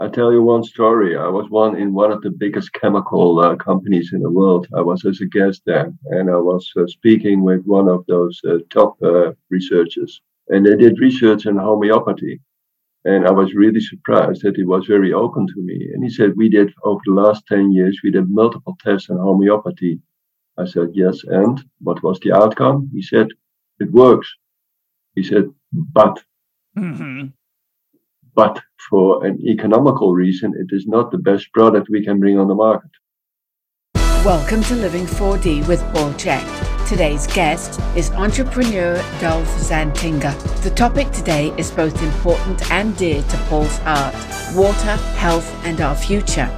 I tell you one story. I was one in one of the biggest chemical uh, companies in the world. I was as a guest there, and I was uh, speaking with one of those uh, top uh, researchers, and they did research in homeopathy. And I was really surprised that he was very open to me. And he said, "We did over the last ten years, we did multiple tests on homeopathy." I said, "Yes, and what was the outcome?" He said, "It works." He said, "But." Mm-hmm but for an economical reason, it is not the best product we can bring on the market. Welcome to Living 4D with Paul Chek. Today's guest is entrepreneur Dolf Zantinga. The topic today is both important and dear to Paul's heart water, health, and our future.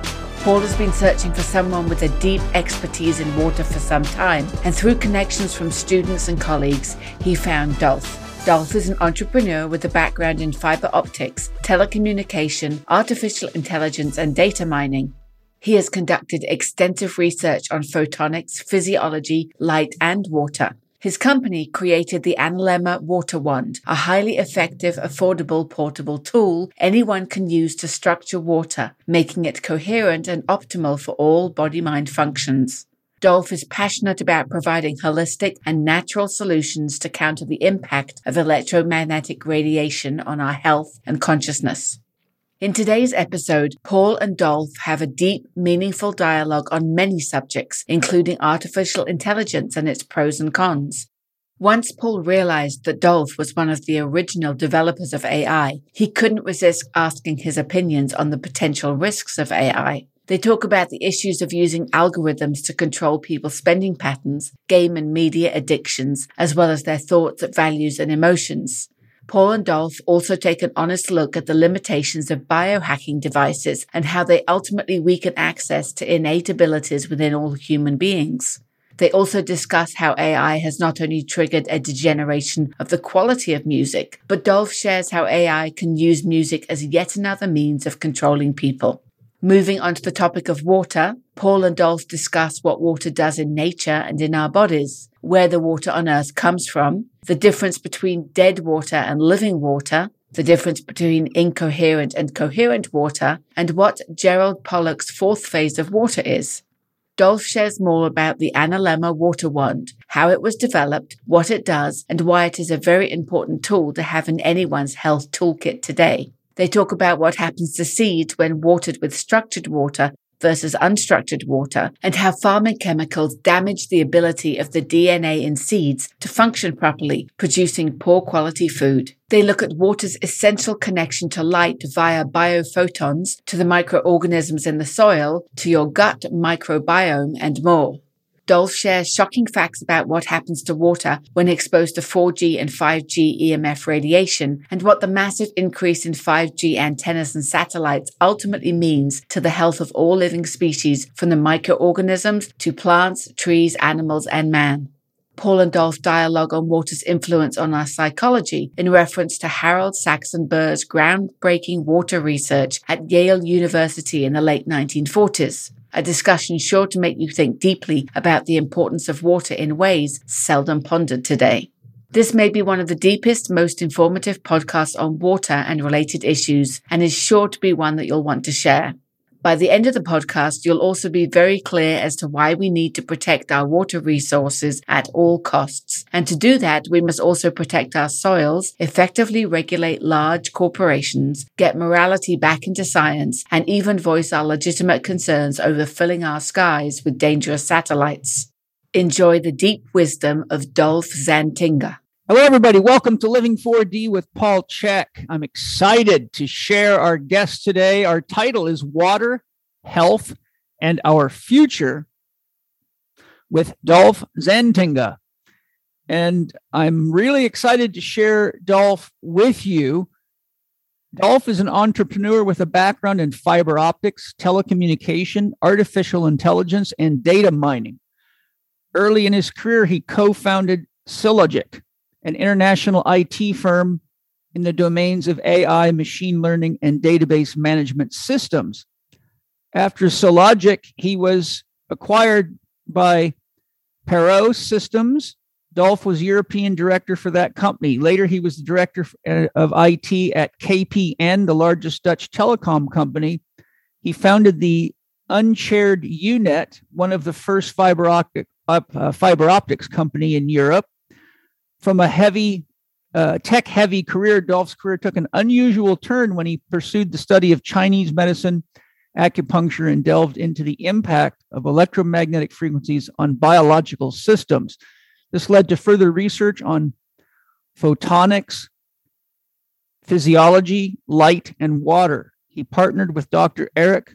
Paul has been searching for someone with a deep expertise in water for some time, and through connections from students and colleagues, he found Dolf. Dolf is an entrepreneur with a background in fiber optics, telecommunication, artificial intelligence, and data mining. He has conducted extensive research on photonics, physiology, light, and water. His company created the Analemma Water Wand, a highly effective, affordable, portable tool anyone can use to structure water, making it coherent and optimal for all body mind functions. Dolf is passionate about providing holistic and natural solutions to counter the impact of electromagnetic radiation on our health and consciousness. In today's episode, Paul and Dolf have a deep, meaningful dialogue on many subjects, including artificial intelligence and its pros and cons. Once Paul realized that Dolf was one of the original developers of AI, he couldn't resist asking his opinions on the potential risks of AI. They talk about the issues of using algorithms to control people's spending patterns, game and media addictions, as well as their thoughts, values, and emotions. Paul and Dolf also take an honest look at the limitations of biohacking devices and how they ultimately weaken access to innate abilities within all human beings. They also discuss how AI has not only triggered a degeneration of the quality of music, but Dolf shares how AI can use music as yet another means of controlling people. Moving on to the topic of water, Paul and Dolf discuss what water does in nature and in our bodies, where the water on earth comes from, the difference between dead water and living water, the difference between incoherent and coherent water, and what Gerald Pollack's fourth phase of water is. Dolf shares more about the Analemma water wand, how it was developed, what it does, and why it is a very important tool to have in anyone's health toolkit today. They talk about what happens to seeds when watered with structured water versus unstructured water and how farming chemicals damage the ability of the DNA in seeds to function properly, producing poor quality food. They look at water's essential connection to light via biophotons, to the microorganisms in the soil, to your gut microbiome, and more. Dolf shares shocking facts about what happens to water when exposed to 4G and 5G EMF radiation and what the massive increase in 5G antennas and satellites ultimately means to the health of all living species from the microorganisms to plants, trees, animals, and man. Paul and Dolf dialogue on water's influence on our psychology in reference to Harold Saxon Burr's groundbreaking water research at Yale University in the late 1940s a discussion sure to make you think deeply about the importance of water in ways seldom pondered today. This may be one of the deepest, most informative podcasts on water and related issues, and is sure to be one that you'll want to share. By the end of the podcast, you'll also be very clear as to why we need to protect our water resources at all costs. And to do that, we must also protect our soils, effectively regulate large corporations, get morality back into science, and even voice our legitimate concerns over filling our skies with dangerous satellites. Enjoy the deep wisdom of Dolf Zantinga. Hello, everybody. Welcome to Living 4D with Paul Chek. I'm excited to share our guest today. Our title is Water, Health, and Our Future with Dolf Zantinga. And I'm really excited to share Dolf with you. Dolf is an entrepreneur with a background in fiber optics, telecommunication, artificial intelligence, and data mining. Early in his career, he co founded Syllogic an international IT firm in the domains of AI, machine learning, and database management systems. After Syllogic, he was acquired by Perot Systems, Dolf was European director for that company. Later, he was the director uh, of IT at KPN, the largest Dutch telecom company. He founded the Unchaired UNet, one of the first fiber optic uh, fiber optics company in Europe. From a heavy uh, tech heavy career, Dolf's career took an unusual turn when he pursued the study of Chinese medicine, acupuncture, and delved into the impact of electromagnetic frequencies on biological systems. This led to further research on photonics, physiology, light, and water. He partnered with Dr. Eric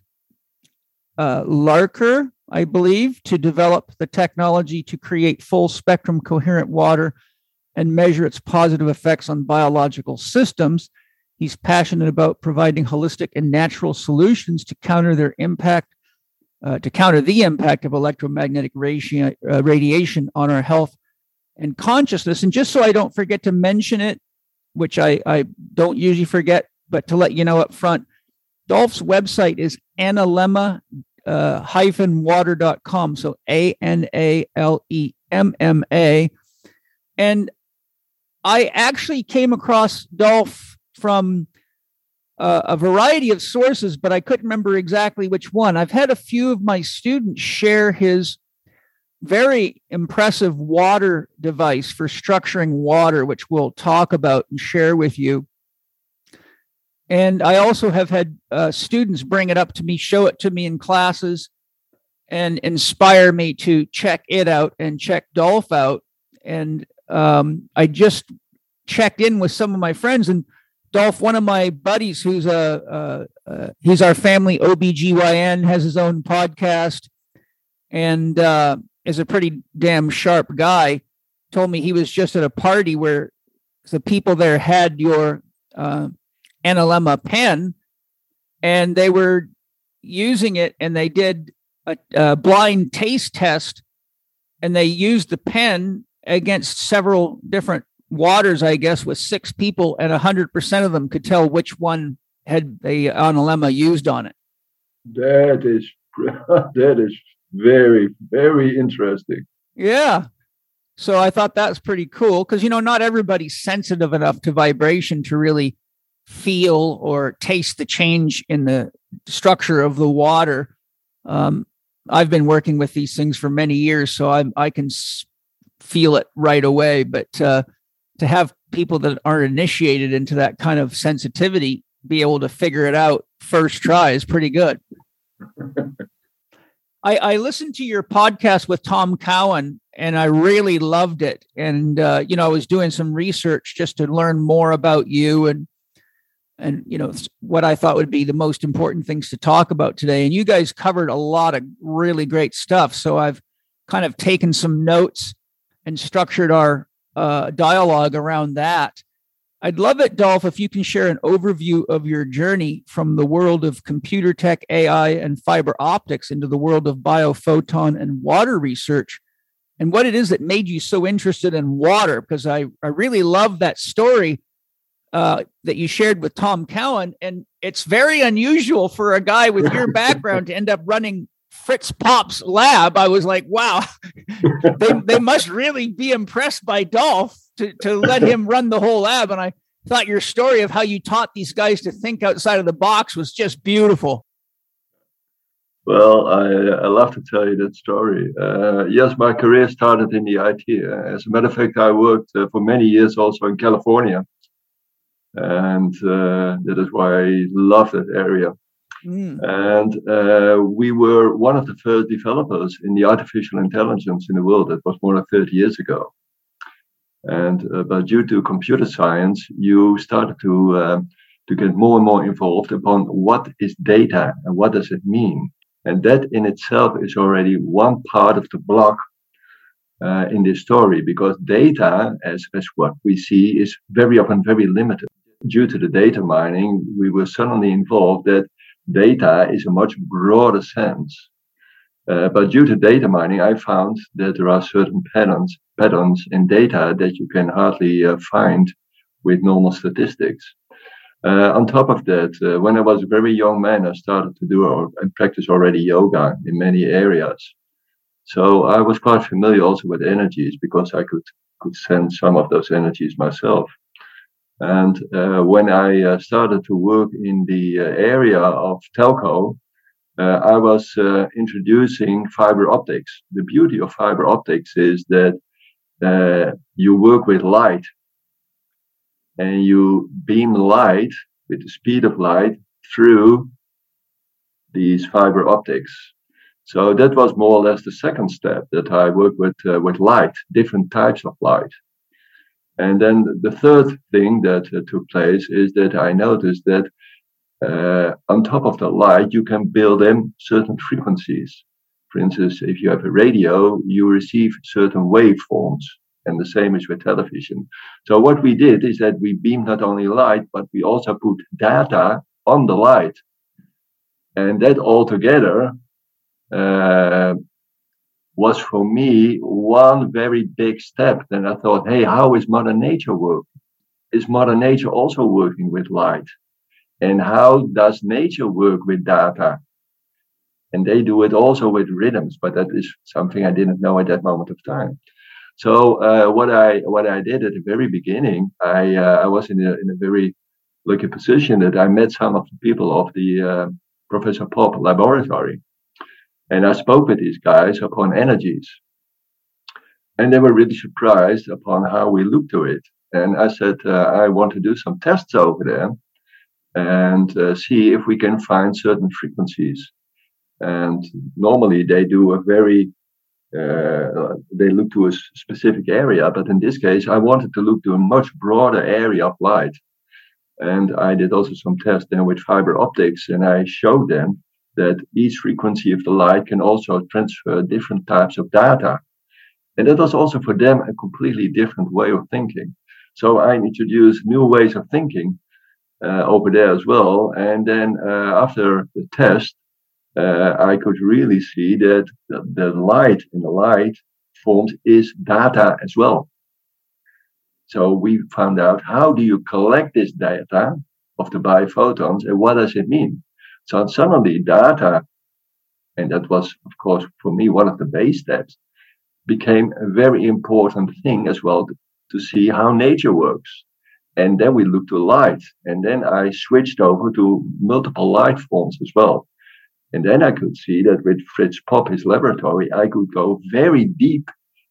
uh, Larcher, I believe, to develop the technology to create full spectrum coherent water and measure its positive effects on biological systems. He's passionate about providing holistic and natural solutions to counter their impact, uh, to counter the impact of electromagnetic radi- uh, radiation on our health and consciousness. And just so I don't forget to mention it, which I, I don't usually forget, but to let you know up front, Dolf's website is analemma uh, water.com. So A N A L E M M A. And I actually came across Dolf from uh, a variety of sources, but I couldn't remember exactly which one. I've had a few of my students share his very impressive water device for structuring water, which we'll talk about and share with you. And I also have had uh, students bring it up to me, show it to me in classes, and inspire me to check it out and check Dolf out. And um, I just checked in with some of my friends, and Dolf, one of my buddies, who's a, he's our family OBGYN, has his own podcast, and uh, is a pretty damn sharp guy, told me he was just at a party where the people there had your uh, Analemma pen, and they were using it, and they did a, a blind taste test, and they used the pen against several different waters, I guess, with six people, and hundred percent of them could tell which one had the Analemma used on it. That is that is very, very interesting. Yeah. So I thought that's pretty cool because, you know, not everybody's sensitive enough to vibration to really feel or taste the change in the structure of the water. Um, I've been working with these things for many years, so I, I can feel it right away. But uh, to have people that aren't initiated into that kind of sensitivity be able to figure it out first try is pretty good. I, I listened to your podcast with Tom Cowan and I really loved it. And uh, you know, I was doing some research just to learn more about you and and you know what I thought would be the most important things to talk about today. And you guys covered a lot of really great stuff. So I've kind of taken some notes and structured our uh, dialogue around that. I'd love it, Dolf, if you can share an overview of your journey from the world of computer tech, AI, and fiber optics into the world of biophoton and water research, and what it is that made you so interested in water. Because I, I really love that story uh, that you shared with Tom Cowan. And it's very unusual for a guy with your background to end up running Fritz Popp's lab. I was like, wow, they, they must really be impressed by Dolf to, to let him run the whole lab. And I thought your story of how you taught these guys to think outside of the box was just beautiful. Well, I, I love to tell you that story. Uh, yes, my career started in the IT. As a matter of fact, I worked uh, for many years also in California. And uh, that is why I love that area. Mm. And uh, we were one of the first developers in the artificial intelligence in the world. That was more than 30 years ago. And uh, but due to computer science, you started to uh, to get more and more involved upon what is data and what does it mean. And that in itself is already one part of the block uh, in this story because data, as, as what we see, is very often very limited. Due to the data mining, we were suddenly involved that data is a much broader sense uh, but due to data mining, I found that there are certain patterns patterns in data that you can hardly uh, find with normal statistics. Uh, on top of that, uh, when I was a very young man, I started to do or and practice already yoga in many areas. So I was quite familiar also with energies because I could could sense some of those energies myself. And uh, when I uh, started to work in the uh, area of telco, I was introducing fiber optics. The beauty of fiber optics is that you work with light and you beam light with the speed of light through these fiber optics. So that was more or less the second step that I worked with uh, with light, different types of light. And then the third thing that uh, took place is that I noticed that uh, on top of the light, you can build in certain frequencies. For instance, if you have a radio, you receive certain waveforms, and the same is with television. So what we did is that we beamed not only light, but we also put data on the light, and that all together uh, was for me one very big step. Then I thought, hey, how is Mother Nature working? Is Mother Nature also working with light? And how does nature work with data? And they do it also with rhythms, but that is something I didn't know at that moment of time. So uh, what I what I did at the very beginning, I uh, I was in a in a very lucky position that I met some of the people of the uh, Professor Popp laboratory, and I spoke with these guys upon energies, and they were really surprised upon how we looked to it. And I said uh, I want to do some tests over there and uh, see if we can find certain frequencies. And normally they do a very uh, they look to a specific area, but in this case, I wanted to look to a much broader area of light. And I did also some tests then with fiber optics, and I showed them that each frequency of the light can also transfer different types of data. And that was also for them a completely different way of thinking. So I introduced new ways of thinking uh, over there as well. And then uh, after the test, uh, I could really see that the, the light in the light forms is data as well. So we found out how do you collect this data of the biophotons and what does it mean? So suddenly data, and that was of course for me one of the base steps, became a very important thing as well to, to see how nature works. And then we looked to light. And then I switched over to multiple light forms as well. And then I could see that with Fritz Popp, his laboratory, I could go very deep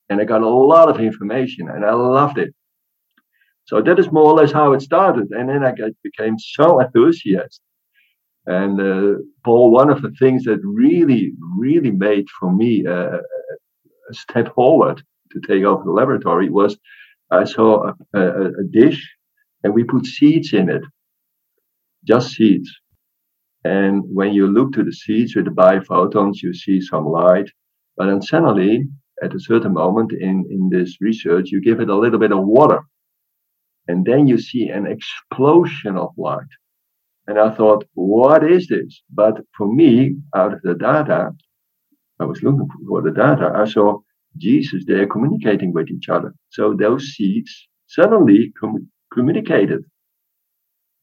and I got a lot of information and I loved it. So that is more or less how it started. And then I got, became so enthusiastic. And uh, Paul, one of the things that really, really made for me a, a step forward to take over the laboratory was I saw a, a, a dish and we put seeds in it, just seeds. And when you look to the seeds with the biophotons, you see some light. But then suddenly, at a certain moment in, in this research, you give it a little bit of water. And then you see an explosion of light. And I thought, what is this? But for me, out of the data, I was looking for the data. I saw Jesus there communicating with each other. So those seeds suddenly com- communicated.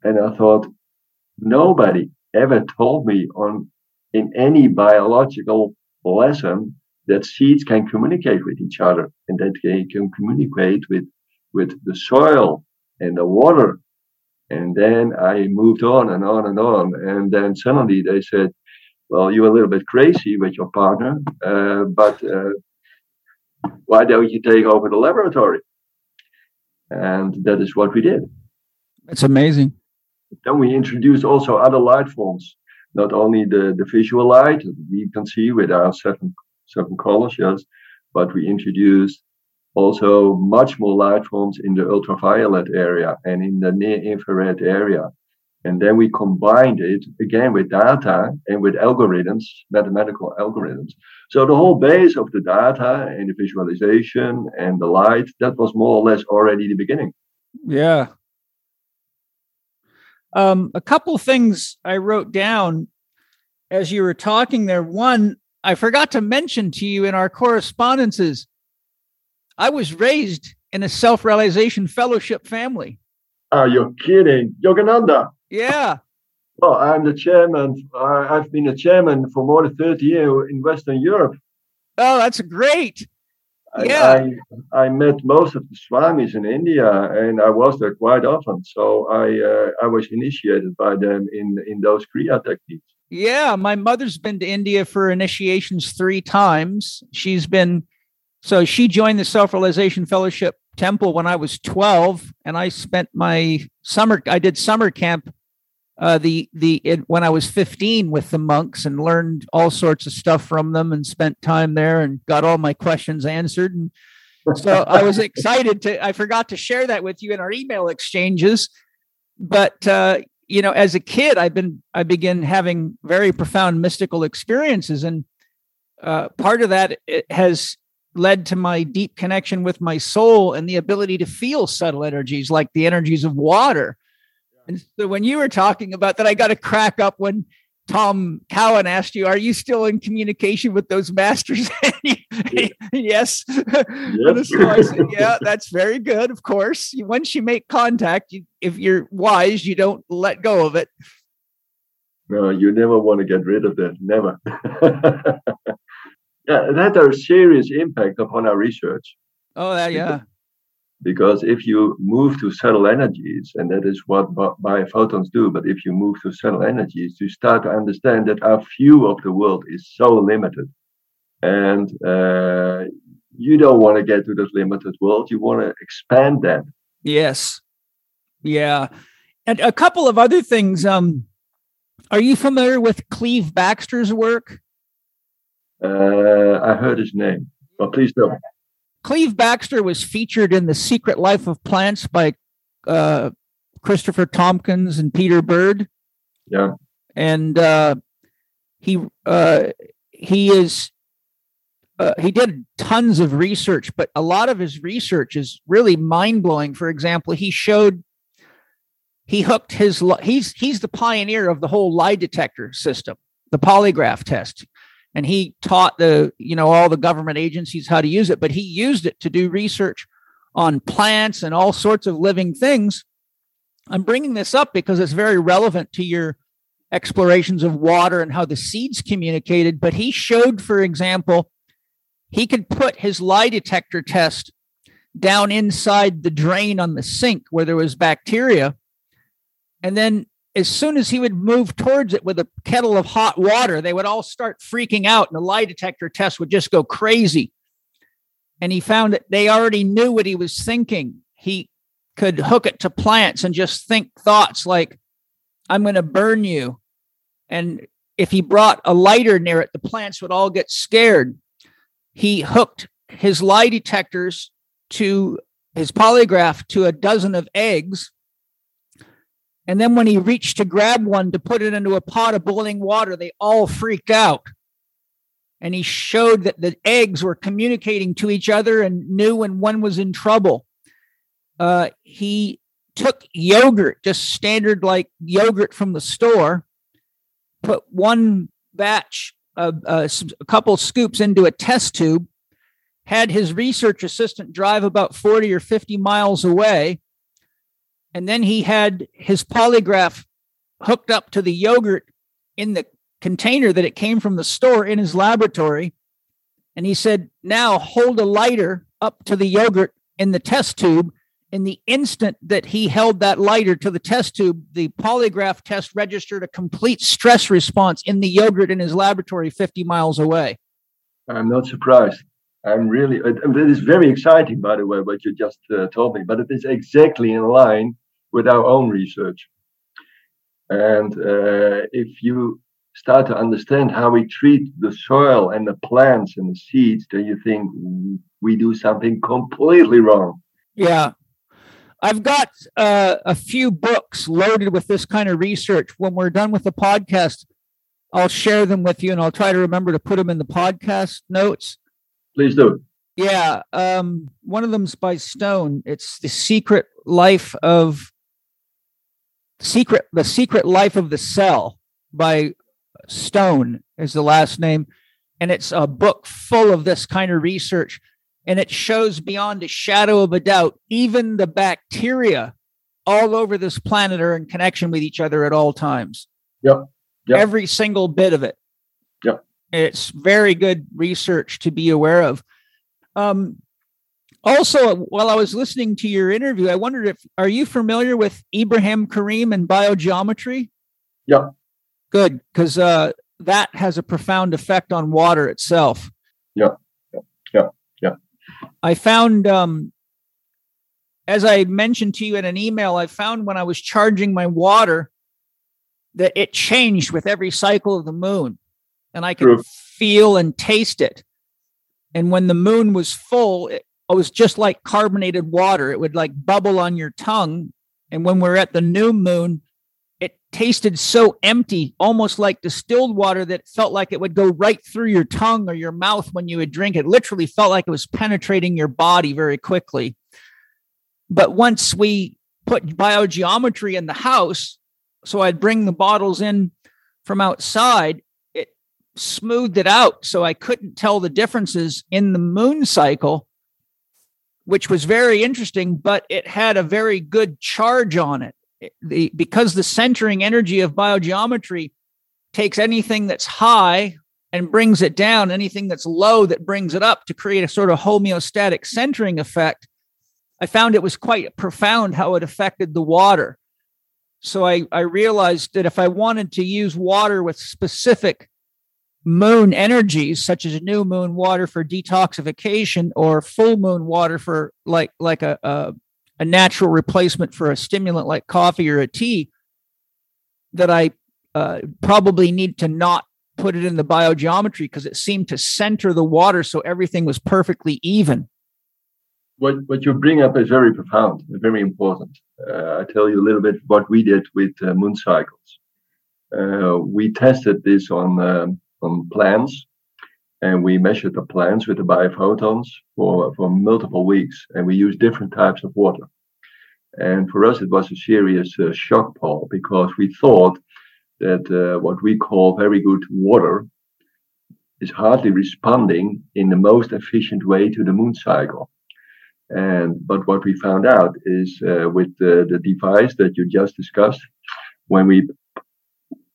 And I thought, nobody ever told me on in any biological lesson that seeds can communicate with each other and that they can communicate with, with the soil and the water. And then I moved on and on and on. And then suddenly they said, well, you're a little bit crazy with your partner, uh, but uh, why don't you take over the laboratory? And that is what we did. It's amazing. Then we introduced also other light forms, not only the, the visual light we can see with our seven seven colors, yes, but we introduced also much more light forms in the ultraviolet area and in the near infrared area. And then we combined it again with data and with algorithms, mathematical algorithms. So the whole base of the data and the visualization and the light, that was more or less already the beginning. Yeah. Um, a couple things I wrote down as you were talking there. One, I forgot to mention to you in our correspondences, I was raised in a self realization fellowship family. Are you kidding? Yogananda. Yeah. Well, I'm the chairman. I've been a chairman for more than 30 years in Western Europe. Oh, that's great. Yeah. I, I met most of the swamis in India, and I was there quite often. So I uh, I was initiated by them in in those kriya techniques. Yeah, my mother's been to India for initiations three times. She's been so she joined the Self Realization Fellowship Temple when I was 12, and I spent my summer. I did summer camp uh, the the it, when I was 15 with the monks and learned all sorts of stuff from them and spent time there and got all my questions answered. And so I was excited to. I forgot to share that with you in our email exchanges, but uh, you know, as a kid, I've been I began having very profound mystical experiences, and uh, part of that has led to my deep connection with my soul and the ability to feel subtle energies like the energies of water and so when you were talking about that, I got to crack up when Tom Cowan asked you, "Are you still in communication with those masters?" yes. yes. so I said, "Yeah, that's very good. Of course, once you make contact, you, if you're wise, you don't let go of it." No, you never want to get rid of that. Never. yeah, that had a serious impact upon our research. Oh, that, yeah. Because if you move to subtle energies, and that is what biophotons do, but if you move to subtle energies, you start to understand that our view of the world is so limited. And uh, you don't want to get to this limited world. You want to expand that. Yes. Yeah. And a couple of other things. Um, are you familiar with Cleve Backster's work? Uh, I heard his name, but please don't. Cleve Backster was featured in The Secret Life of Plants by uh, Christopher Tompkins and Peter Bird. Yeah. And uh, he uh, he is uh, he did tons of research, but a lot of his research is really mind blowing. For example, he showed he hooked his he's he's the pioneer of the whole lie detector system, the polygraph test and he taught the you know all the government agencies how to use it but he used it to do research on plants and all sorts of living things. I'm bringing this up because it's very relevant to your explorations of water and how the seeds communicated but he showed for example he could put his lie detector test down inside the drain on the sink where there was bacteria and then as soon as he would move towards it with a kettle of hot water, they would all start freaking out and the lie detector test would just go crazy. And he found that they already knew what he was thinking. He could hook it to plants and just think thoughts like, I'm going to burn you. And if he brought a lighter near it, the plants would all get scared. He hooked his lie detectors to his polygraph to a dozen of eggs and then when he reached to grab one to put it into a pot of boiling water, they all freaked out. And he showed that the eggs were communicating to each other and knew when one was in trouble. Uh, he took yogurt, just standard like yogurt from the store, put one batch of uh, a couple scoops into a test tube, had his research assistant drive about 40 or 50 miles away and then he had his polygraph hooked up to the yogurt in the container that it came from the store in his laboratory. And he said, Now hold a lighter up to the yogurt in the test tube. In the instant that he held that lighter to the test tube, the polygraph test registered a complete stress response in the yogurt in his laboratory 50 miles away. I'm not surprised. I'm really, it is very exciting, by the way, what you just uh, told me, but it is exactly in line with our own research. And uh, if you start to understand how we treat the soil and the plants and the seeds, then you think we do something completely wrong. Yeah. I've got uh, a few books loaded with this kind of research. When we're done with the podcast, I'll share them with you and I'll try to remember to put them in the podcast notes. Please do. Yeah. Um, one of them's by Stone. It's The Secret Life of Secret The Secret Life of the Cell by Stone is the last name. And it's a book full of this kind of research. And it shows beyond a shadow of a doubt, even the bacteria all over this planet are in connection with each other at all times. Yep. yep. Every single bit of it. It's very good research to be aware of. Um, also, while I was listening to your interview, I wondered if are you familiar with Ibrahim Karim and biogeometry? Yeah. Good, because uh, that has a profound effect on water itself. Yeah. Yeah. Yeah. yeah. I found, um, as I mentioned to you in an email, I found when I was charging my water that it changed with every cycle of the moon, and I could True. feel and taste it. And when the moon was full, it, it was just like carbonated water. It would like bubble on your tongue. And when we're at the new moon, it tasted so empty, almost like distilled water, that felt like it would go right through your tongue or your mouth when you would drink it. Literally felt like it was penetrating your body very quickly. But once we put biogeometry in the house, so I'd bring the bottles in from outside, smoothed it out so I couldn't tell the differences in the moon cycle which was very interesting, but it had a very good charge on it. The, because the centering energy of biogeometry takes anything that's high and brings it down, anything that's low that brings it up to create a sort of homeostatic centering effect. I found it was quite profound how it affected the water. So I, I realized that if I wanted to use water with specific moon energies such as new moon water for detoxification or full moon water for like like a, a, a natural replacement for a stimulant like coffee or a tea that i uh, probably need to not put it in the biogeometry because it seemed to center the water so everything was perfectly even. What what you bring up is very profound very important. Uh, i tell you a little bit what we did with uh, moon cycles. Uh, we tested this on um, on plants and we measured the plants with the biophotons for, for multiple weeks and we used different types of water. And for us it was a serious uh, shock paul because we thought that uh, what we call very good water is hardly responding in the most efficient way to the moon cycle. And but what we found out is uh, with the, the device that you just discussed when we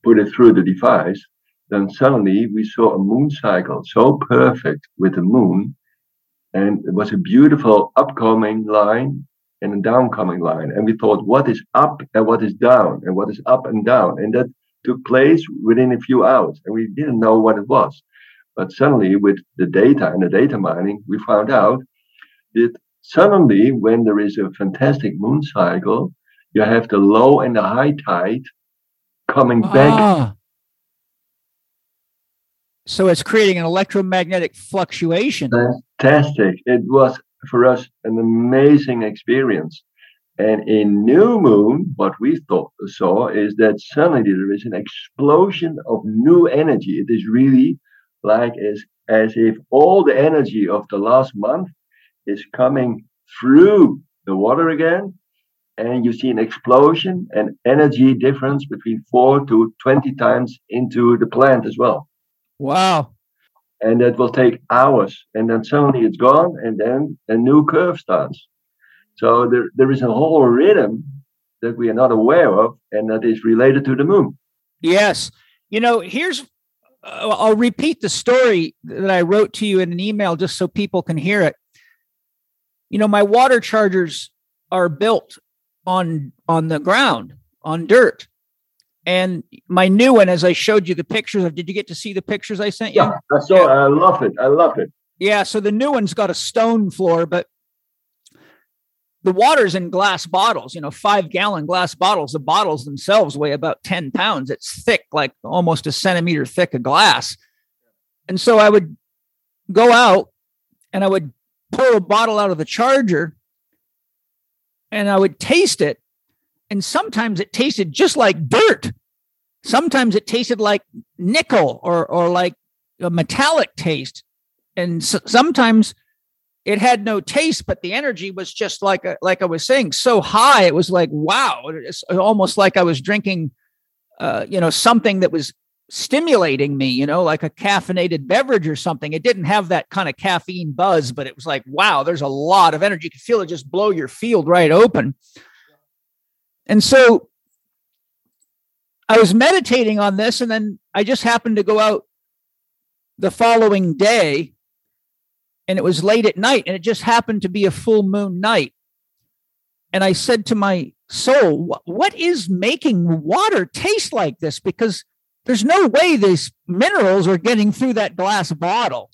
put it through the device then suddenly we saw a moon cycle so perfect with the moon. And it was a beautiful upcoming line and a downcoming line. And we thought, what is up and what is down and what is up and down? And that took place within a few hours. And we didn't know what it was. But suddenly, with the data and the data mining, we found out that suddenly, when there is a fantastic moon cycle, you have the low and the high tide coming ah. back so it's creating an electromagnetic fluctuation. Fantastic. It was for us an amazing experience. And in New Moon, what we thought saw is that suddenly there is an explosion of new energy. It is really like as, as if all the energy of the last month is coming through the water again. And you see an explosion and energy difference between four to 20 times into the plant as well. Wow. And that will take hours. And then suddenly it's gone. And then a new curve starts. So there, there is a whole rhythm that we are not aware of and that is related to the moon. Yes. You know, here's, uh, I'll repeat the story that I wrote to you in an email just so people can hear it. You know, my water chargers are built on on the ground on dirt and my new one, as I showed you the pictures of, did you get to see the pictures I sent you? Yeah, I saw. Yeah. I love it. I love it. Yeah. So the new one's got a stone floor, but the water's in glass bottles. You know, five gallon glass bottles. The bottles themselves weigh about ten pounds. It's thick, like almost a centimeter thick of glass. And so I would go out and I would pull a bottle out of the charger and I would taste it and sometimes it tasted just like dirt. Sometimes it tasted like nickel or or like a metallic taste, and so, sometimes it had no taste, but the energy was just like a, like I was saying, so high. It was like wow, it's almost like I was drinking, uh, you know, something that was stimulating me, you know, like a caffeinated beverage or something. It didn't have that kind of caffeine buzz, but it was like, wow, there's a lot of energy. You could feel it just blow your field right open. And so I was meditating on this, and then I just happened to go out the following day and it was late at night and it just happened to be a full moon night. And I said to my soul, what is making water taste like this? Because there's no way these minerals are getting through that glass bottle.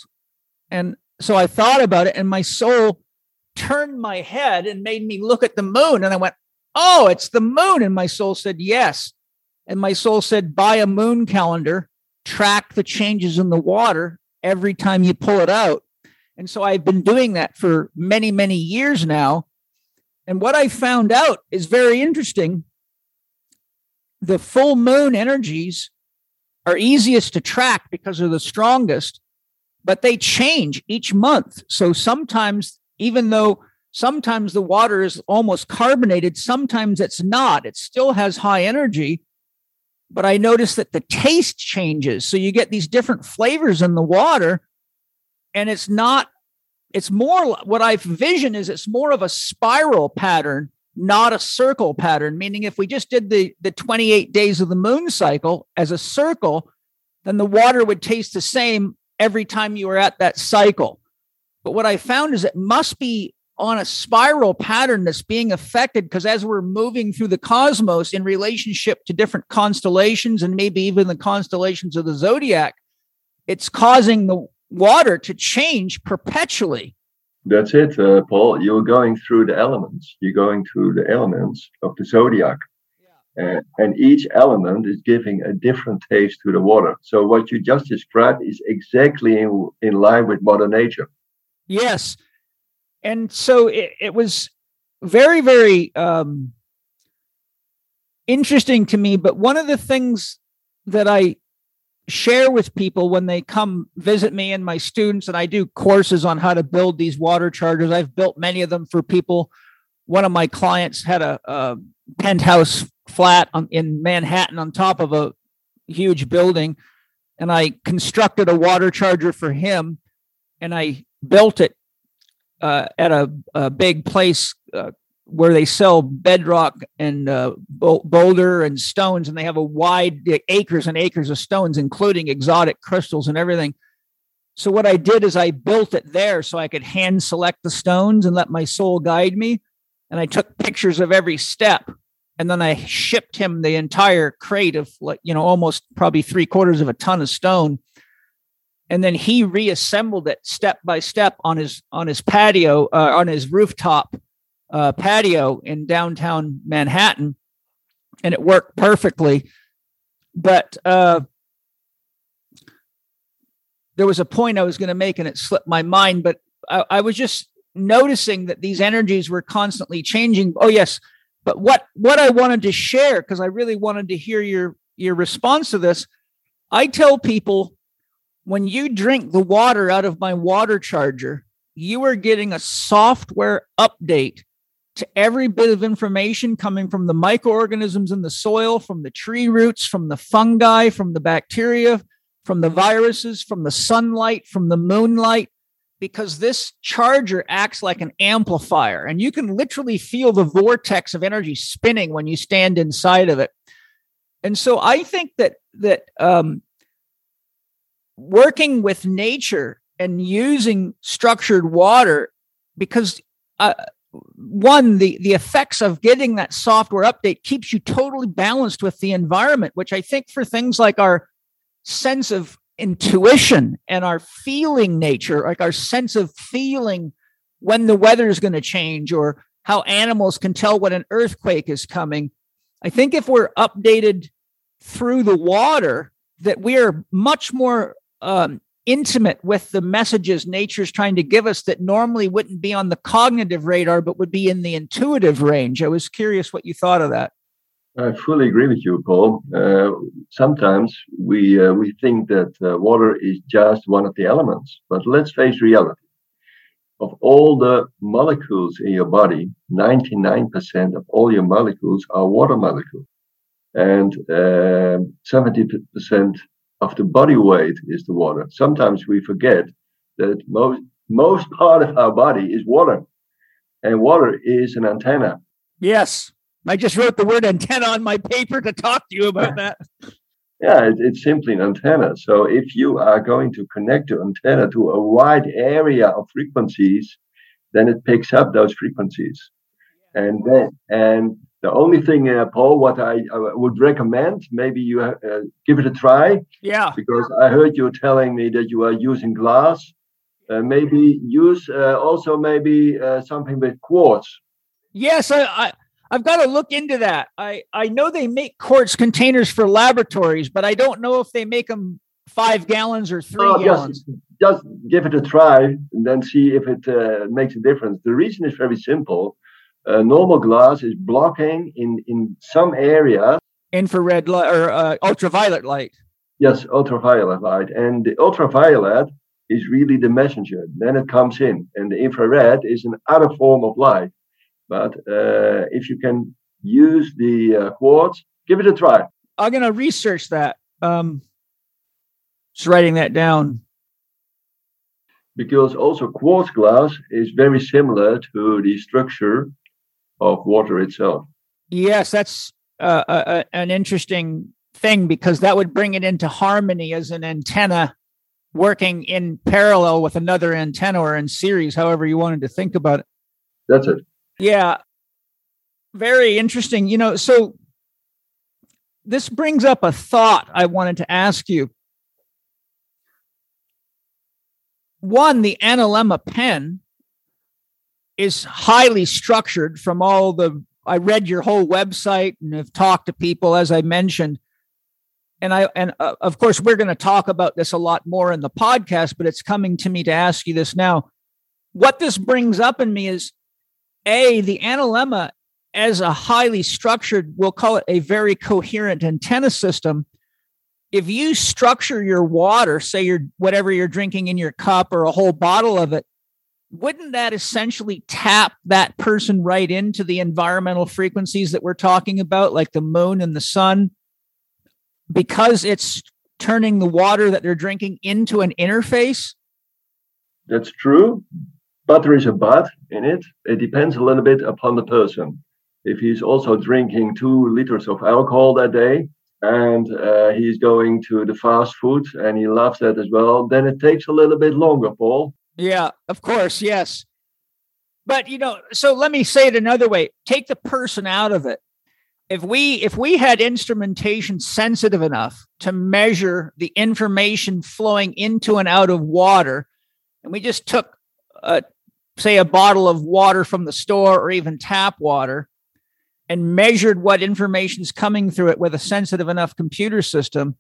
And so I thought about it, and my soul turned my head and made me look at the moon. And I went, Oh, it's the moon. And my soul said, Yes. And my soul said, Buy a moon calendar, track the changes in the water every time you pull it out. And so I've been doing that for many, many years now. And what I found out is very interesting. The full moon energies are easiest to track because they're the strongest, but they change each month. So sometimes, even though sometimes the water is almost carbonated, sometimes it's not, it still has high energy. But I notice that the taste changes. So you get these different flavors in the water, and it's not, it's more what I vision is it's more of a spiral pattern not a circle pattern meaning if we just did the the 28 days of the moon cycle as a circle then the water would taste the same every time you were at that cycle but what i found is it must be on a spiral pattern that's being affected because as we're moving through the cosmos in relationship to different constellations and maybe even the constellations of the zodiac it's causing the water to change perpetually that's it, uh, Paul. You're going through the elements. You're going through the elements of the zodiac. Yeah. Uh, and each element is giving a different taste to the water. So what you just described is exactly in, in line with Mother Nature. Yes. And so it, it was very, very um, interesting to me. But one of the things that I share with people when they come visit me and my students and i do courses on how to build these water chargers i've built many of them for people one of my clients had a, a penthouse flat on, in manhattan on top of a huge building and i constructed a water charger for him and i built it uh, at a, a, big place uh, where they sell bedrock and uh, boulder and stones, and they have a wide acres and acres of stones, including exotic crystals and everything. So what I did is I built it there so I could hand select the stones and let my soul guide me. And I took pictures of every step, and then I shipped him the entire crate of like you know almost probably three quarters of a ton of stone. And then he reassembled it step by step on his on his patio uh, on his rooftop uh, patio in downtown Manhattan, and it worked perfectly. But uh, there was a point I was going to make, and it slipped my mind. But I, I was just noticing that these energies were constantly changing. Oh yes, but what what I wanted to share because I really wanted to hear your your response to this. I tell people when you drink the water out of my water charger, you are getting a software update to every bit of information coming from the microorganisms in the soil, from the tree roots, from the fungi, from the bacteria, from the viruses, from the sunlight, from the moonlight, because this charger acts like an amplifier and you can literally feel the vortex of energy spinning when you stand inside of it. And so I think that that um, working with nature and using structured water because uh, one the the effects of getting that software update keeps you totally balanced with the environment which i think for things like our sense of intuition and our feeling nature like our sense of feeling when the weather is going to change or how animals can tell when an earthquake is coming i think if we're updated through the water that we are much more um, intimate with the messages nature's trying to give us that normally wouldn't be on the cognitive radar, but would be in the intuitive range. I was curious what you thought of that. I fully agree with you, Paul. Uh, sometimes we uh, we think that uh, water is just one of the elements, but let's face reality. Of all the molecules in your body, 99% of all your molecules are water molecules, and 70% um, of the body weight is the water. Sometimes we forget that most most part of our body is water, and water is an antenna. Yes, I just wrote the word antenna on my paper to talk to you about that. Yeah, it, it's simply an antenna. So if you are going to connect the antenna to a wide area of frequencies, then it picks up those frequencies. And then, and the only thing, uh, Paul, what I, I, would recommend, maybe you uh, give it a try. Yeah. Because I heard you telling me that you are using glass. Uh, maybe use uh, also maybe uh, something with quartz. Yes, I, I I've got to look into that. I I know they make quartz containers for laboratories, but I don't know if they make them five gallons or three oh, gallons. Just, just give it a try and then see if it uh, makes a difference. The reason is very simple uh, normal glass is blocking in in some areas infrared light or uh, ultraviolet light. Yes, ultraviolet light, and the ultraviolet is really the messenger. Then it comes in, and the infrared is another form of light. But uh, if you can use the uh, quartz, give it a try. I'm gonna research that. Um, just writing that down because also quartz glass is very similar to the structure of water itself. Yes, that's uh, a, a, an interesting thing because that would bring it into harmony as an antenna working in parallel with another antenna or in series, however you wanted to think about it. That's it. Yeah. Very interesting. You know, so this brings up a thought I wanted to ask you. One, the analemma pen is highly structured from all the I read your whole website and have talked to people as I mentioned. And I and uh, of course we're going to talk about this a lot more in the podcast but it's coming to me to ask you this now. What this brings up in me is a the analemma as a highly structured we'll call it a very coherent antenna system. If you structure your water say your whatever you're drinking in your cup or a whole bottle of it wouldn't that essentially tap that person right into the environmental frequencies that we're talking about, like the moon and the sun? Because it's turning the water that they're drinking into an interface? That's true. But there is a but in it. It depends a little bit upon the person. If he's also drinking two liters of alcohol that day, and uh, he's going to the fast food and he loves that as well, then it takes a little bit longer, Paul. Yeah, of course, yes. But you know, so let me say it another way. Take the person out of it. If we if we had instrumentation sensitive enough to measure the information flowing into and out of water, and we just took a say a bottle of water from the store or even tap water and measured what information is coming through it with a sensitive enough computer system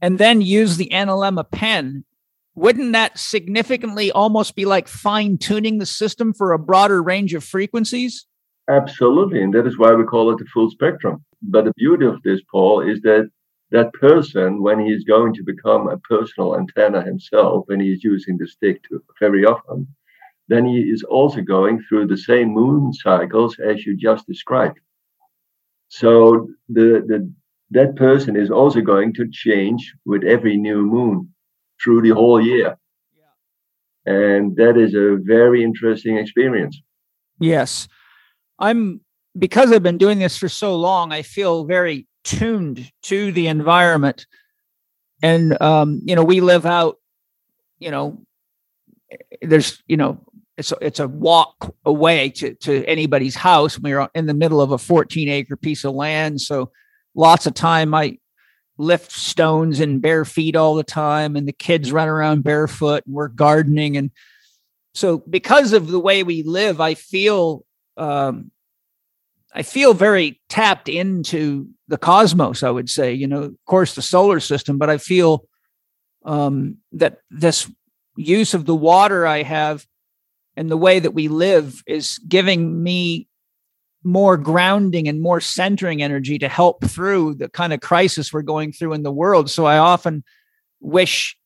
and then use the analemma pen wouldn't that significantly almost be like fine tuning the system for a broader range of frequencies? Absolutely. And that is why we call it the full spectrum. But the beauty of this, Paul, is that that person, when he is going to become a personal antenna himself, when he is using the stick to very often, then he is also going through the same moon cycles as you just described. So the, the that person is also going to change with every new moon through the whole year. And that is a very interesting experience. Yes. I'm because I've been doing this for so long, I feel very tuned to the environment. And um, you know, we live out, you know, there's, you know, it's a, it's a walk away to, to anybody's house. We're in the middle of a 14 acre piece of land. So lots of time I lift stones in bare feet all the time and the kids run around barefoot and we're gardening and so because of the way we live i feel um, i feel very tapped into the cosmos i would say you know of course the solar system but i feel um, that this use of the water i have and the way that we live is giving me more grounding and more centering energy to help through the kind of crisis we're going through in the world. So I often wish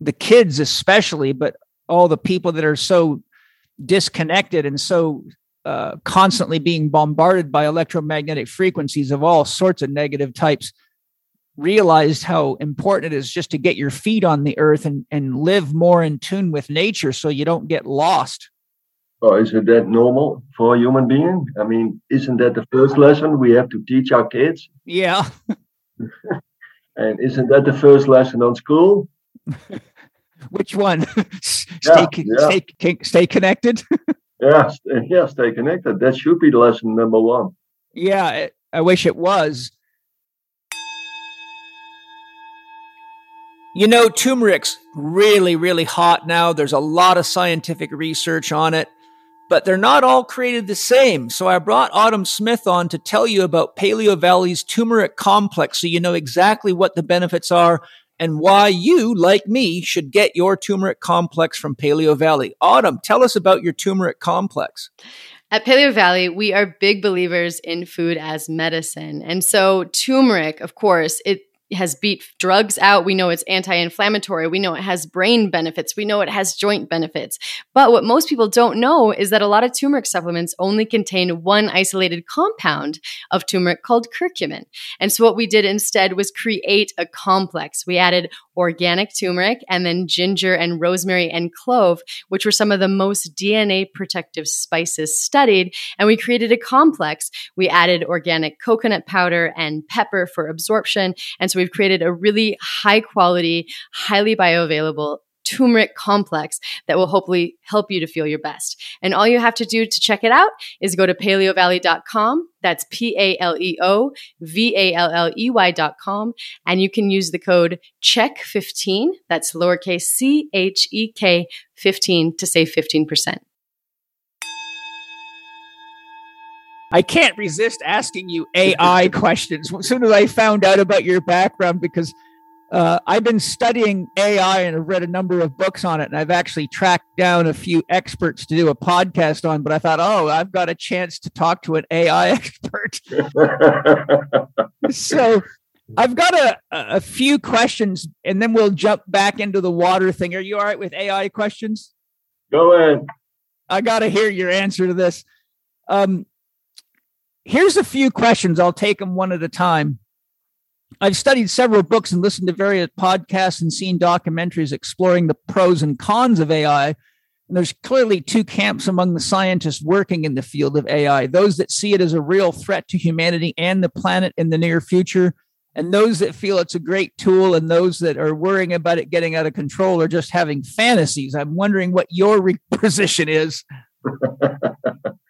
the kids, especially, but all the people that are so disconnected and so uh, constantly being bombarded by electromagnetic frequencies of all sorts of negative types realized how important it is just to get your feet on the earth and, and live more in tune with nature so you don't get lost. Oh, is it that normal for a human being? I mean, isn't that the first lesson we have to teach our kids? Yeah. And isn't that the first lesson on school? Which one? stay, yeah, yeah. stay, stay connected. yeah, yeah, stay connected. That should be lesson number one. Yeah, I wish it was. You know, turmeric's really, really hot now. There's a lot of scientific research on it, but they're not all created the same. So I brought Autumn Smith on to tell you about Paleovalley's turmeric complex so you know exactly what the benefits are and why you, like me, should get your turmeric complex from Paleovalley. Autumn, tell us about your turmeric complex. At Paleovalley, we are big believers in food as medicine. And so turmeric, of course, it has beat drugs out. We know it's anti inflammatory. We know it has brain benefits. We know it has joint benefits. But what most people don't know is that a lot of turmeric supplements only contain one isolated compound of turmeric called curcumin. And so what we did instead was create a complex. We added organic turmeric and then ginger and rosemary and clove, which were some of the most DNA protective spices studied. And we created a complex. We added organic coconut powder and pepper for absorption. And so we've created a really high quality, highly bioavailable turmeric complex that will hopefully help you to feel your best. And all you have to do to check it out is go to paleovalley.com. That's P A L E O V A L L E Y.com. And you can use the code CHEK15, that's lowercase c h e k 15 to save 15%. I can't resist asking you AI questions as soon as I found out about your background because uh, I've been studying AI and I've read a number of books on it, and I've actually tracked down a few experts to do a podcast on. But I thought, oh, I've got a chance to talk to an AI expert. so I've got a, a few questions, and then we'll jump back into the water thing. Are you all right with AI questions? Go ahead. I got to hear your answer to this. Um, here's a few questions. I'll take them one at a time. I've studied several books and listened to various podcasts and seen documentaries exploring the pros and cons of AI. And there's clearly two camps among the scientists working in the field of AI those that see it as a real threat to humanity and the planet in the near future, and those that feel it's a great tool, and those that are worrying about it getting out of control or just having fantasies. I'm wondering what your position is.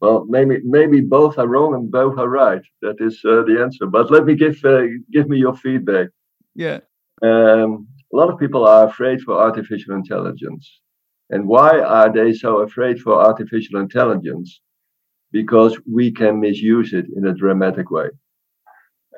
well, maybe maybe both are wrong and both are right. That is uh, the answer. But let me give uh, give me your feedback. Yeah. Um, a lot of people are afraid for artificial intelligence, and why are they so afraid for artificial intelligence? Because we can misuse it in a dramatic way,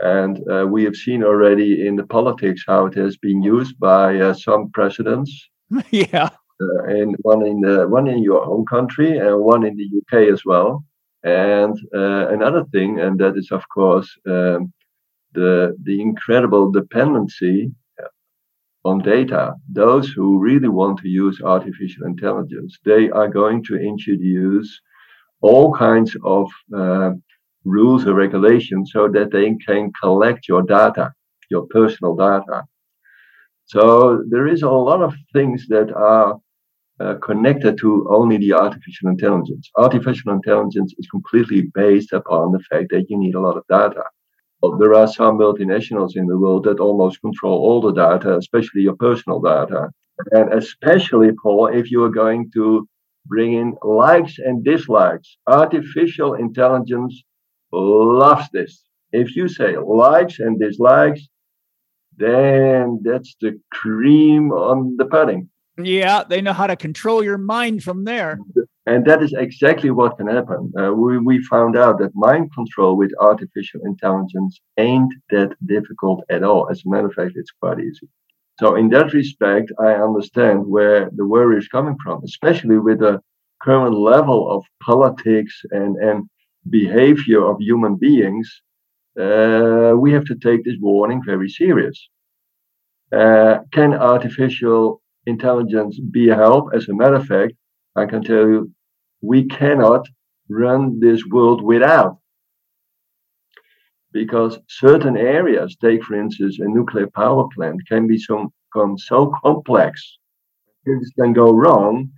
and uh, we have seen already in the politics how it has been used by uh, some presidents. yeah uh, and one in the, one in your home country and one in the UK as well. And uh, another thing, and that is of course um, the the incredible dependency on data. Those who really want to use artificial intelligence, they are going to introduce all kinds of uh, rules or regulations so that they can collect your data, your personal data. So there is a lot of things that are uh, connected to only the artificial intelligence. Artificial intelligence is completely based upon the fact that you need a lot of data. Well, there are some multinationals in the world that almost control all the data, especially your personal data. And especially, Paul, if you are going to bring in likes and dislikes, artificial intelligence loves this. If you say likes and dislikes, then that's the cream on the pudding. Yeah, they know how to control your mind from there. And that is exactly what can happen. Uh, we, we found out that mind control with artificial intelligence ain't that difficult at all. As a matter of fact, it's quite easy. So, in that respect, I understand where the worry is coming from, especially with the current level of politics and, and behavior of human beings. Uh, we have to take this warning very serious. Uh, can artificial intelligence be a help. As a matter of fact, I can tell you, we cannot run this world without. Because certain areas, take for instance a nuclear power plant, can become so complex, things can go wrong,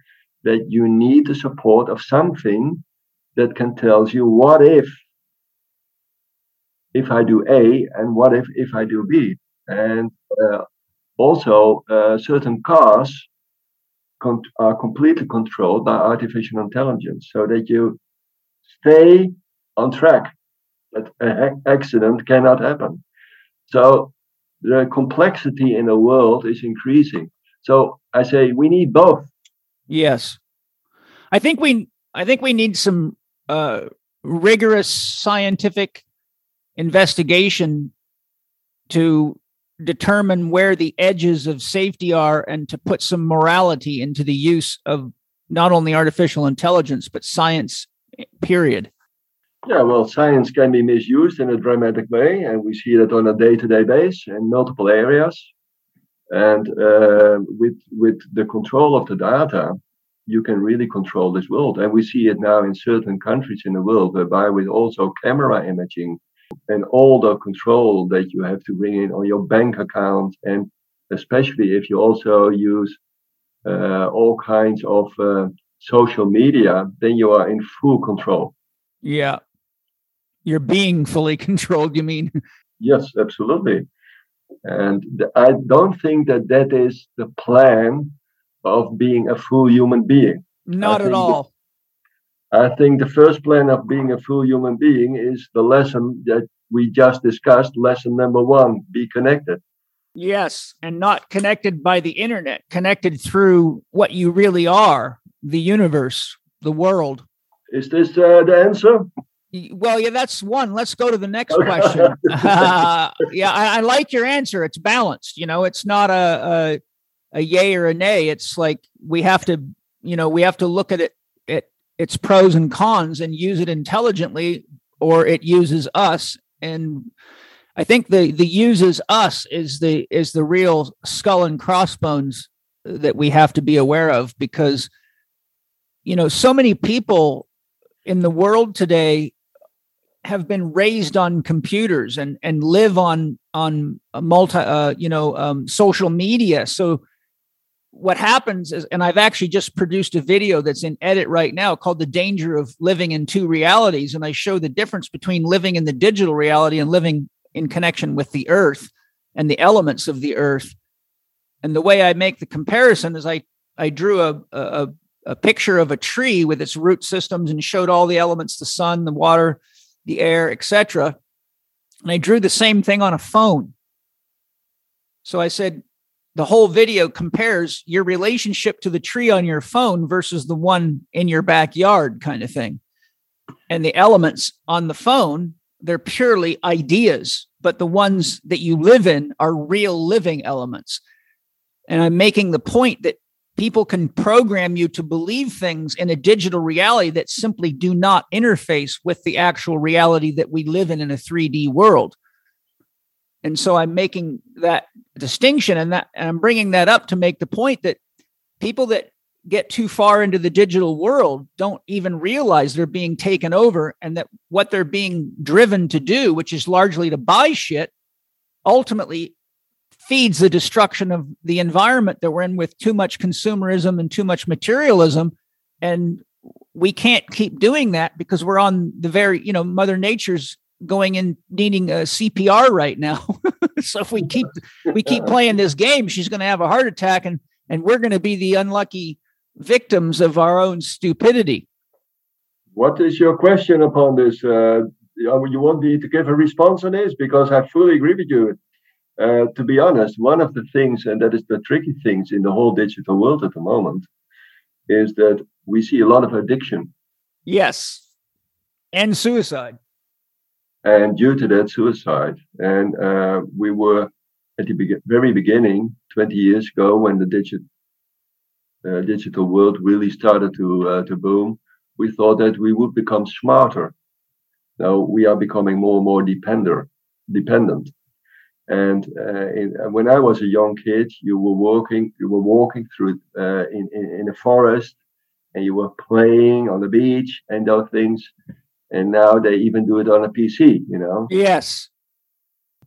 that you need the support of something that can tell you what if if I do A and what if if I do B. and uh, also uh, certain cars con- are completely controlled by artificial intelligence, so that you stay on track. That an accident cannot happen. So the complexity in the world is increasing. So I say we need both. Yes, I think we I think we need some uh, rigorous scientific investigation to determine where the edges of safety are and to put some morality into the use of not only artificial intelligence but science period. Yeah well science can be misused in a dramatic way and we see that on a day-to-day basis in multiple areas. And uh, with with the control of the data you can really control this world. And we see it now in certain countries in the world whereby with also camera imaging and all the control that you have to bring in on your bank account. And especially if you also use uh, all kinds of uh, social media then you are in full control. Yeah. You're being fully controlled you mean? Yes absolutely. And i don't think that that is the plan of being a full human being. Not at all I think the first plan of being a full human being is the lesson that we just discussed. Lesson number one be connected. Yes, and not connected by the internet, connected through what you really are the universe, the world. Is this uh, the answer? Well, yeah, that's one. Let's go to the next question. uh, yeah, I, I, like your answer. It's balanced. You know, it's not a, a a yay or a nay. It's like we have to, you know, we have to look at it its pros and cons and use it intelligently or it uses us. And i think the the uses us is the is the real skull and crossbones that we have to be aware of because you know so many people in the world today have been raised on computers and and live on on multi uh, you know um, social media. So what happens is, and I've actually just produced a video that's in edit right now called The Danger of Living in Two Realities. And I show the difference between living in the digital reality and living in connection with the earth and the elements of the earth. And the way I make the comparison is I, I drew a, a, a picture of a tree with its root systems and showed all the elements the sun, the water, the air, etc. And I drew the same thing on a phone. So I said, the whole video compares your relationship to the tree on your phone versus the one in your backyard kind of thing. And the elements on the phone they're purely ideas but the ones that you live in are real living elements. And i'm making the point that people can program you to believe things in a digital reality that simply do not interface with the actual reality that we live in in a 3d world and so i'm making that distinction and that and i'm bringing that up to make the point that people that get too far into the digital world don't even realize they're being taken over and that what they're being driven to do which is largely to buy shit ultimately feeds the destruction of the environment that we're in with too much consumerism and too much materialism. And we can't keep doing that because we're on the very you know mother nature's going in needing a CPR right now. so if we keep we keep playing this game, she's going to have a heart attack, and and we're going to be the unlucky victims of our own stupidity. What is your question upon this? Uh, you want me to give a response on this because I fully agree with you. Uh, to be honest, one of the things, and that is the tricky things in the whole digital world at the moment, is that we see a lot of addiction. Yes, and suicide and due to that suicide. And uh, we were at the be- very beginning 20 years ago when the digit, uh, digital world really started to uh, to boom we thought that we would become smarter. Now we are becoming more and more depender, dependent. And uh, in, uh, when i was a young kid you were walking you were walking through uh, in, in in a forest and you were playing on the beach and those things and now they even do it on a PC. You know. Yes.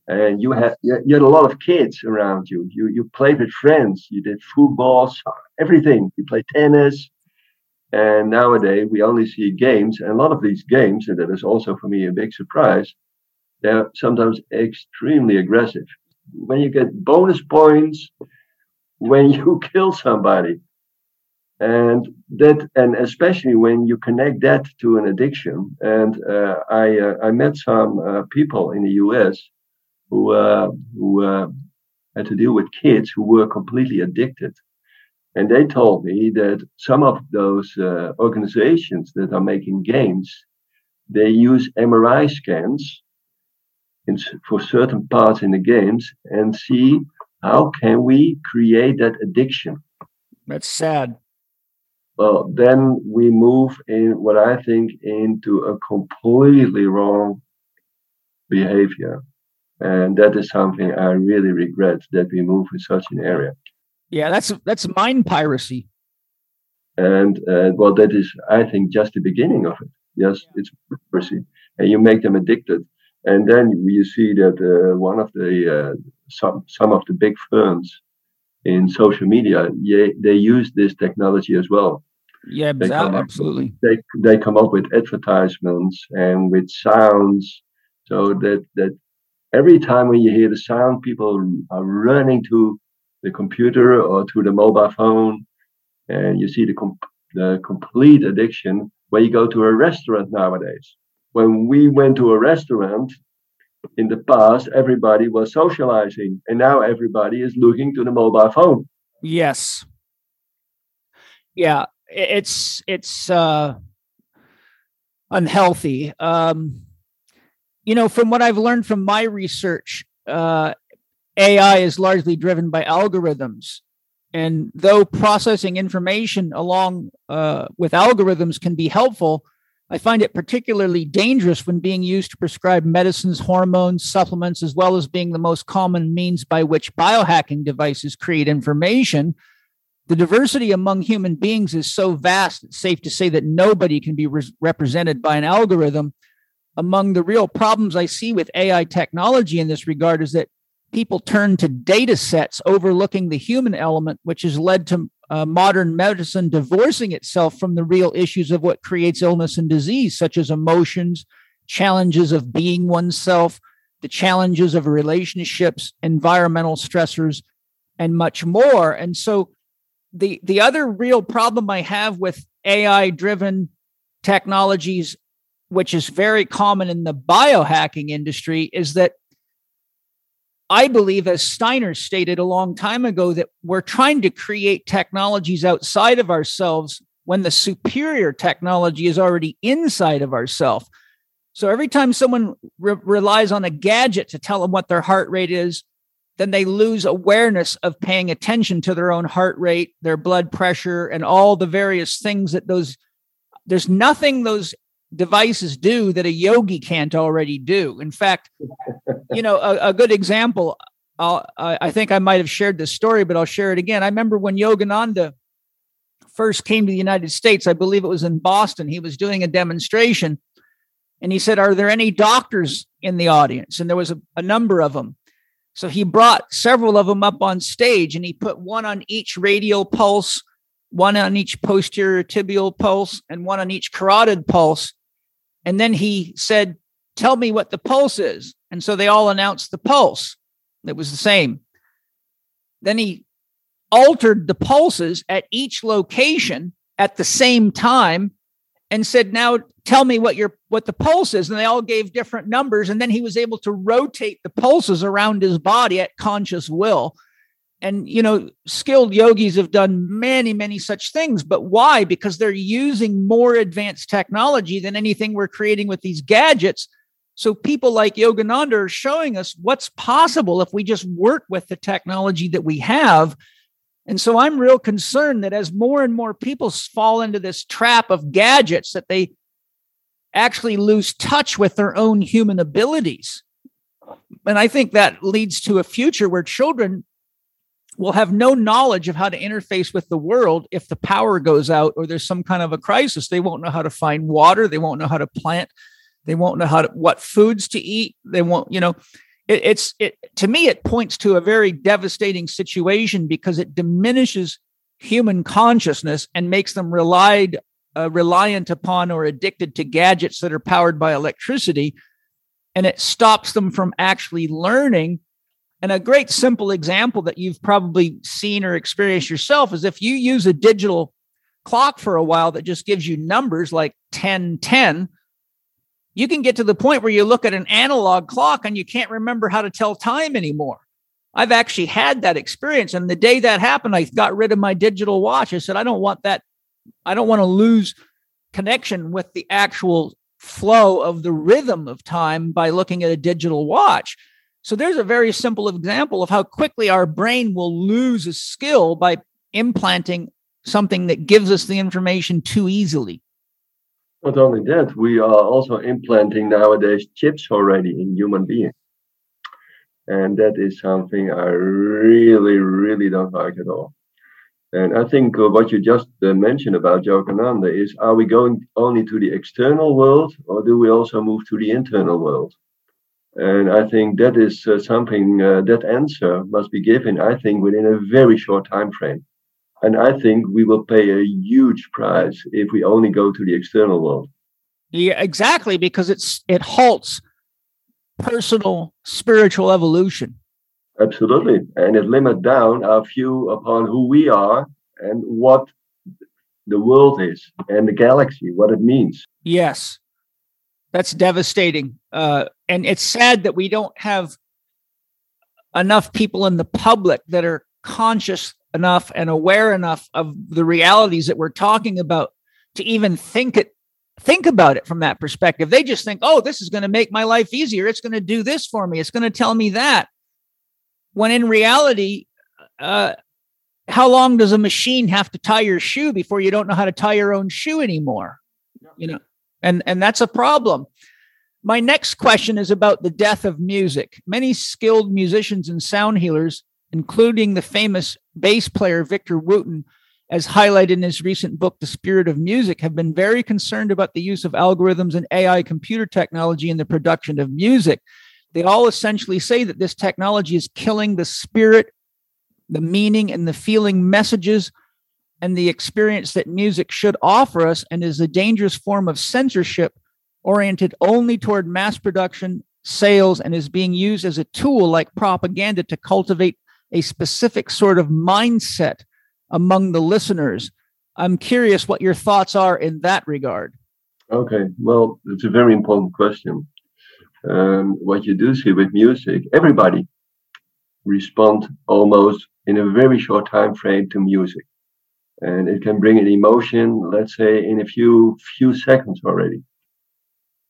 And you had you had a lot of kids around you. You you played with friends. You did football, everything. You played tennis. And nowadays we only see games, and a lot of these games, and that is also for me a big surprise. They're sometimes extremely aggressive. when you get bonus points when you kill somebody and that and especially when you connect that to an addiction and uh, i uh, i met some uh, people in the us who uh, who uh, had to deal with kids who were completely addicted. And they told me that some of those uh, organizations that are making games they use mri scans in, for certain parts in the games and see how can we create that addiction. That's sad well, then we move in what I think into a completely wrong behavior. And that is something I really regret that we move in such an area. Yeah, that's that's mind piracy. And uh, well, that is, I think, just the beginning of it. Yes, it's piracy, and you make them addicted, and then you see that uh, one of the uh, some some of the big firms in social media, yeah, they use this technology as well. Yeah, they absolutely. Up, they they come up with advertisements and with sounds, so that that every time when you hear the sound, people are running to the computer or to the mobile phone, and you see the com- the complete addiction when you go to a restaurant nowadays. When we went to a restaurant, in the past everybody was socializing and now everybody is looking to the mobile phone. Yes. Yeah it's it's uh unhealthy. Um you know from what i've learned from my research uh ai is largely driven by algorithms. And though processing information along uh, with algorithms can be helpful I find it particularly dangerous when being used to prescribe medicines, hormones, supplements, as well as being the most common means by which biohacking devices create information. The diversity among human beings is so vast, it's safe to say that nobody can be re- represented by an algorithm. Among the real problems I see with AI technology in this regard is that people turn to data sets overlooking the human element, which has led to uh, modern medicine divorcing itself from the real issues of what creates illness and disease, such as emotions, challenges of being oneself, the challenges of relationships, environmental stressors, and much more. And so, the the other real problem I have with AI driven technologies, which is very common in the biohacking industry, is that I believe, as Steiner stated a long time ago, that we're trying to create technologies outside of ourselves when the superior technology is already inside of ourselves. So every time someone re- relies on a gadget to tell them what their heart rate is, then they lose awareness of paying attention to their own heart rate, their blood pressure, and all the various things that those there's nothing those devices do that a yogi can't already do. In fact, you know, a, a good example, I'll, I think I might have shared this story, but I'll share it again. I remember when Yogananda first came to the United States, I believe it was in Boston, he was doing a demonstration and he said, Are there any doctors in the audience? And there was a, a number of them. So he brought several of them up on stage and he put one on each radial pulse, one on each posterior tibial pulse, and one on each carotid pulse. And then he said, Tell me what the pulse is. And so they all announced the pulse. It was the same. Then he altered the pulses at each location at the same time and said, Now tell me what your what the pulse is. And they all gave different numbers. And then he was able to rotate the pulses around his body at conscious will and you know skilled yogis have done many many such things but why? Because they're using more advanced technology than anything we're creating with these gadgets. So people like yogananda are showing us what's possible if we just work with the technology that we have. And so i'm real concerned that as more and more people fall into this trap of gadgets that they actually lose touch with their own human abilities. And i think that leads to a future where children will have no knowledge of how to interface with the world if the power goes out or there's some kind of a crisis. They won't know how to find water. They won't know how to plant. They won't know how to what foods to eat. They won't, you know, it, it's it to me it points to a very devastating situation because it diminishes human consciousness and makes them relied uh, reliant upon or addicted to gadgets that are powered by electricity and it stops them from actually learning And a great simple example that you've probably seen or experienced yourself is if you use a digital clock for a while that just gives you numbers like 10 10 you can get to the point where you look at an analog clock and you can't remember how to tell time anymore. I've actually had that experience and the day that happened i got rid of my digital watch. I said i don't want that. I don't want to lose connection with the actual flow of the rhythm of time by looking at a digital watch so there's a very simple example of how quickly our brain will lose a skill by implanting something that gives us the information too easily. Not only that, we are also implanting nowadays chips already in human beings. And that is something I really, really don't like at all. And I think uh, what you just uh, mentioned about Yogananda is are we going only to the external world or do we also move to the internal world? And I think that is uh, something uh, that answer must be given, I think, within a very short time frame. And I think we will pay a huge price if we only go to the external world. Yeah, exactly, because it's it halts personal spiritual evolution. Absolutely. And it limits down our view upon who we are and what the world is and the galaxy, what it means. Yes. That's devastating. Uh, and it's sad that we don't have enough people in the public that are conscious enough and aware enough of the realities that we're talking about to even think it think about it from that perspective. They just think oh this is going to make my life easier. It's going to do this for me. It's going to tell me that. When in reality uh, how long does a machine have to tie your shoe before you don't know how to tie your own shoe anymore? You know and and that's a problem my next question is about the death of music many skilled musicians and sound healers including the famous bass player Victor Wooten, as highlighted in his recent book, The Spirit of Music, have been very concerned about the use of algorithms and AI computer technology in the production of music. They all essentially say that this technology is killing the spirit, the meaning, and the feeling messages and the experience that music should offer us, and is a dangerous form of censorship oriented only toward mass production, sales, and is being used as a tool like propaganda to cultivate a specific sort of mindset among the listeners. I'm curious what your thoughts are in that regard. Okay, well, it's a very important question. Um, what you do see with music, everybody respond almost in a very short time frame to music, and it can bring an emotion, let's say, in a few few seconds already.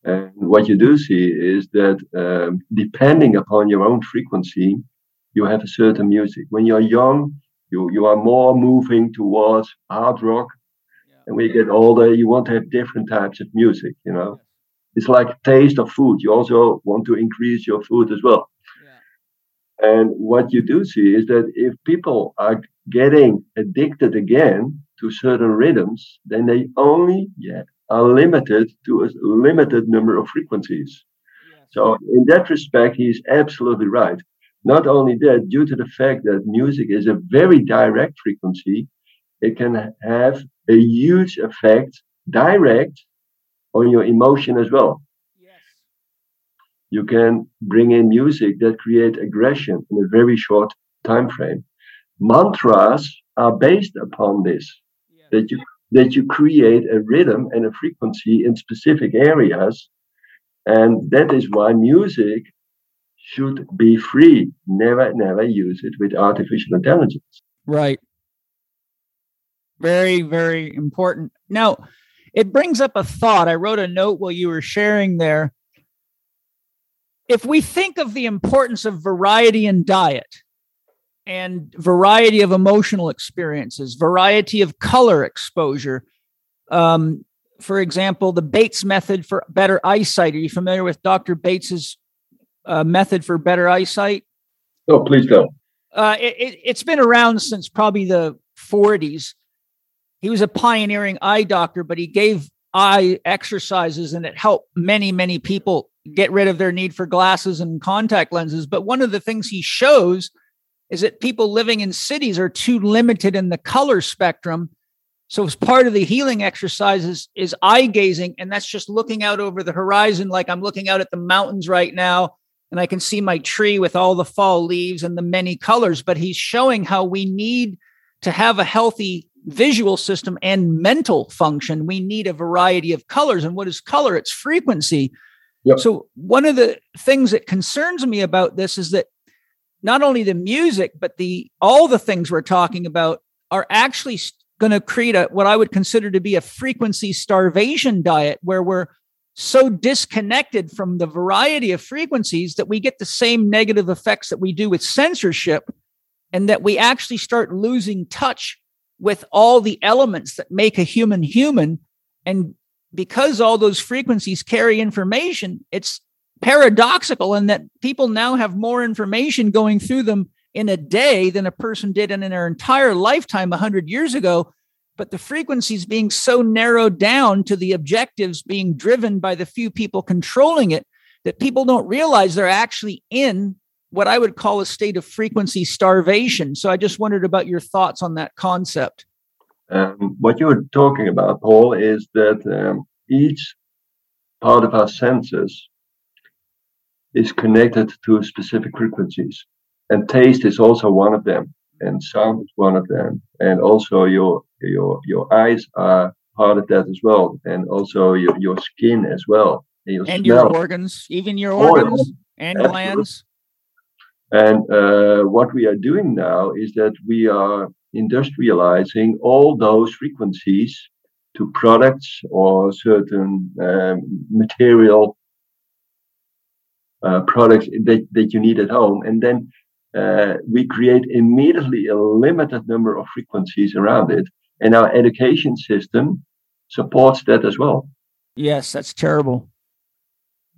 And what you do see is that um, depending upon your own frequency, you have a certain music. When you're young, you you are more moving towards hard rock, yeah. and when you get older, you want to have different types of music. You know, it's like taste of food. You also want to increase your food as well. Yeah. And what you do see is that if people are getting addicted again to certain rhythms, then they only yeah, are limited to a limited number of frequencies. Yes. So in that respect, he's absolutely right. Not only that, due to the fact that music is a very direct frequency, it can have a huge effect direct on your emotion as well. Yes. You can bring in music that create aggression in a very short time frame. Mantras are based upon this. Yes. That you that you create a rhythm and a frequency in specific areas. And that is why music should be free. Never, never use it with artificial intelligence. Right. Very, very important. Now, it brings up a thought. I wrote a note while you were sharing there. If we think of the importance of variety in diet and variety of emotional experiences, variety of color exposure, um, for example, the Bates method for better eyesight. Are you familiar with Dr. Bates's uh, method for better eyesight? Oh, please don't. Uh, it, has it, been around since probably the 40s. He was a pioneering eye doctor, but he gave eye exercises and it helped many, many people get rid of their need for glasses and contact lenses. But one of the things he shows is that people living in cities are too limited in the color spectrum. So, as part of the healing exercises is eye gazing, and that's just looking out over the horizon, like I'm looking out at the mountains right now and I can see my tree with all the fall leaves and the many colors, but he's showing how we need to have a healthy visual system and mental function. We need a variety of colors. And what is color? It's frequency. Yep. So, one of the things that concerns me about this is that not only the music, but the all the things we're talking about are actually going to create a what I would consider to be a frequency starvation diet where we're so disconnected from the variety of frequencies that we get the same negative effects that we do with censorship and that we actually start losing touch with all the elements that make a human human. And because all those frequencies carry information it's paradoxical in that people now have more information going through them in a day than a person did in their entire lifetime 100 years ago but the frequencies being so narrowed down to the objectives being driven by the few people controlling it that people don't realize they're actually in what I would call a state of frequency starvation. So I just wondered about your thoughts on that concept. Um, what you're talking about, Paul, is that um, each part of our senses is connected to specific frequencies. And taste is also one of them and sound is one of them and also your your your eyes are part of that as well and also your, your skin as well and your, and your organs even your organs oh, and Absolutely. glands. And uh, what we are doing now is that we are industrializing all those frequencies to products or certain um, material uh, products that, that you need at home. And then uh, we create immediately a limited number of frequencies around it. And our education system supports that as well. Yes, that's terrible.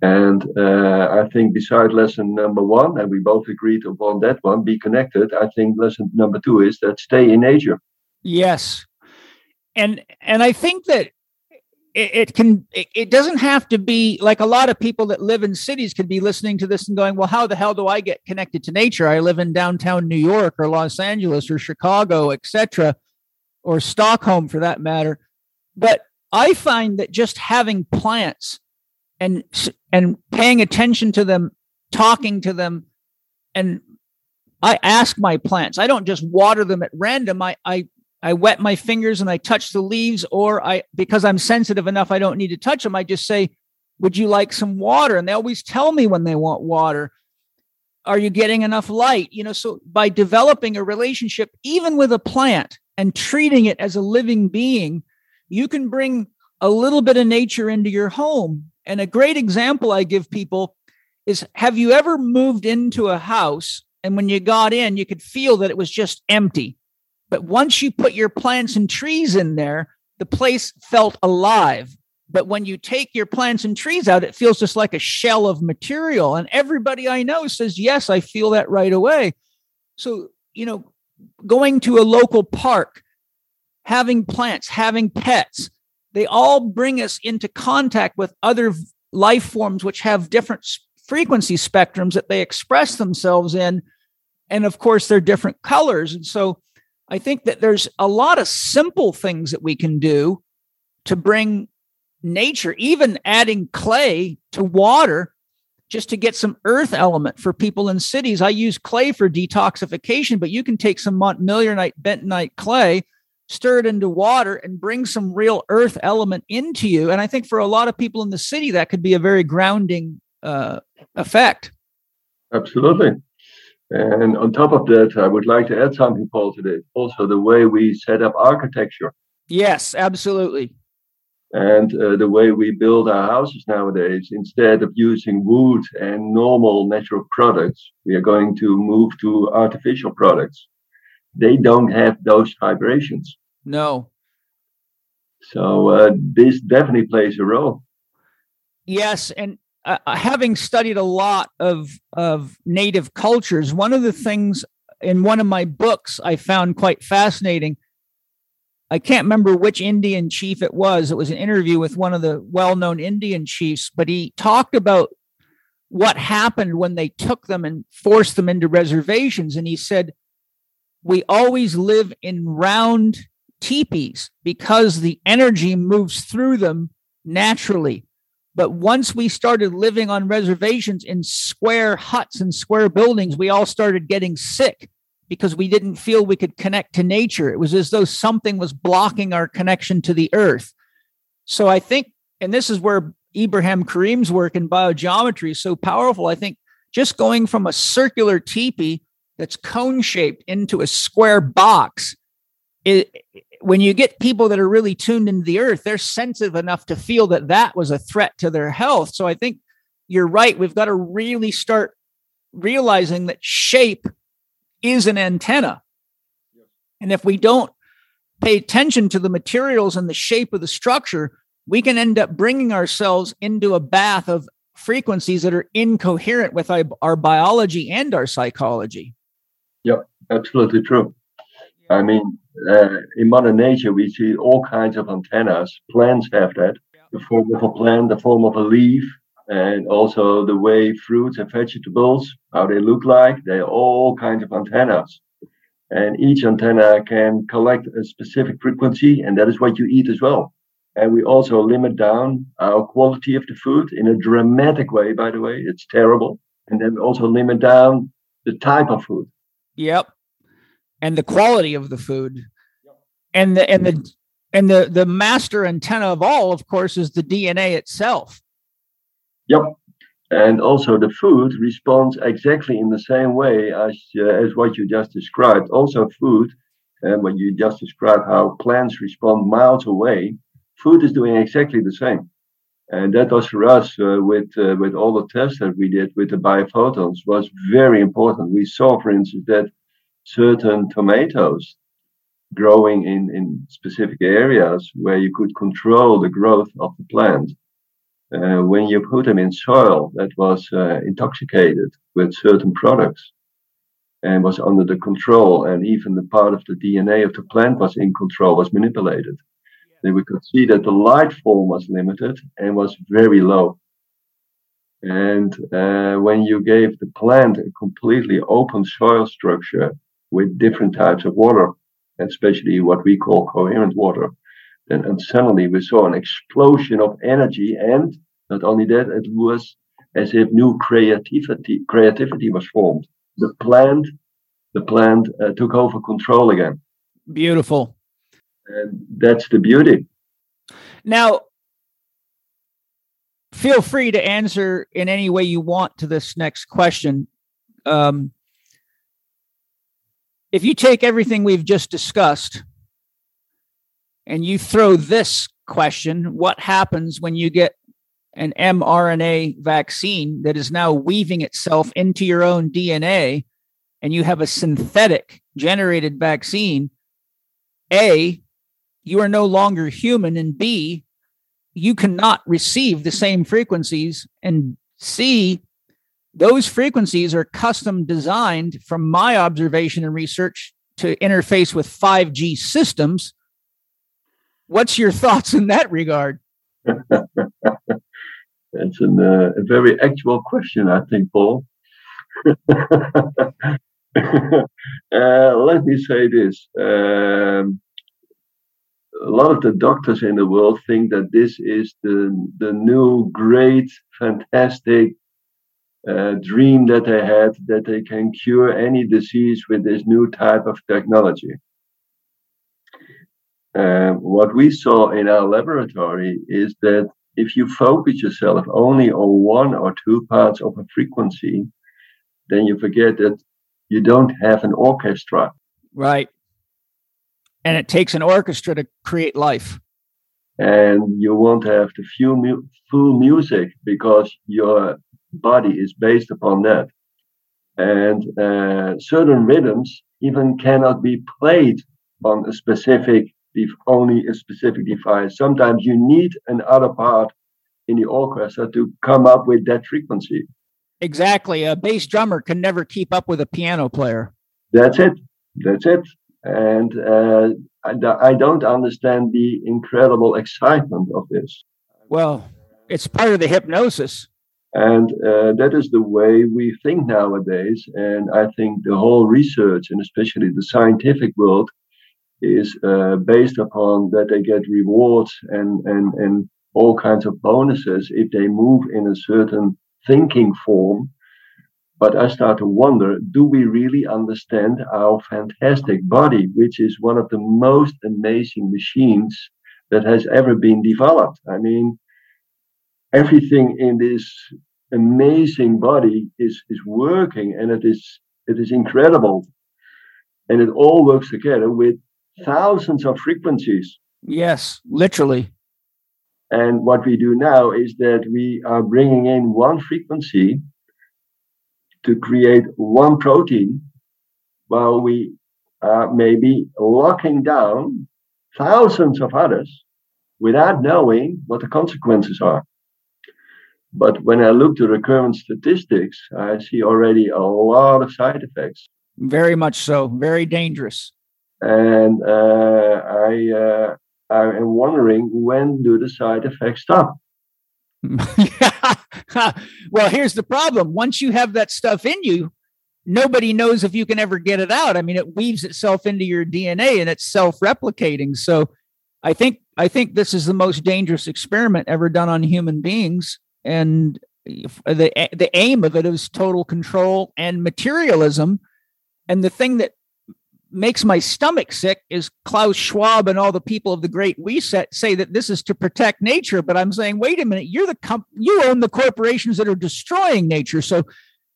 And uh, I think beside lesson number one, and we both agreed upon that one, be connected. I think lesson number two is that stay in nature. Yes, and and I think that it, it can it, it, doesn't have to be like a lot of people that live in cities could be listening to this and going well how the hell do i get connected to nature? I live in downtown new york or los angeles or chicago etc or stockholm for that matter. But i find that just having plants and and paying attention to them talking to them and i ask my plants. I don't just water them at random. I i I wet my fingers and I touch the leaves, or I, because I'm sensitive enough, I don't need to touch them. I just say, Would you like some water? And they always tell me when they want water. Are you getting enough light? You know, so by developing a relationship, even with a plant and treating it as a living being, you can bring a little bit of nature into your home. And a great example I give people is have you ever moved into a house and when you got in, you could feel that it was just empty? But once you put your plants and trees in there, the place felt alive. But when you take your plants and trees out, it feels just like a shell of material. And everybody I know says, Yes, I feel that right away. So, you know, going to a local park, having plants, having pets, they all bring us into contact with other life forms which have different frequency spectrums that they express themselves in. And of course, they're different colors. And so, I think that there's a lot of simple things that we can do to bring nature, even adding clay to water just to get some earth element for people in cities. I use clay for detoxification, but you can take some Montmorillonite bentonite clay, stir it into water, and bring some real earth element into you. And I think for a lot of people in the city, that could be a very grounding uh, effect. Absolutely. And on top of that, I would like to add something, Paul, to this. Also, the way we set up architecture. Yes, absolutely. And uh, the way we build our houses nowadays, instead of using wood and normal natural products, we are going to move to artificial products. They don't have those vibrations. No. So uh, this definitely plays a role. Yes, and uh, having studied a lot of of native cultures, one of the things in one of my books I found quite fascinating. I can't remember which Indian chief it was. It was an interview with one of the well-known Indian chiefs, but he talked about what happened when they took them and forced them into reservations. And he said, We always live in round teepees because the energy moves through them naturally. But once we started living on reservations in square huts and square buildings, we all started getting sick because we didn't feel we could connect to nature. It was as though something was blocking our connection to the earth. So I think, and this is where Ibrahim Karim's work in biogeometry is so powerful. I think just going from a circular teepee that's cone shaped into a square box, it, when you get people that are really tuned into the earth, they're sensitive enough to feel that that was a threat to their health. So I think you're right. We've got to really start realizing that shape is an antenna. And if we don't pay attention to the materials and the shape of the structure, we can end up bringing ourselves into a bath of frequencies that are incoherent with our, our biology and our psychology. Yep, absolutely true. I mean, uh, in Mother Nature, we see all kinds of antennas. Plants have that the form of a plant, the form of a leaf, and also the way fruits and vegetables, how they look like. They're all kinds of antennas. And each antenna can collect a specific frequency, and that is what you eat as well. And we also limit down our quality of the food in a dramatic way, by the way. It's terrible. And then we also limit down the type of food. Yep. And the quality of the food. And the and the and the the master antenna of all, of course, is the DNA itself. Yep. And also the food responds exactly in the same way as uh, as what you just described. Also food, and uh, when you just described how plants respond miles away, food is doing exactly the same. And that was for us uh, with uh, with all the tests that we did with the biophotons was very important. We saw, for instance, that certain tomatoes growing in, in specific areas where you could control the growth of the plant. Uh, when you put them in soil that was uh, intoxicated with certain products and was under the control, and even the part of the DNA of the plant was in control, was manipulated then we could see that the light form was limited and was very low. And uh, when you gave the plant a completely open soil structure with different types of water, especially what we call coherent water, then and suddenly we saw an explosion of energy. And not only that, it was as if new creativity creativity was formed. The plant, the plant uh, took over control again. Beautiful. And that's the beauty. Now, feel free to answer in any way you want to this next question. Um, if you take everything we've just discussed and you throw this question, what happens when you get an mRNA vaccine that is now weaving itself into your own DNA and you have a synthetic generated vaccine? A, you are no longer human, and B, you cannot receive the same frequencies, and C, those frequencies are custom designed from my observation and research to interface with 5G systems. What's your thoughts in that regard? It's an, uh, a very actual question, I think, Paul. uh, let me say this. Um, a lot of the doctors in the world think that this is the the new great fantastic uh, dream that they had that they can cure any disease with this new type of technology. Uh, what we saw in our laboratory is that if you focus yourself only on one or two parts of a frequency, then you forget that you don't have an orchestra. Right and it takes an orchestra to create life and you won't have the full, mu- full music because your body is based upon that. And uh, certain rhythms even cannot be played on a specific if only a specific device. Sometimes you need another part in the orchestra to come up with that frequency. Exactly. A bass drummer can never keep up with a piano player. That's it. That's it. And uh, I, I don't understand the incredible excitement of this. Well, it's part of the hypnosis. And uh, that is the way we think nowadays. And I think the whole research, and especially the scientific world, is uh, based upon that they get rewards and, and, and all kinds of bonuses if they move in a certain thinking form. But I start to wonder do we really understand our fantastic body, which is one of the most amazing machines that has ever been developed? I mean, everything in this amazing body is, is working and it is it is incredible. And it all works together with thousands of frequencies. Yes, literally. And what we do now is that we are bringing in one frequency to create one protein while we are maybe locking down thousands of others without knowing what the consequences are. But when I look to the current statistics, I see already a lot of side effects. Very much so. Very dangerous. And uh, I, uh, I am wondering when do the side effects stop? well, here's the problem. Once you have that stuff in you, nobody knows if you can ever get it out. I mean, it weaves itself into your DNA and it's self-replicating. So I think I think this is the most dangerous experiment ever done on human beings. And uh, the the aim of it is total control and materialism. And the thing that makes my stomach sick is Klaus Schwab and all the people of the Great Reset say that this is to protect nature. But I'm saying, wait a minute, you're the comp- you own the corporations that are destroying nature. So,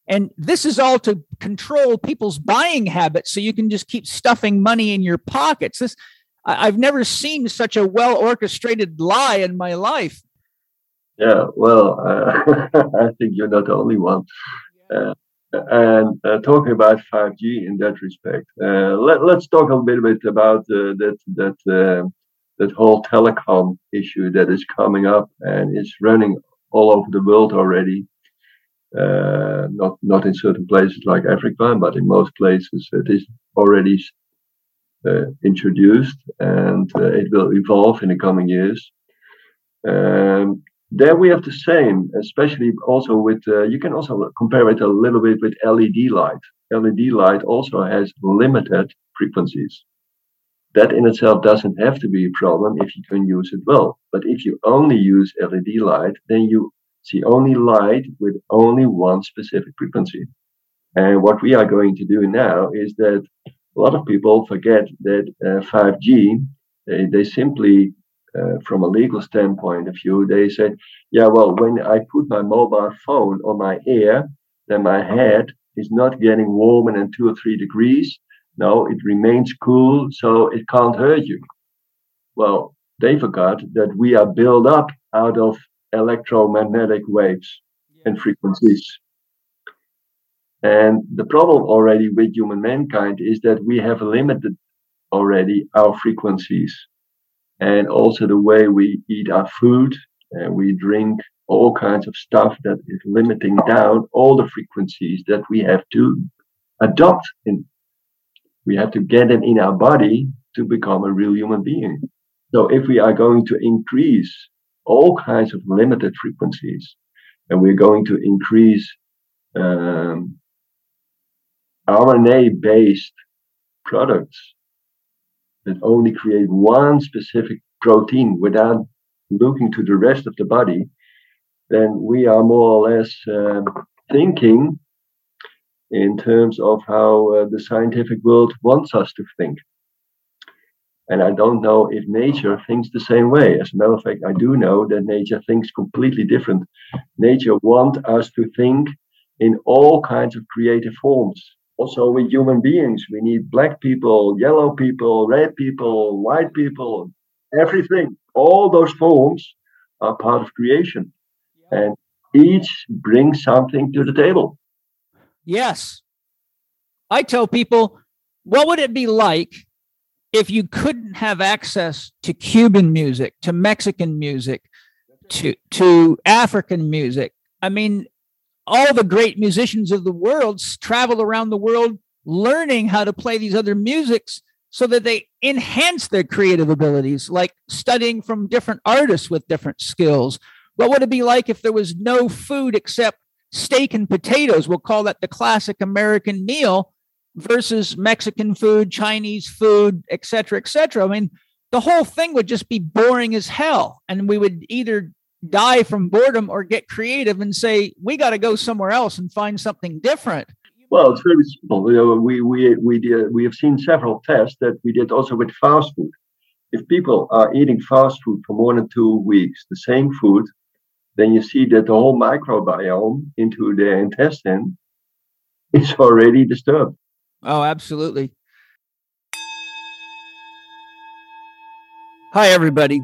and this is all to control people's buying habits, so you can just keep stuffing money in your pockets. This I've never seen such a well orchestrated lie in my life. Yeah, well, uh, I think you're not the only one. Uh, and uh, talking about 5G in that respect, uh, let, us talk a little bit about uh, that that uh, that whole telecom issue that is coming up and is running all over the world already. Uh, not not in certain places like Africa, but in most places it is already uh, introduced, and it will evolve in the coming years. Um, there we have the same, especially also with, uh, you can also compare it a little bit with LED light. LED light also has limited frequencies. That in itself doesn't have to be a problem if you can use it well. But if you only use LED light, then you see only light with only one specific frequency. And what we are going to do now is that a lot of people forget that uh, 5G, they, they simply uh, from a legal standpoint of view, they say, yeah, well, when I put my mobile phone on my ear, then my head is not getting warmer than two or three degrees. No, it remains cool, so it can't hurt you. Well, they forgot that we are built up out of electromagnetic waves and frequencies. And the problem already with human mankind is that we have limited already our frequencies and also the way we eat our food. And we drink all kinds of stuff that is limiting down all the frequencies that we have to adopt in. We have to get them in our body to become a real human being. So if we are going to increase all kinds of limited frequencies and we're going to increase um, RNA based products that only create one specific protein without looking to the rest of the body, then we are more or less um, thinking in terms of how uh, the scientific world wants us to think. And I don't know if nature thinks the same way. As a matter of fact, I do know that nature thinks completely different. Nature wants us to think in all kinds of creative forms also with human beings. We need black people, yellow people, red people, white people, everything. All those forms are part of creation. And each brings something to the table. Yes. I tell people, what would it be like if you couldn't have access to Cuban music, to Mexican music, to to African music? I mean, all the great musicians of the world travel around the world learning how to play these other musics so that they enhance their creative abilities, like studying from different artists with different skills. What would it be like if there was no food except steak and potatoes? We'll call that the classic American meal versus Mexican food, Chinese food, et cetera, et cetera. I mean, the whole thing would just be boring as hell. And we would either die from boredom or get creative and say, we got to go somewhere else and find something different. Well, it's very simple. You know, we we we did, we have seen several tests that we did also with fast food. If people are eating fast food for more than two weeks, the same food, then you see that the whole microbiome into their intestine is already disturbed. Oh, absolutely. Hi, everybody.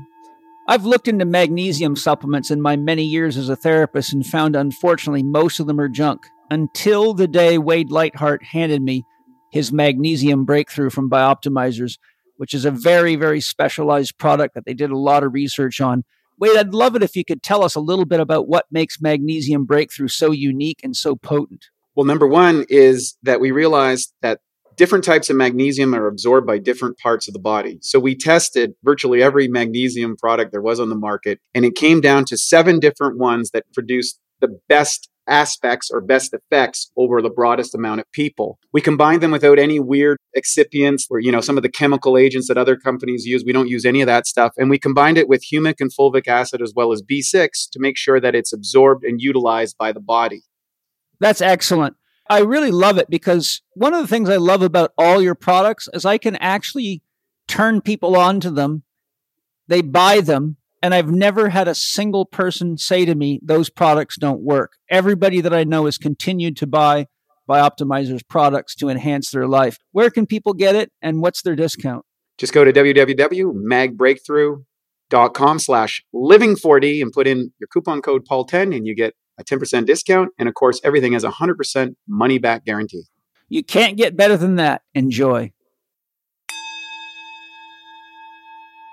I've looked into magnesium supplements in my many years as a therapist and found, unfortunately, most of them are junk until the day Wade Lightheart handed me his magnesium breakthrough from Bioptimizers, which is a very, very specialized product that they did a lot of research on. Wade, I'd love it if you could tell us a little bit about what makes magnesium breakthrough so unique and so potent. Well, number one is that we realized that different types of magnesium are absorbed by different parts of the body. So we tested virtually every magnesium product there was on the market, and it came down to seven different ones that produced the best aspects or best effects over the broadest amount of people. We combined them without any weird excipients or, you know, some of the chemical agents that other companies use. We don't use any of that stuff. And we combined it with humic and fulvic acid as well as B6 to make sure that it's absorbed and utilized by the body. That's excellent. I really love it because one of the things I love about all your products is I can actually turn people onto them. They buy them, and I've never had a single person say to me, those products don't work. Everybody that I know has continued to buy Bioptimizer's products to enhance their life. Where can people get it and what's their discount? Just go to www.magbreakthrough.com slash living4D and put in your coupon code Paul10 and you get a 10% discount. And of course, everything has a 100% money back guarantee. You can't get better than that. Enjoy.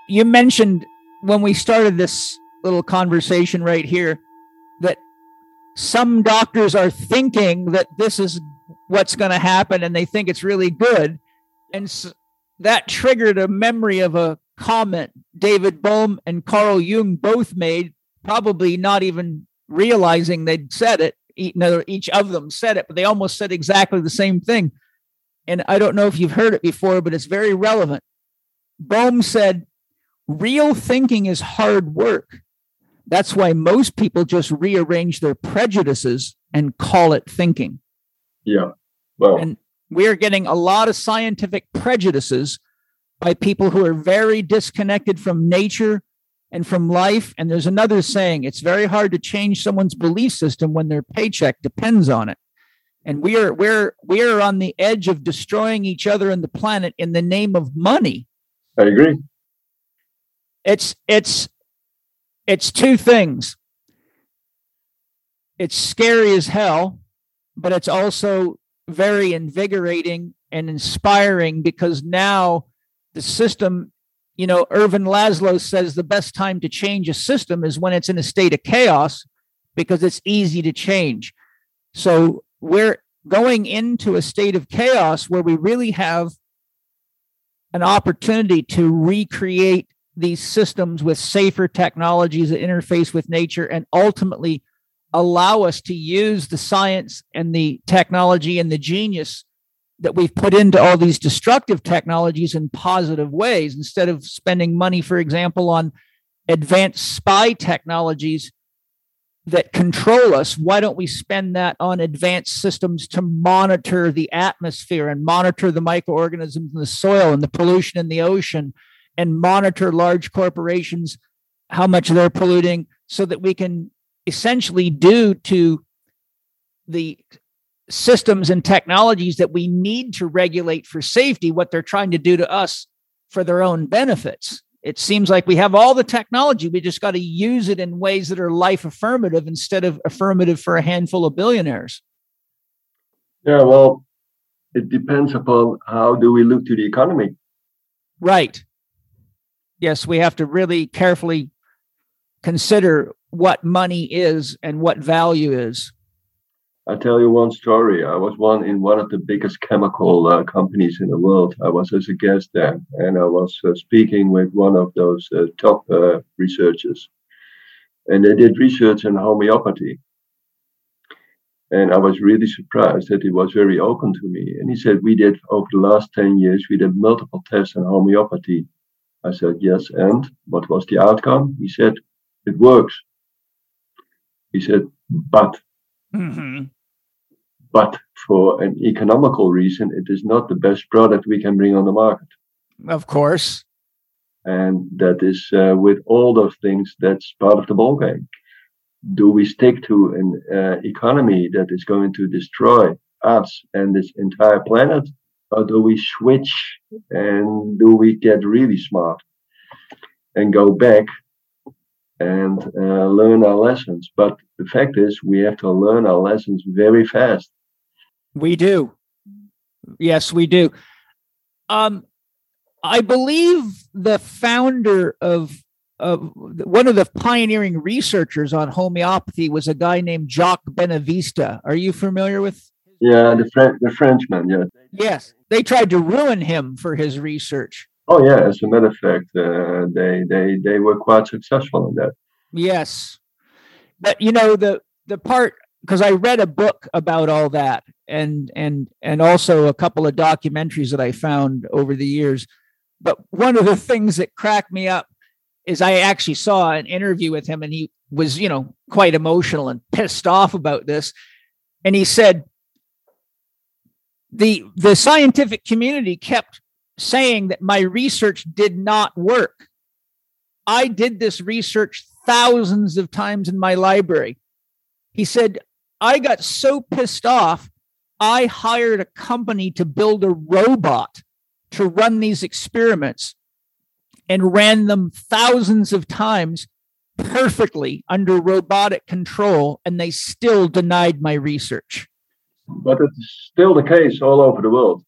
You mentioned when we started this little conversation right here that some doctors are thinking that this is what's going to happen and they think it's really good. And so that triggered a memory of a comment David Bohm and Carl Jung both made, probably not even realizing they'd said it. Each of them said it, but they almost said exactly the same thing. And I don't know if you've heard it before, but it's very relevant. Bohm said, Real thinking is hard work. That's why most people just rearrange their prejudices and call it thinking. Yeah. Well, and we're getting a lot of scientific prejudices by people who are very disconnected from nature and from life. And there's another saying it's very hard to change someone's belief system when their paycheck depends on it. And we are we're we are on the edge of destroying each other and the planet in the name of money. I agree. It's it's it's two things. It's scary as hell, but it's also very invigorating and inspiring because now the system you know, Ervin Laszlo says the best time to change a system is when it's in a state of chaos because it's easy to change. So we're going into a state of chaos where we really have an opportunity to recreate these systems with safer technologies that interface with nature and ultimately allow us to use the science and the technology and the genius that we've put into all these destructive technologies in positive ways instead of spending money, for example, on advanced spy technologies that control us. Why don't we spend that on advanced systems to monitor the atmosphere and monitor the microorganisms in the soil and the pollution in the ocean and monitor large corporations, how much they're polluting, so that we can essentially do to the systems and technologies that we need to regulate for safety what they're trying to do to us for their own benefits. It seems like we have all the technology. We just got to use it in ways that are life affirmative instead of affirmative for a handful of billionaires. Yeah, well, it depends upon how do we look to the economy. Right. Yes, we have to really carefully consider what money is and what value is. I'll tell you one story. I was one in one of the biggest chemical uh, companies in the world. I was as a guest there, and I was uh, speaking with one of those uh, top uh, researchers, and they did research in homeopathy. And I was really surprised that he was very open to me. And he said, "We did over the last ten years, we did multiple tests on homeopathy. I said, Yes. And what was the outcome? He said, It works. He said, But. Mm-hmm. But for an economical reason, it is not the best product we can bring on the market. Of course. And that is uh, with all those things, that's part of the ballgame. Do we stick to an uh, economy that is going to destroy us and this entire planet? Or do we switch and do we get really smart and go back and uh, learn our lessons? But the fact is, we have to learn our lessons very fast. We do. Yes, we do. Um, I believe the founder of of one of the pioneering researchers on homeopathy was a guy named Jacques Benveniste. Are you familiar with? Yeah, the French, the Frenchman. Yeah. Yes, they tried to ruin him for his research. Oh yeah, as a matter of fact, uh, they they they were quite successful in that. Yes, but you know the the part because I read a book about all that, and and and also a couple of documentaries that I found over the years but one of the things that cracked me up is I actually saw an interview with him and he was, you know, quite emotional and pissed off about this. And he said the the scientific community kept saying that my research did not work. I did this research thousands of times in my library. He said, I got so pissed off, I hired a company to build a robot to run these experiments and ran them thousands of times perfectly under robotic control, and they still denied my research. But it's still the case all over the world.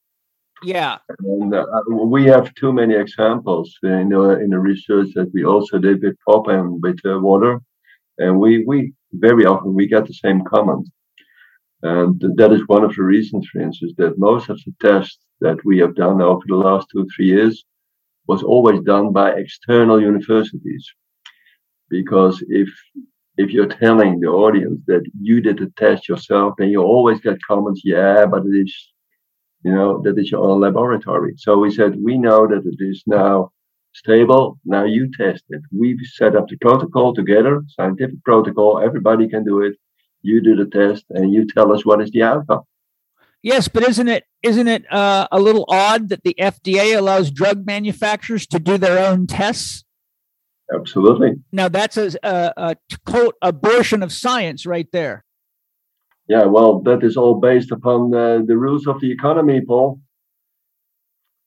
Yeah. And uh, we have too many examples in, uh, in the research that we also did with Popp and with uh, water. And we, we very often we get the same comment. And that is one of the reasons, for instance, that most of the tests that we have done over the last two, three years was always done by external universities. Because if if you're telling the audience that you did the test yourself, then you always get comments, yeah, but it is, you know, that is your own laboratory. So we said, we know that it is now stable. Now you test it. We've set up the protocol together, scientific protocol. Everybody can do it. You do the test and you tell us what is the outcome. Yes, but isn't it isn't it uh, a little odd that the FDA allows drug manufacturers to do their own tests? Absolutely. Now that's a, a, a quote abortion of science right there. Yeah, well, that is all based upon the, the rules of the economy, Paul.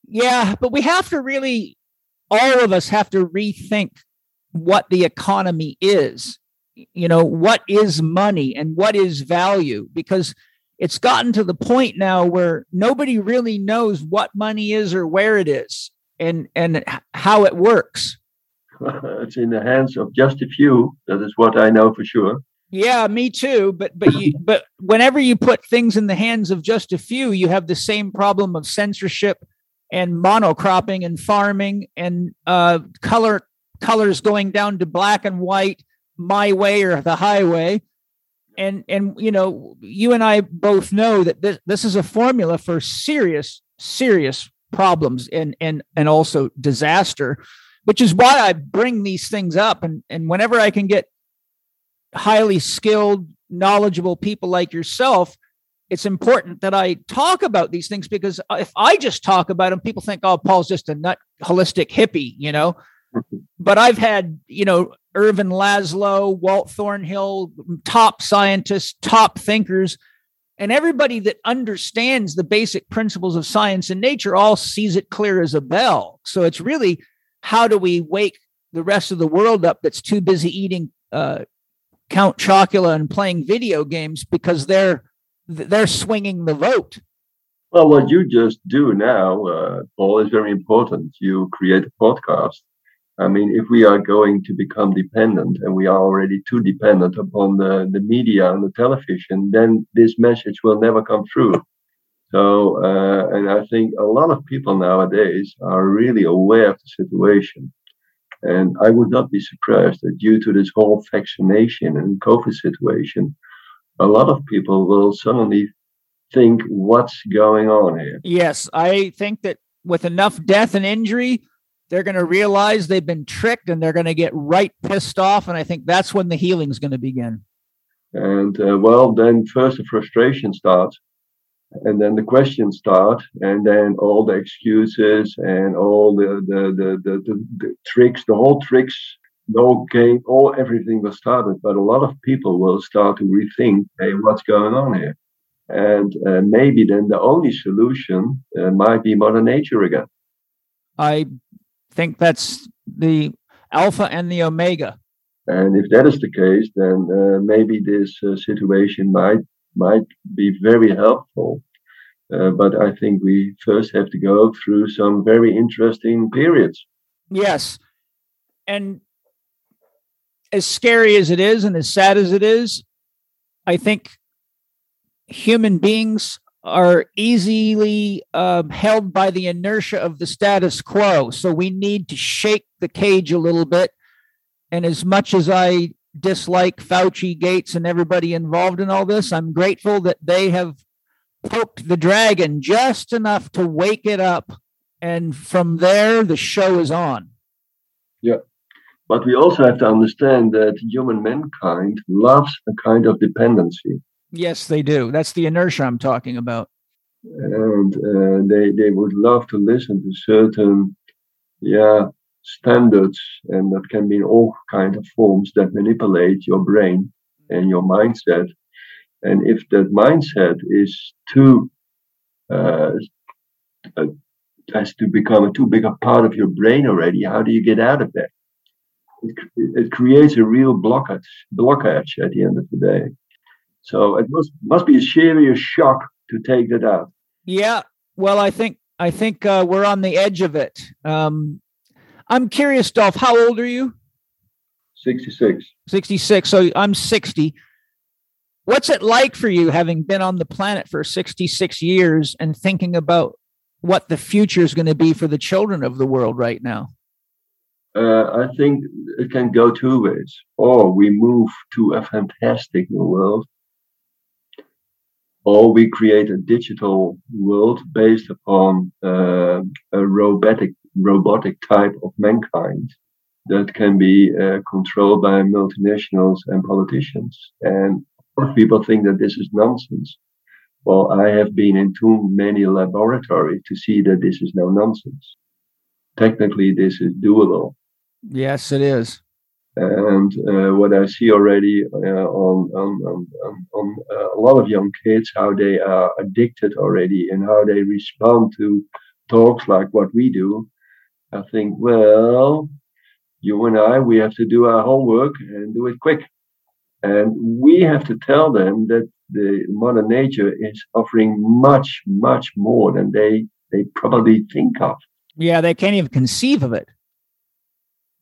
Yeah, but we have to really, all of us have to rethink what the economy is. You know, what is money and what is value? Because it's gotten to the point now where nobody really knows what money is or where it is and and how it works it's in the hands of just a few that is what i know for sure yeah me too but but you but whenever you put things in the hands of just a few you have the same problem of censorship and monocropping and farming and uh color colors going down to black and white my way or the highway. And and you know you and i both know that this, this is a formula for serious serious problems and and and also disaster which is why i bring these things up. And and whenever i can get highly skilled knowledgeable people like yourself it's important that i talk about these things because if i just talk about them people think oh paul's just a nut holistic hippie you know but i've had you know Ervin Laszlo, Wal Thornhill, top scientists, top thinkers, and everybody that understands the basic principles of science and nature all sees it clear as a bell. So it's really how do we wake the rest of the world up that's too busy eating uh, Count Chocula and playing video games because they're they're swinging the vote. Well, what you just do now, uh, Paul, is very important. You create a podcast I mean, if we are going to become dependent, and we are already too dependent upon the, the media and the television, then this message will never come through. So, uh, and I think a lot of people nowadays are really aware of the situation. And I would not be surprised that due to this whole vaccination and COVID situation, a lot of people will suddenly think, what's going on here? Yes, I think that with enough death and injury, they're going to realize they've been tricked and they're going to get right pissed off. And I think that's when the healing is going to begin. And uh, well, then first the frustration starts, and then the questions start, and then all the excuses and all the the the the, the, the tricks, the whole tricks, whole game, all everything was started. But a lot of people will start to rethink, hey, what's going on here? And uh, maybe then the only solution uh, might be Mother Nature again. I think that's the alpha and the omega. And if that is the case, then uh, maybe this uh, situation might might be very helpful. Uh, but I think we first have to go through some very interesting periods. Yes, and as scary as it is, and as sad as it is, I think human beings are easily uh, held by the inertia of the status quo. So we need to shake the cage a little bit. And as much as I dislike Fauci, Gates, and everybody involved in all this, I'm grateful that they have poked the dragon just enough to wake it up. And from there, the show is on. Yeah. But we also have to understand that human mankind loves a kind of dependency. Yes, they do. That's the inertia I'm talking about. And uh, they they would love to listen to certain, yeah, standards, and that can be in all kind of forms that manipulate your brain and your mindset. And if that mindset is too uh, uh, has to become a too big a part of your brain already, how do you get out of that? It, it creates a real blockage, blockage at the end of the day. So it must must be a serious shock to take that out. Yeah, well, I think I think uh, we're on the edge of it. Um, I'm curious, Dolf. How old are you? Sixty-six. Sixty-six. So I'm sixty. What's it like for you, having been on the planet for sixty-six years and thinking about what the future is going to be for the children of the world right now? Uh, I think it can go two ways. Or we move to a fantastic new world, or we create a digital world based upon uh, a robotic robotic type of mankind that can be uh, controlled by multinationals and politicians. And people think that this is nonsense. Well, I have been in too many laboratories to see that this is no nonsense. Technically, this is doable. Yes, it is. And uh, what I see already uh, on on, on, on uh, a lot of young kids, how they are addicted already and how they respond to talks like what we do, I think, well, you and I, we have to do our homework and do it quick, and we have to tell them that the modern Nature is offering much, much more than they they probably think of. Yeah, they can't even conceive of it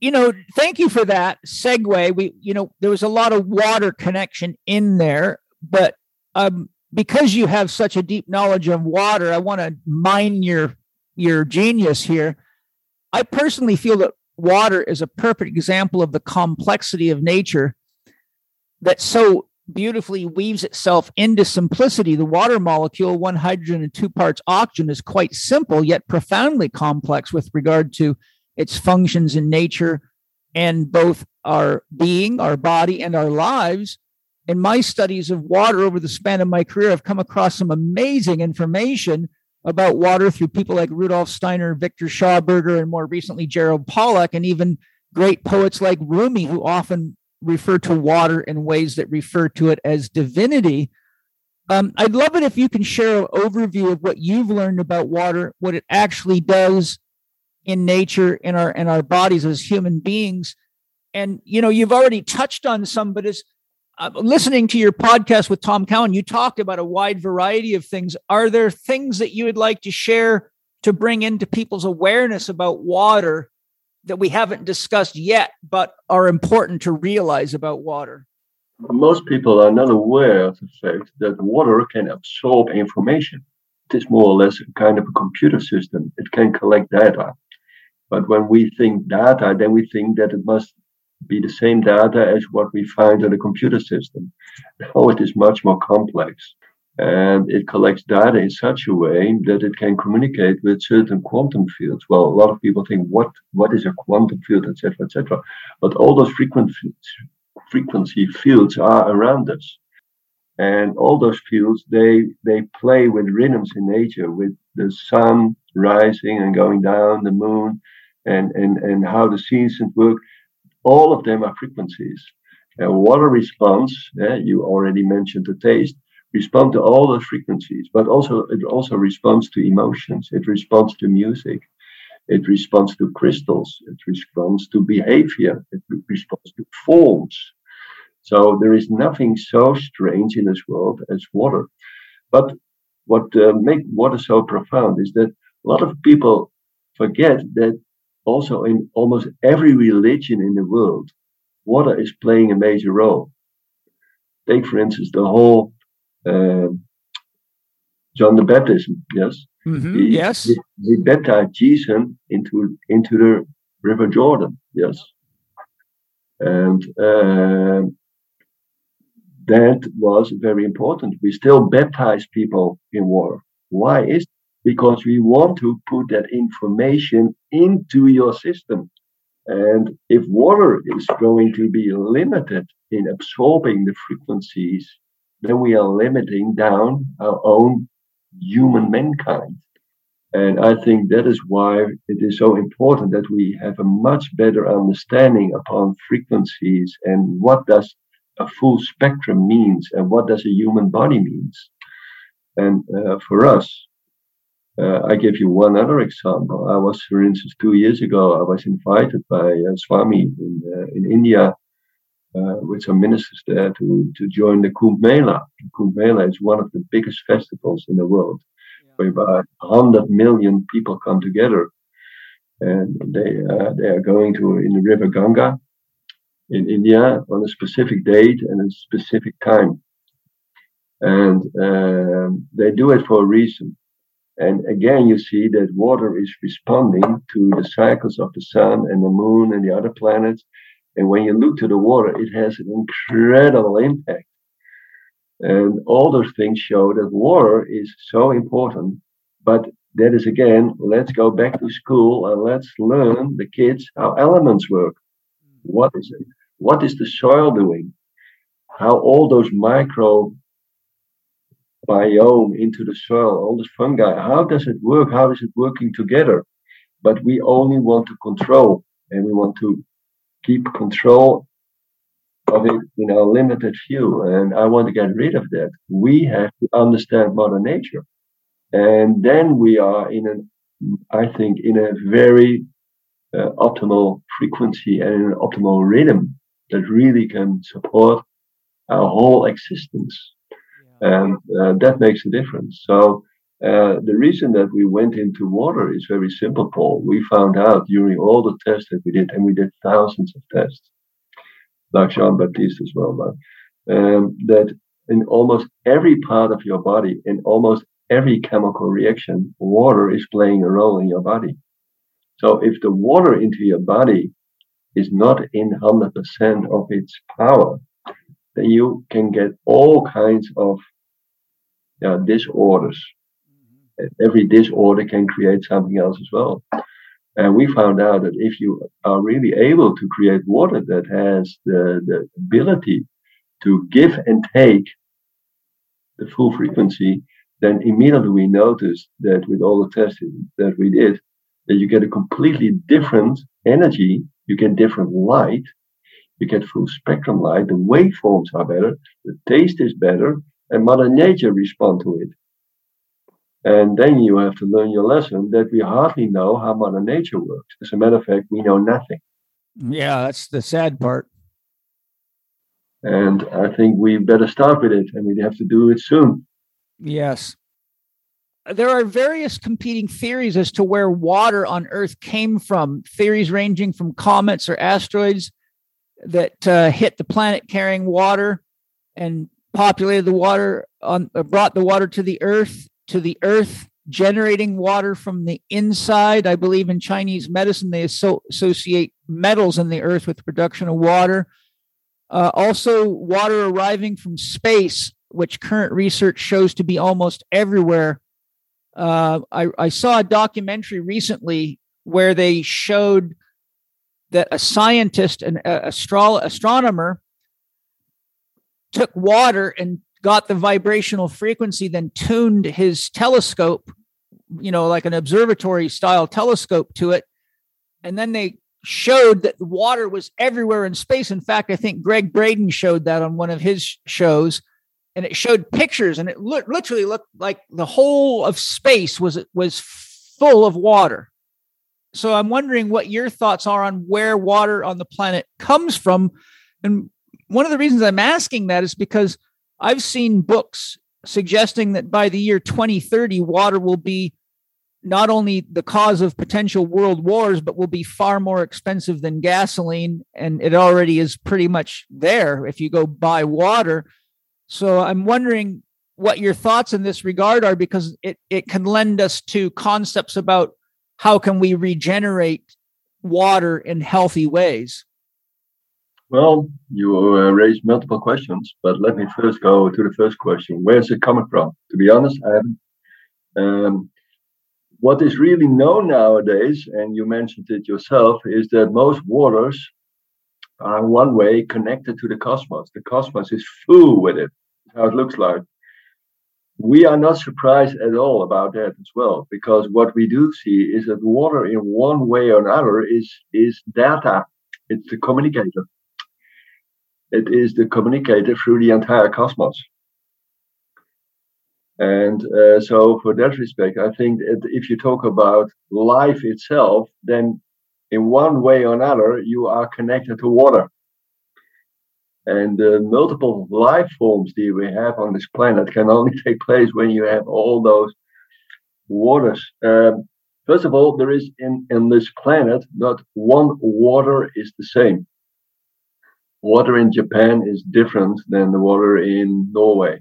you know, thank you for that segue. We, you know, there was a lot of water connection in there, but um, because you have such a deep knowledge of water, I want to mine your your genius here. I personally feel that water is a perfect example of the complexity of nature that so beautifully weaves itself into simplicity. The water molecule, one hydrogen and two parts oxygen, is quite simple yet profoundly complex with regard to its functions in nature and both our being, our body, and our lives. In my studies of water over the span of my career, I've come across some amazing information about water through people like Rudolf Steiner, Viktor Schauberger, and more recently Gerald Pollack, and even great poets like Rumi, who often refer to water in ways that refer to it as divinity. Um, I'd love it if you can share an overview of what you've learned about water, what it actually does, in nature in our in our bodies as human beings. And you know you've already touched on some but as uh, listening to your podcast with tom cowan you talked about a wide variety of things. Are there things that you would like to share to bring into people's awareness about water that we haven't discussed yet but are important to realize about water? Most people are not aware of the fact that water can absorb information. It is more or less a kind of a computer system. It can collect data but when we think data, then we think that it must be the same data as what we find in a computer system. No, it is much more complex. and it collects data in such a way that it can communicate with certain quantum fields. Well, a lot of people think, what what is a quantum field, etc., etc. But all those frequency frequency fields are around us, and all those fields they they play with rhythms in nature, with the sun rising and going down, the moon, and and and how the seasons work. All of them are frequencies. Water response, eh, you already mentioned the taste respond to all the frequencies, but also it also responds to emotions. It responds to music. It responds to crystals. It responds to behavior. It responds to forms. So there is nothing so strange in this world as water. But what uh, makes water so profound is that a lot of people forget that also in almost every religion in the world, water is playing a major role. Take, for instance, the whole uh, John the Baptist, yes, mm-hmm, he, yes, he, he, baptized Jesus into into the River Jordan, yes, and uh, that was very important. We still baptize people in water. Why is it? Because we want to put that information into your system. And if water is going to be limited in absorbing the frequencies then we are limiting down our own human mankind. And I think that is why it is so important that we have a much better understanding upon frequencies and what does a full spectrum means and what does a human body means. And uh, for us, uh, I give you one other example. I was, for instance, two years ago, I was invited by uh, Swami in, uh, in India uh, with some ministers there to, to join the Kumbh Mela. Kumbh Mela is one of the biggest festivals in the world, yeah. where about 100 million people come together. And they, uh, they are going to in the river Ganga in India on a specific date and a specific time. And um, they do it for a reason. And again, you see that water is responding to the cycles of the sun and the moon and the other planets and when you look to the water, it has an incredible impact. And all those things show that water is so important. But that is again, let's go back to school and let's learn the kids how elements work. What is it? What is the soil doing? How all those micro biome into the soil, all this fungi, how does it work? How is it working together? But we only want to control and we want to keep control of it in a limited view. And I want to get rid of that. We have to understand Mother Nature. And then we are in an, I think, in a very uh, optimal frequency and an optimal rhythm that really can support our whole existence. And uh, that makes a difference. So uh, the reason that we went into water is very simple, Paul. We found out during all the tests that we did, and we did thousands of tests, like Jean Baptiste as well, but, um, that in almost every part of your body, in almost every chemical reaction, water is playing a role in your body. So if the water into your body is not in 100% of its power, then you can get all kinds of disorders mm-hmm. every disorder can create something else as well. And we found out that if you are really able to create water that has the, the ability to give and take the full frequency, then immediately we noticed that with all the testing that we did, that you get a completely different energy, you get different light, you get full spectrum light, the waveforms are better, the taste is better, and Mother Nature respond to it. And then you have to learn your lesson that we hardly know how Mother Nature works. As a matter of fact, we know nothing. Yeah, that's the sad part. And I think we better start with it and we have to do it soon. Yes. There are various competing theories as to where water on Earth came from, theories ranging from comets or asteroids that uh, hit the planet carrying water and populated the water on uh, brought the water to the earth to the earth, generating water from the inside. I believe in Chinese medicine, they asso- associate metals in the earth with the production of water. Uh, also, water arriving from space which current research shows to be almost everywhere. Uh, I, I saw a documentary recently where they showed that a scientist, an astro- astronomer, took water and got the vibrational frequency, then tuned his telescope, you know, like an observatory style telescope to it. And then they showed that water was everywhere in space. In fact, I think Gregg Braden showed that on one of his shows. And it showed pictures, and it lo- literally looked like the whole of space was was full of water. So I'm wondering what your thoughts are on where water on the planet comes from. And one of the reasons I'm asking that is because I've seen books suggesting that by the year 2030, water will be not only the cause of potential world wars, but will be far more expensive than gasoline. And it already is pretty much there if you go buy water. So I'm wondering what your thoughts in this regard are because it, it can lend us to concepts about how can we regenerate water in healthy ways. Well, you uh, raised multiple questions, but let me first go to the first question. Where's it coming from? To be honest, I. Um, what is really known nowadays, and you mentioned it yourself, is that most waters are one way connected to the cosmos. The cosmos is full with it, how it looks like. We are not surprised at all about that as well, because what we do see is that water in one way or another is, is data. It's the communicator it is the communicator through the entire cosmos. And uh, so, for that respect, I think that if you talk about life itself, then in one way or another, you are connected to water. And the multiple life forms that we have on this planet can only take place when you have all those waters. Um, first of all, there is in, in this planet not one water is the same water in Japan is different than the water in Norway.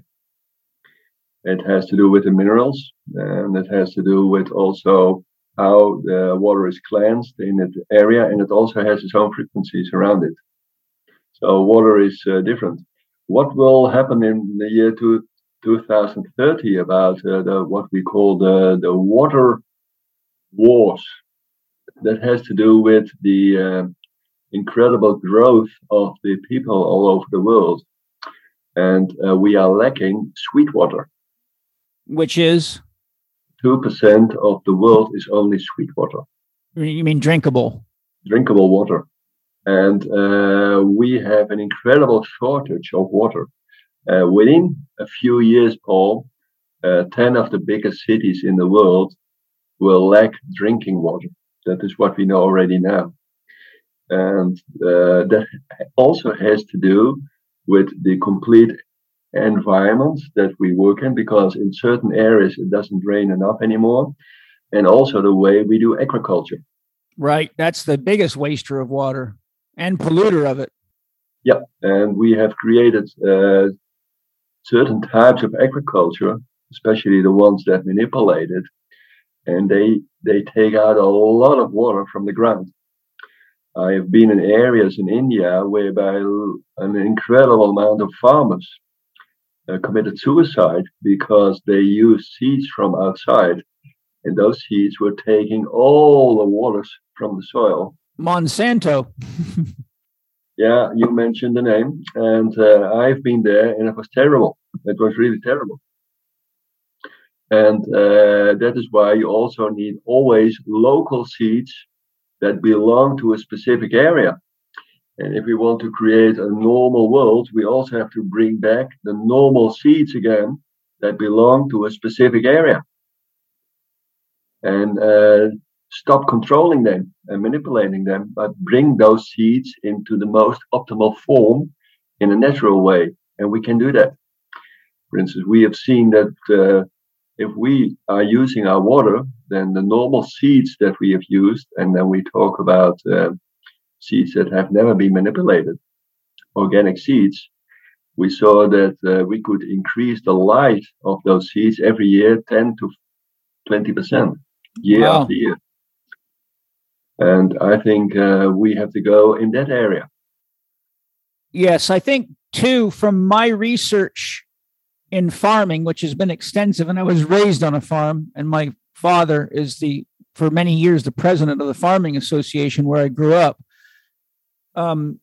It has to do with the minerals, and it has to do with also how the water is cleansed in that area, and it also has its own frequencies around it. So water is uh, different. What will happen in the year two, 2030 about uh, the what we call the the water wars? That has to do with the uh, incredible growth of the people all over the world. And uh, we are lacking sweet water. Which is? 2% of the world is only sweet water. You mean drinkable? Drinkable water. And uh, we have an incredible shortage of water. Uh, within a few years, Paul, uh, 10 of the biggest cities in the world will lack drinking water. That is what we know already now. And uh, that also has to do with the complete environment that we work in, because in certain areas it doesn't rain enough anymore. And also the way we do agriculture. Right. That's the biggest waster of water and polluter of it. Yeah. And we have created uh, certain types of agriculture, especially the ones that manipulate it. And they, they take out a lot of water from the ground. I have been in areas in India whereby an incredible amount of farmers uh, committed suicide because they used seeds from outside, and those seeds were taking all the waters from the soil. Monsanto. yeah, you mentioned the name, and uh, I've been there, and it was terrible. It was really terrible. And uh, that is why you also need always local seeds that belong to a specific area. And if we want to create a normal world, we also have to bring back the normal seeds again that belong to a specific area. And uh, stop controlling them and manipulating them, but bring those seeds into the most optimal form in a natural way. And we can do that. For instance, we have seen that uh, if we are using our water, then the normal seeds that we have used, and then we talk about uh, seeds that have never been manipulated, organic seeds, we saw that uh, we could increase the life of those seeds every year 10 to 20% year wow. after year. And I think uh, we have to go in that area. Yes, I think too, from my research, in farming, which has been extensive, and I was raised on a farm, and my father is the for many years the president of the farming association where I grew up. Um,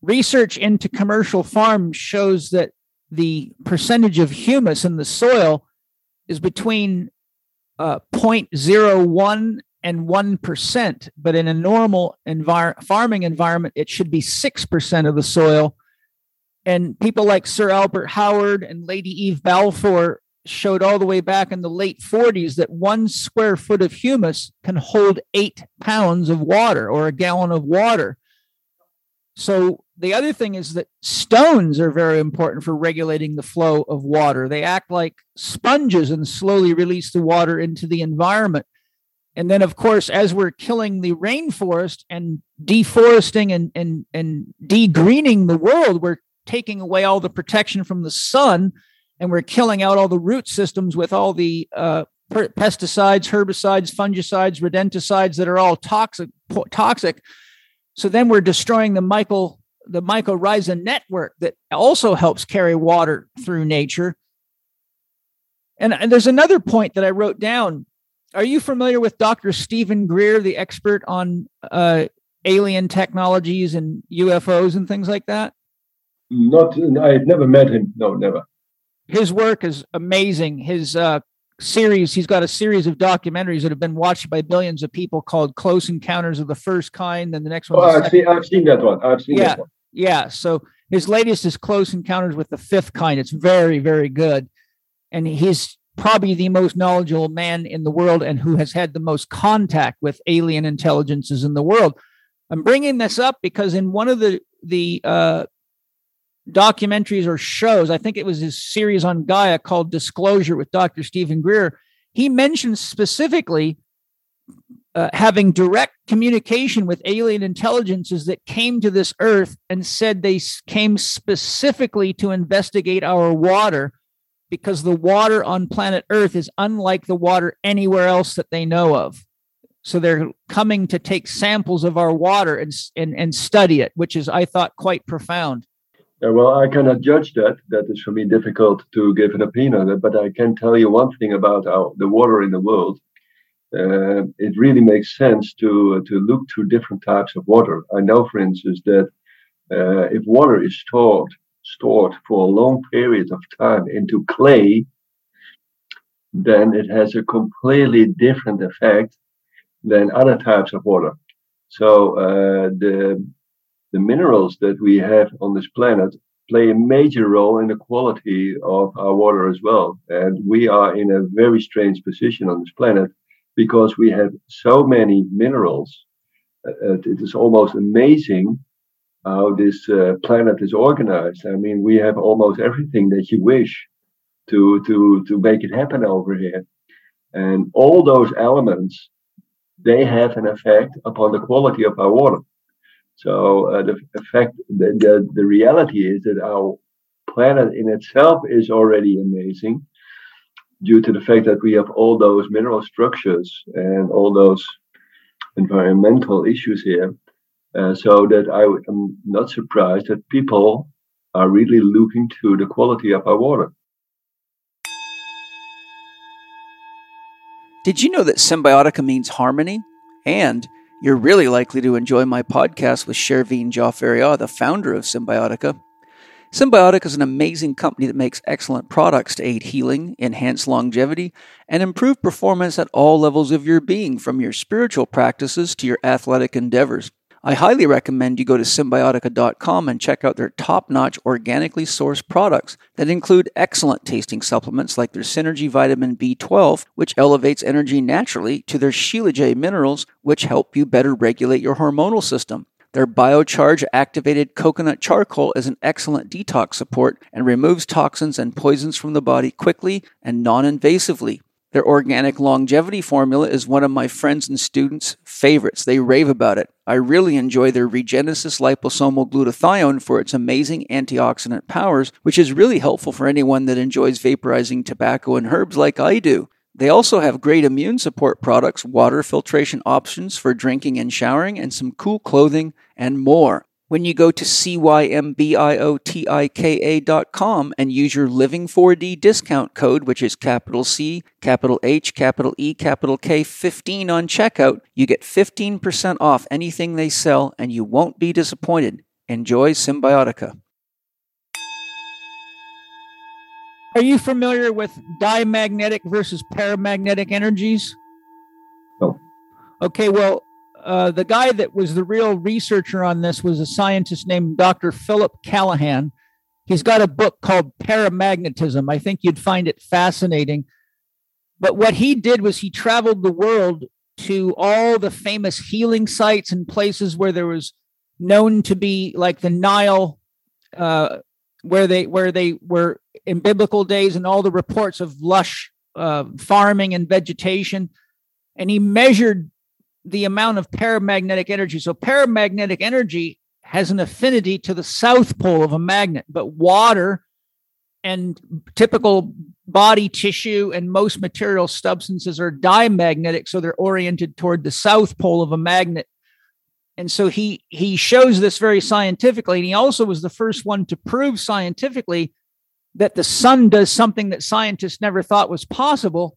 research into commercial farms shows that the percentage of humus in the soil is between uh, 0.01 and 1%, but in a normal envir- farming environment, it should be 6% of the soil. And people like Sir Albert Howard and Lady Eve Balfour showed all the way back in the late 40s that one square foot of humus can hold eight pounds of water or a gallon of water. So the other thing is that stones are very important for regulating the flow of water. They act like sponges and slowly release the water into the environment. And then, of course, as we're killing the rainforest and deforesting and, and, and degreening the world, we're taking away all the protection from the sun and we're killing out all the root systems with all the uh, pesticides, herbicides, fungicides, rodenticides that are all toxic. Toxic. So then we're destroying the Michael the mycorrhiza network that also helps carry water through nature. And, and there's another point that I wrote down. Are you familiar with Dr. Stephen Greer, the expert on uh, alien technologies and UFOs and things like that? Not, I've never met him. No, never his work is amazing. His uh, series, he's got a series of documentaries that have been watched by billions of people called Close Encounters of the First Kind. And the next one. Oh, I've seen, I've seen that one. I've seen yeah, that one. Yeah. So his latest is Close Encounters with the Fifth Kind. It's very, very good. And he's probably the most knowledgeable man in the world and who has had the most contact with alien intelligences in the world. I'm bringing this up because in one of the the uh, documentaries or shows. I think it was his series on Gaia called Disclosure with Dr. Stephen Greer. He mentions specifically uh, having direct communication with alien intelligences that came to this earth and said they came specifically to investigate our water because the water on planet earth is unlike the water anywhere else that they know of so they're coming to take samples of our water and, and, and study it which is i thought quite profound uh, well, I cannot judge that. That is for me difficult to give an opinion on it. But I can tell you one thing about our, the water in the world. Uh, it really makes sense to to look through different types of water. I know, for instance, that uh, if water is stored stored for a long period of time into clay, then it has a completely different effect than other types of water. So uh, the the minerals that we have on this planet play a major role in the quality of our water as well. And we are in a very strange position on this planet because we have so many minerals. Uh, it is almost amazing how this uh, planet is organized. I mean, we have almost everything that you wish to to to make it happen over here, and all those elements they have an effect upon the quality of our water. So uh, the effect, the, the, the reality is that our planet in itself is already amazing due to the fact that we have all those mineral structures and all those environmental issues here. Uh, so that I am not surprised that people are really looking to the quality of our water. Did you know that Cymbiotika means harmony? And you're really likely to enjoy my podcast with Shervin Jaffaria, the founder of Cymbiotika. Cymbiotika is an amazing company that makes excellent products to aid healing, enhance longevity, and improve performance at all levels of your being, from your spiritual practices to your athletic endeavors. I highly recommend you go to cymbiotika.com and check out their top notch organically sourced products that include excellent tasting supplements like their Synergy Vitamin B12, which elevates energy naturally, to their Shilajit minerals, which help you better regulate your hormonal system. Their biocharge activated coconut charcoal is an excellent detox support and removes toxins and poisons from the body quickly and non invasively. Their organic longevity formula is one of my friends and students' favorites. They rave about it. I really enjoy their Regenesis liposomal glutathione for its amazing antioxidant powers, which is really helpful for anyone that enjoys vaporizing tobacco and herbs like I do. They also have great immune support products, water filtration options for drinking and showering, and some cool clothing and more. When you go to cymbiotika.com and use your Living4D discount code, which is capital C, capital H, capital E, capital K 15 on checkout, you get 15% off anything they sell and you won't be disappointed. Enjoy Cymbiotika. Are you familiar with diamagnetic versus paramagnetic energies? No. Okay, well, uh, the guy that was the real researcher on this was a scientist named Dr. Philip Callahan. He's got a book called Paramagnetism. I think you'd find it fascinating. But what he did was he traveled the world to all the famous healing sites and places where there was known to be like the Nile, uh, where they where they were in biblical days, and all the reports of lush uh, farming and vegetation. And he measured the amount of paramagnetic energy. So, paramagnetic energy has an affinity to the south pole of a magnet, but water and typical body tissue and most material substances are diamagnetic, so they're oriented toward the south pole of a magnet. And so he he shows this very scientifically, and he also was the first one to prove scientifically that the sun does something that scientists never thought was possible,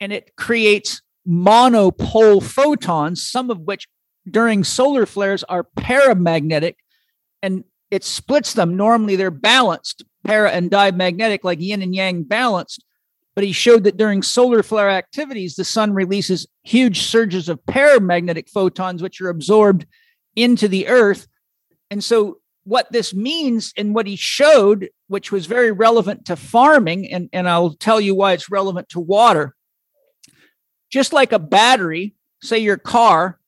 and it creates monopole photons, some of which during solar flares are paramagnetic, and it splits them. Normally they're balanced, para and diamagnetic, like yin and yang balanced. But he showed that during solar flare activities, the sun releases huge surges of paramagnetic photons, which are absorbed into the earth. And so, what this means and what he showed, which was very relevant to farming, and, and I'll tell you why it's relevant to water, just like a battery, say your car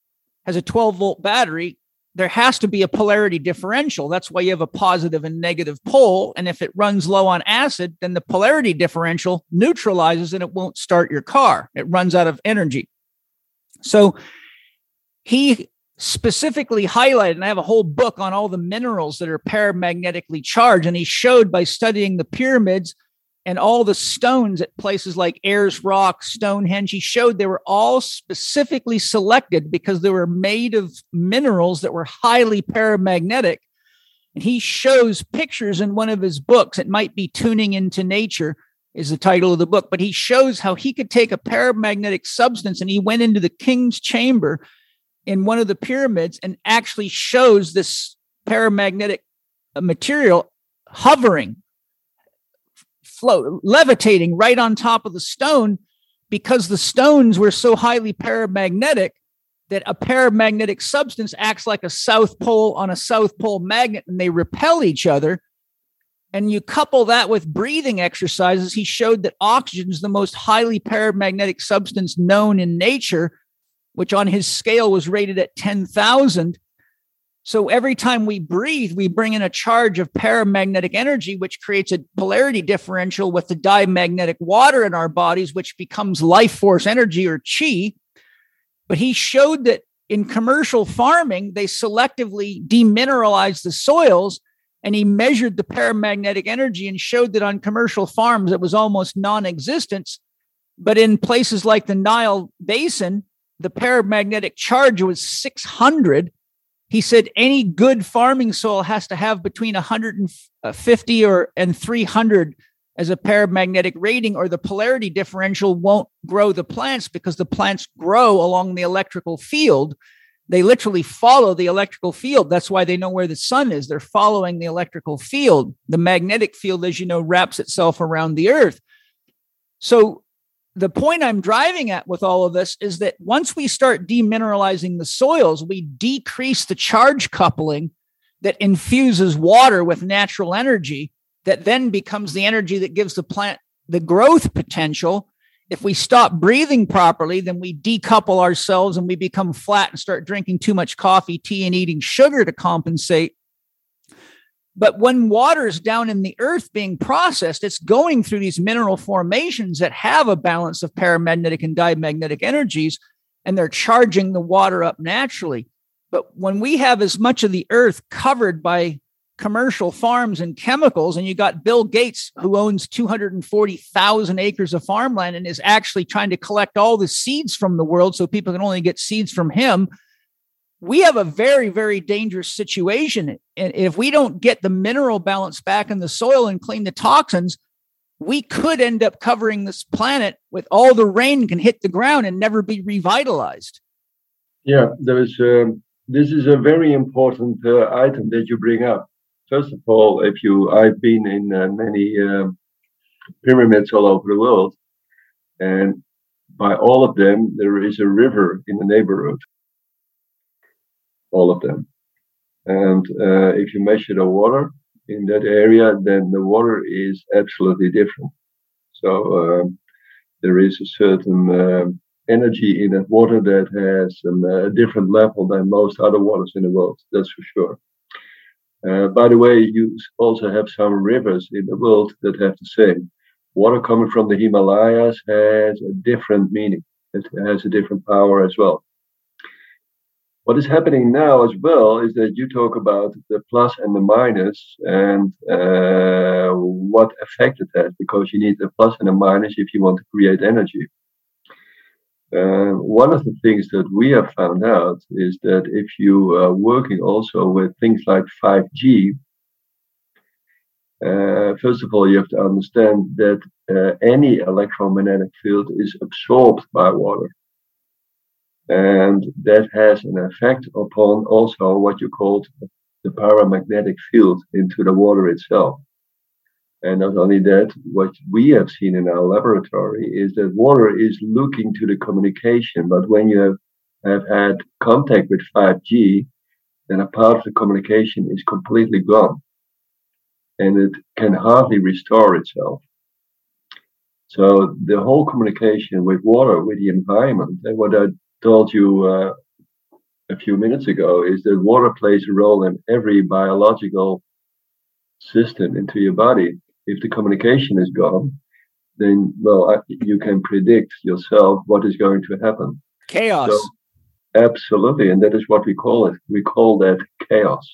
has a 12 volt battery, there has to be a polarity differential. That's why you have a positive and negative pole. And if it runs low on acid, then the polarity differential neutralizes and it won't start your car. It runs out of energy. So he specifically highlighted, and I have a whole book on all the minerals that are paramagnetically charged. And he showed by studying the pyramids and all the stones at places like Ayers Rock, Stonehenge, he showed they were all specifically selected because they were made of minerals that were highly paramagnetic. And he shows pictures in one of his books. It might be Tuning into Nature, is the title of the book, but he shows how he could take a paramagnetic substance and he went into the king's chamber in one of the pyramids and actually shows this paramagnetic uh, material hovering float, levitating right on top of the stone because the stones were so highly paramagnetic that a paramagnetic substance acts like a south pole on a south pole magnet and they repel each other. And you couple that with breathing exercises, he showed that oxygen is the most highly paramagnetic substance known in nature, which on his scale was rated at 10,000. So every time we breathe, we bring in a charge of paramagnetic energy, which creates a polarity differential with the diamagnetic water in our bodies, which becomes life force energy or chi. But he showed that in commercial farming, they selectively demineralize the soils. And he measured the paramagnetic energy and showed that on commercial farms, it was almost non existent. But in places like the Nile Basin, the paramagnetic charge was 600 he said any good farming soil has to have between 150 or and 300 as a paramagnetic rating or the polarity differential won't grow the plants because the plants grow along the electrical field. They literally follow the electrical field. That's why they know where the sun is. They're following the electrical field. The magnetic field as you know wraps itself around the earth. So the point I'm driving at with all of this is that once we start demineralizing the soils, we decrease the charge coupling that infuses water with natural energy that then becomes the energy that gives the plant the growth potential. If we stop breathing properly, then we decouple ourselves and we become flat and start drinking too much coffee, tea, and eating sugar to compensate. But when water is down in the earth being processed, it's going through these mineral formations that have a balance of paramagnetic and diamagnetic energies, and they're charging the water up naturally. But when we have as much of the earth covered by commercial farms and chemicals, and you got Bill Gates, who owns 240,000 acres of farmland and is actually trying to collect all the seeds from the world so people can only get seeds from him we have a very, very dangerous situation. And if we don't get the mineral balance back in the soil and clean the toxins, we could end up covering this planet with all the rain can hit the ground and never be revitalized. Yeah, there's. Um, this is a very important uh, item that you bring up. First of all, if you, I've been in uh, many uh, pyramids all over the world, and by all of them, there is a river in the neighborhood all of them. And uh, if you measure the water in that area, then the water is absolutely different. So um, there is a certain uh, energy in that water that has um, a different level than most other waters in the world. That's for sure. Uh, by the way, you also have some rivers in the world that have the same. Water coming from the Himalayas has a different meaning. It has a different power as well. What is happening now as well is that you talk about the plus and the minus and uh, what effect it has, because you need the plus and the minus if you want to create energy. Uh, one of the things that we have found out is that if you are working also with things like 5G, uh, first of all, you have to understand that uh, any electromagnetic field is absorbed by water. And that has an effect upon also what you called the paramagnetic field into the water itself. And not only that, what we have seen in our laboratory is that water is looking to the communication, but when you have, have had contact with 5G, then a part of the communication is completely gone. And it can hardly restore itself. So the whole communication with water, with the environment, and what I told you uh, a few minutes ago is that water plays a role in every biological system into your body. If the communication is gone, then well, you can predict yourself what is going to happen. Chaos. So, absolutely, and that is what we call it. We call that chaos.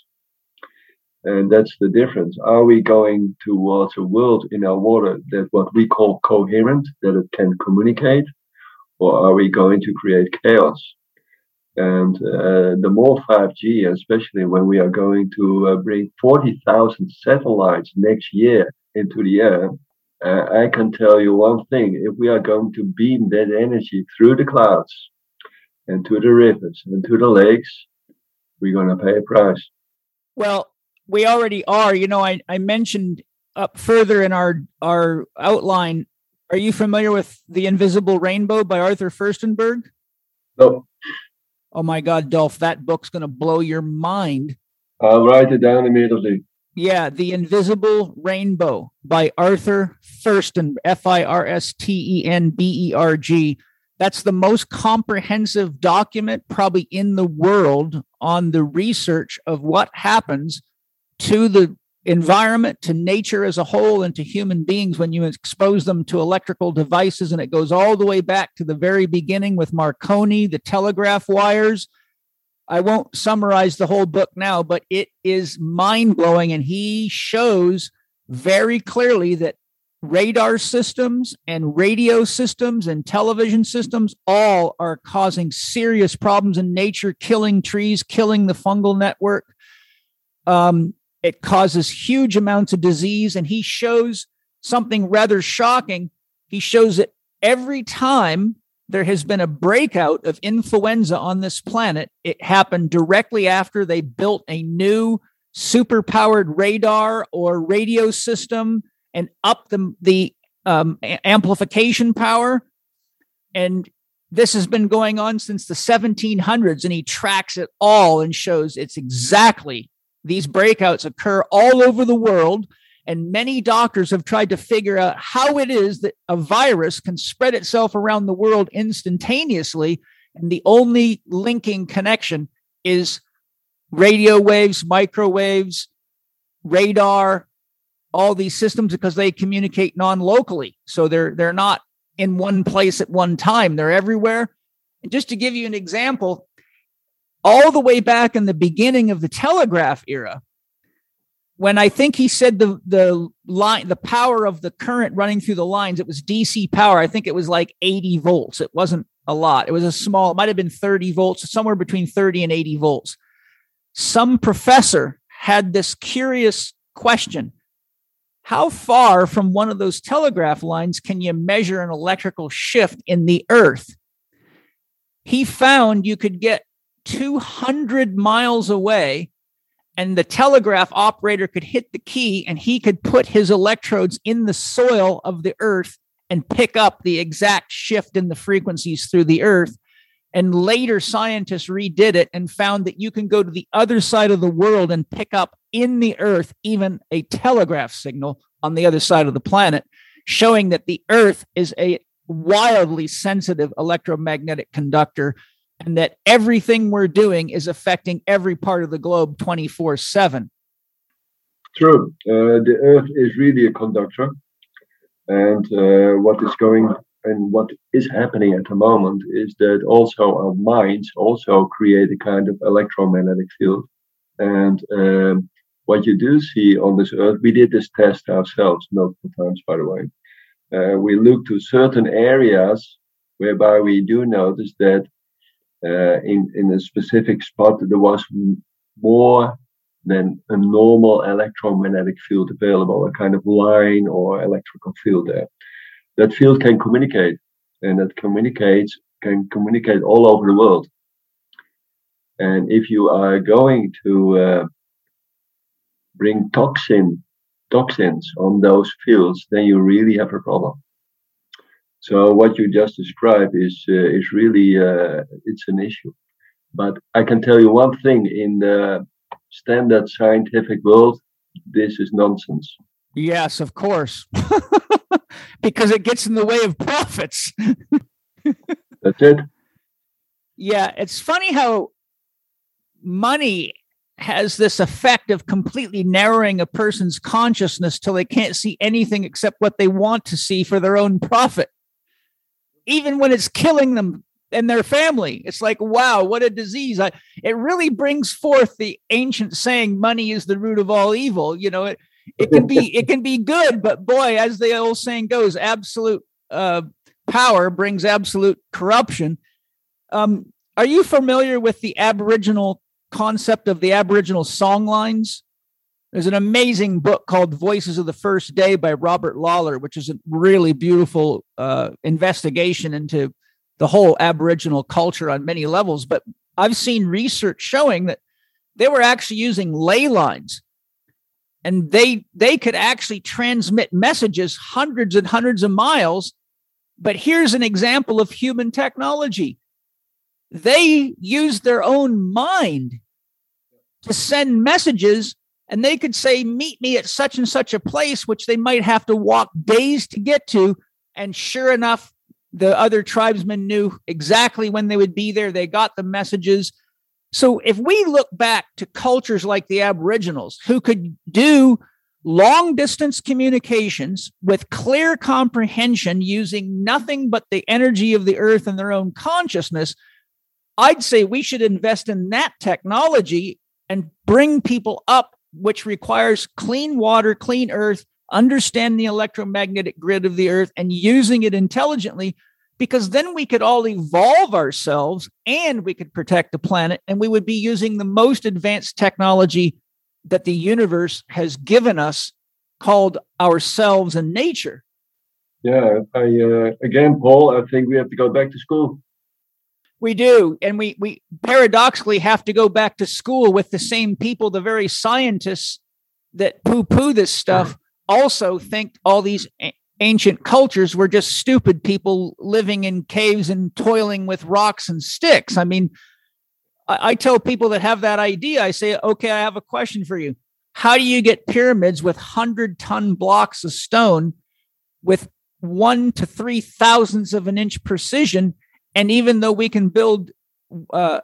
And that's the difference. Are we going towards a world in our water that what we call coherent, that it can communicate, or are we going to create chaos? And uh, the more 5G, especially when we are going to uh, bring 40,000 satellites next year into the air, uh, I can tell you one thing. If we are going to beam that energy through the clouds and to the rivers and to the lakes, we're going to pay a price. Well, we already are. You know, I, I mentioned up further in our, our outline are you familiar with The Invisible Rainbow by Arthur Firstenberg? No. Oh my God, Dolf, that book's going to blow your mind. I'll write it down immediately. Yeah, The Invisible Rainbow by Arthur Firsten, F I R S T E N B E R G. That's the most comprehensive document probably in the world on the research of what happens to the environment to nature as a whole and to human beings when you expose them to electrical devices and it goes all the way back to the very beginning with marconi the telegraph wires. I won't summarize the whole book now but it is mind-blowing and he shows very clearly that radar systems and radio systems and television systems all are causing serious problems in nature killing trees killing the fungal network. Um, it causes huge amounts of disease. And he shows something rather shocking. He shows that every time there has been a breakout of influenza on this planet, it happened directly after they built a new super powered radar or radio system and up the, the um, amplification power. And this has been going on since the 1700s, and he tracks it all and shows it's exactly these breakouts occur all over the world, and many doctors have tried to figure out how it is that a virus can spread itself around the world instantaneously. And the only linking connection is radio waves, microwaves, radar, all these systems because they communicate non-locally. So they're they're not in one place at one time. They're everywhere. And just to give you an example, all the way back in the beginning of the telegraph era when I think he said the the line the power of the current running through the lines it was DC power I think it was like 80 volts it wasn't a lot. It was a small, it might have been 30 volts, somewhere between 30 and 80 volts. Some professor had this curious question How far from one of those telegraph lines can you measure an electrical shift in the earth? He found you could get 200 miles away and the telegraph operator could hit the key and he could put his electrodes in the soil of the earth and pick up the exact shift in the frequencies through the earth. And later, scientists redid it and found that you can go to the other side of the world and pick up in the earth even a telegraph signal on the other side of the planet, showing that the earth is a wildly sensitive electromagnetic conductor and that everything we're doing is affecting every part of the globe 24 7. True. Uh, the Earth is really a conductor. And uh, what is going and what is happening at the moment is that also our minds also create a kind of electromagnetic field. And um, what you do see on this Earth, we did this test ourselves multiple times, by the way. Uh, we looked to certain areas whereby we do notice that uh, in in a specific spot there was more than a normal electromagnetic field available, a kind of line or electrical field there. That field can communicate, and that communicates can communicate all over the world. And if you are going to uh, bring toxin toxins on those fields, then you really have a problem. So what you just described is uh, is really uh, it's an issue. But I can tell you one thing: in the standard scientific world, this is nonsense. Yes, of course, because it gets in the way of profits. That's it. Yeah, it's funny how money has this effect of completely narrowing a person's consciousness till they can't see anything except what they want to see for their own profit even when it's killing them and their family. It's like, wow, what a disease. I, it really brings forth the ancient saying, money is the root of all evil. You know, it, it can be, it can be good, but boy, as the old saying goes, absolute uh, power brings absolute corruption. Um, are you familiar with the Aboriginal concept of the Aboriginal songlines? There's an amazing book called Voices of the First Day by Robert Lawlor, which is a really beautiful uh, investigation into the whole Aboriginal culture on many levels. But I've seen research showing that they were actually using ley lines and they they could actually transmit messages hundreds and hundreds of miles but here's an example of human technology they used their own mind to send messages and they could say, Meet me at such and such a place, which they might have to walk days to get to. And sure enough, the other tribesmen knew exactly when they would be there. They got the messages. So if we look back to cultures like the Aboriginals who could do long distance communications with clear comprehension using nothing but the energy of the earth and their own consciousness, I'd say we should invest in that technology and bring people up which requires clean water, clean earth, understand the electromagnetic grid of the earth and using it intelligently because then we could all evolve ourselves and we could protect the planet and we would be using the most advanced technology that the universe has given us called ourselves and nature. Yeah i uh, again paul i think we have to go back to school we do. And we, we paradoxically have to go back to school with the same people, the very scientists that poo poo this stuff also think all these ancient cultures were just stupid people living in caves and toiling with rocks and sticks. I mean, I, I tell people that have that idea, I say, okay, I have a question for you. How do you get pyramids with 100 ton blocks of stone with one to three thousandths of an inch precision? And even though we can build uh,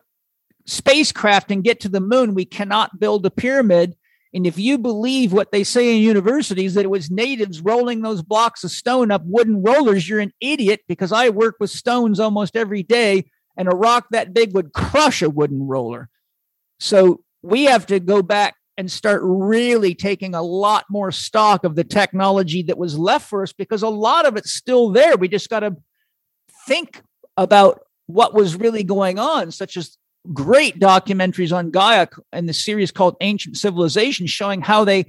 spacecraft and get to the moon, we cannot build a pyramid. And if you believe what they say in universities that it was natives rolling those blocks of stone up wooden rollers, you're an idiot because I work with stones almost every day, and a rock that big would crush a wooden roller. So we have to go back and start really taking a lot more stock of the technology that was left for us because a lot of it's still there. We just got to think about what was really going on, such as great documentaries on Gaia and the series called Ancient Civilization, showing how they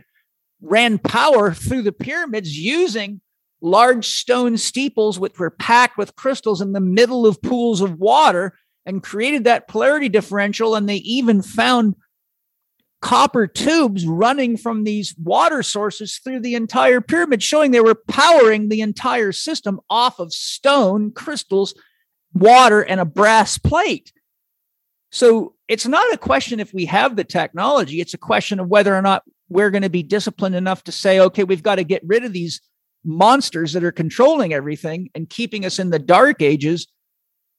ran power through the pyramids using large stone steeples, which were packed with crystals in the middle of pools of water and created that polarity differential. And they even found copper tubes running from these water sources through the entire pyramid, showing they were powering the entire system off of stone, crystals, water, and a brass plate. So it's not a question if we have the technology, it's a question of whether or not we're going to be disciplined enough to say, okay, we've got to get rid of these monsters that are controlling everything and keeping us in the dark ages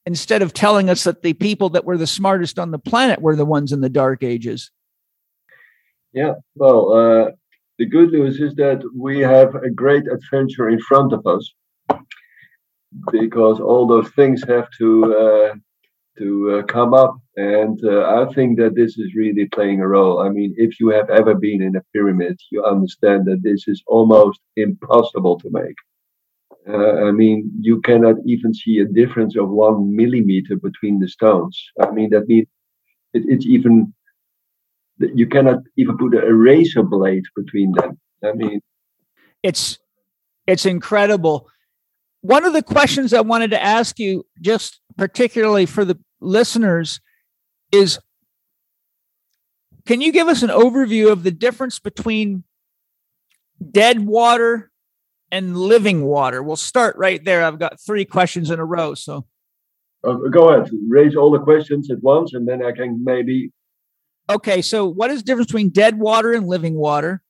instead of telling us that the people that were the smartest on the planet were the ones in the dark ages. Yeah, well, uh, the good news is that we have a great adventure in front of us because all those things have to uh, to uh, come up. And uh, I think that this is really playing a role. I mean, if you have ever been in a pyramid, you understand that this is almost impossible to make. Uh, I mean, you cannot even see a difference of one millimeter between the stones. I mean, that means it, it's even, you cannot even put a razor blade between them. I mean, it's, it's incredible. One of the questions I wanted to ask you, just particularly for the listeners is can you give us an overview of the difference between dead water and living water? We'll start right there. I've got three questions in a row. So uh, go ahead, raise all the questions at once, and then I can maybe. Okay, so what is the difference between dead water and living water?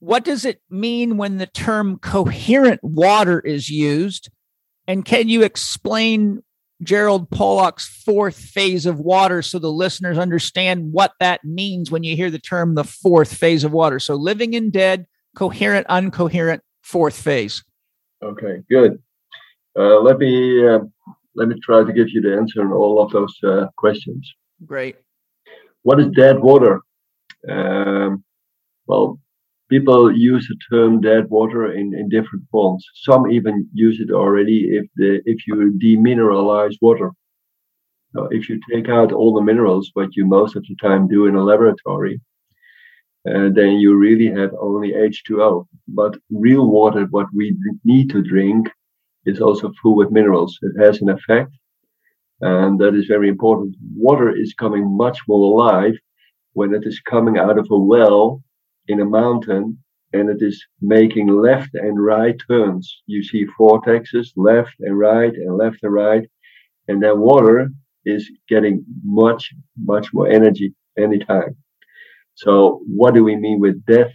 What does it mean when the term coherent water is used? And can you explain Gerald Pollack's fourth phase of water so the listeners understand what that means when you hear the term the fourth phase of water. So living and dead, coherent, uncoherent, fourth phase. Okay, good. Uh, let me uh, let me try to give you the answer on all of those uh, questions. Great. What is dead water? Um, well, people use the term dead water in, in different forms. Some even use it already if the if you demineralize water. So if you take out all the minerals, what you most of the time do in a laboratory, uh, then you really have only H2O. But real water, what we need to drink, is also full with minerals. It has an effect, and that is very important. Water is coming much more alive when it is coming out of a well in a mountain and it is making left and right turns. You see vortexes, left and right and left and right. And then water is getting much, much more energy anytime. So what do we mean with death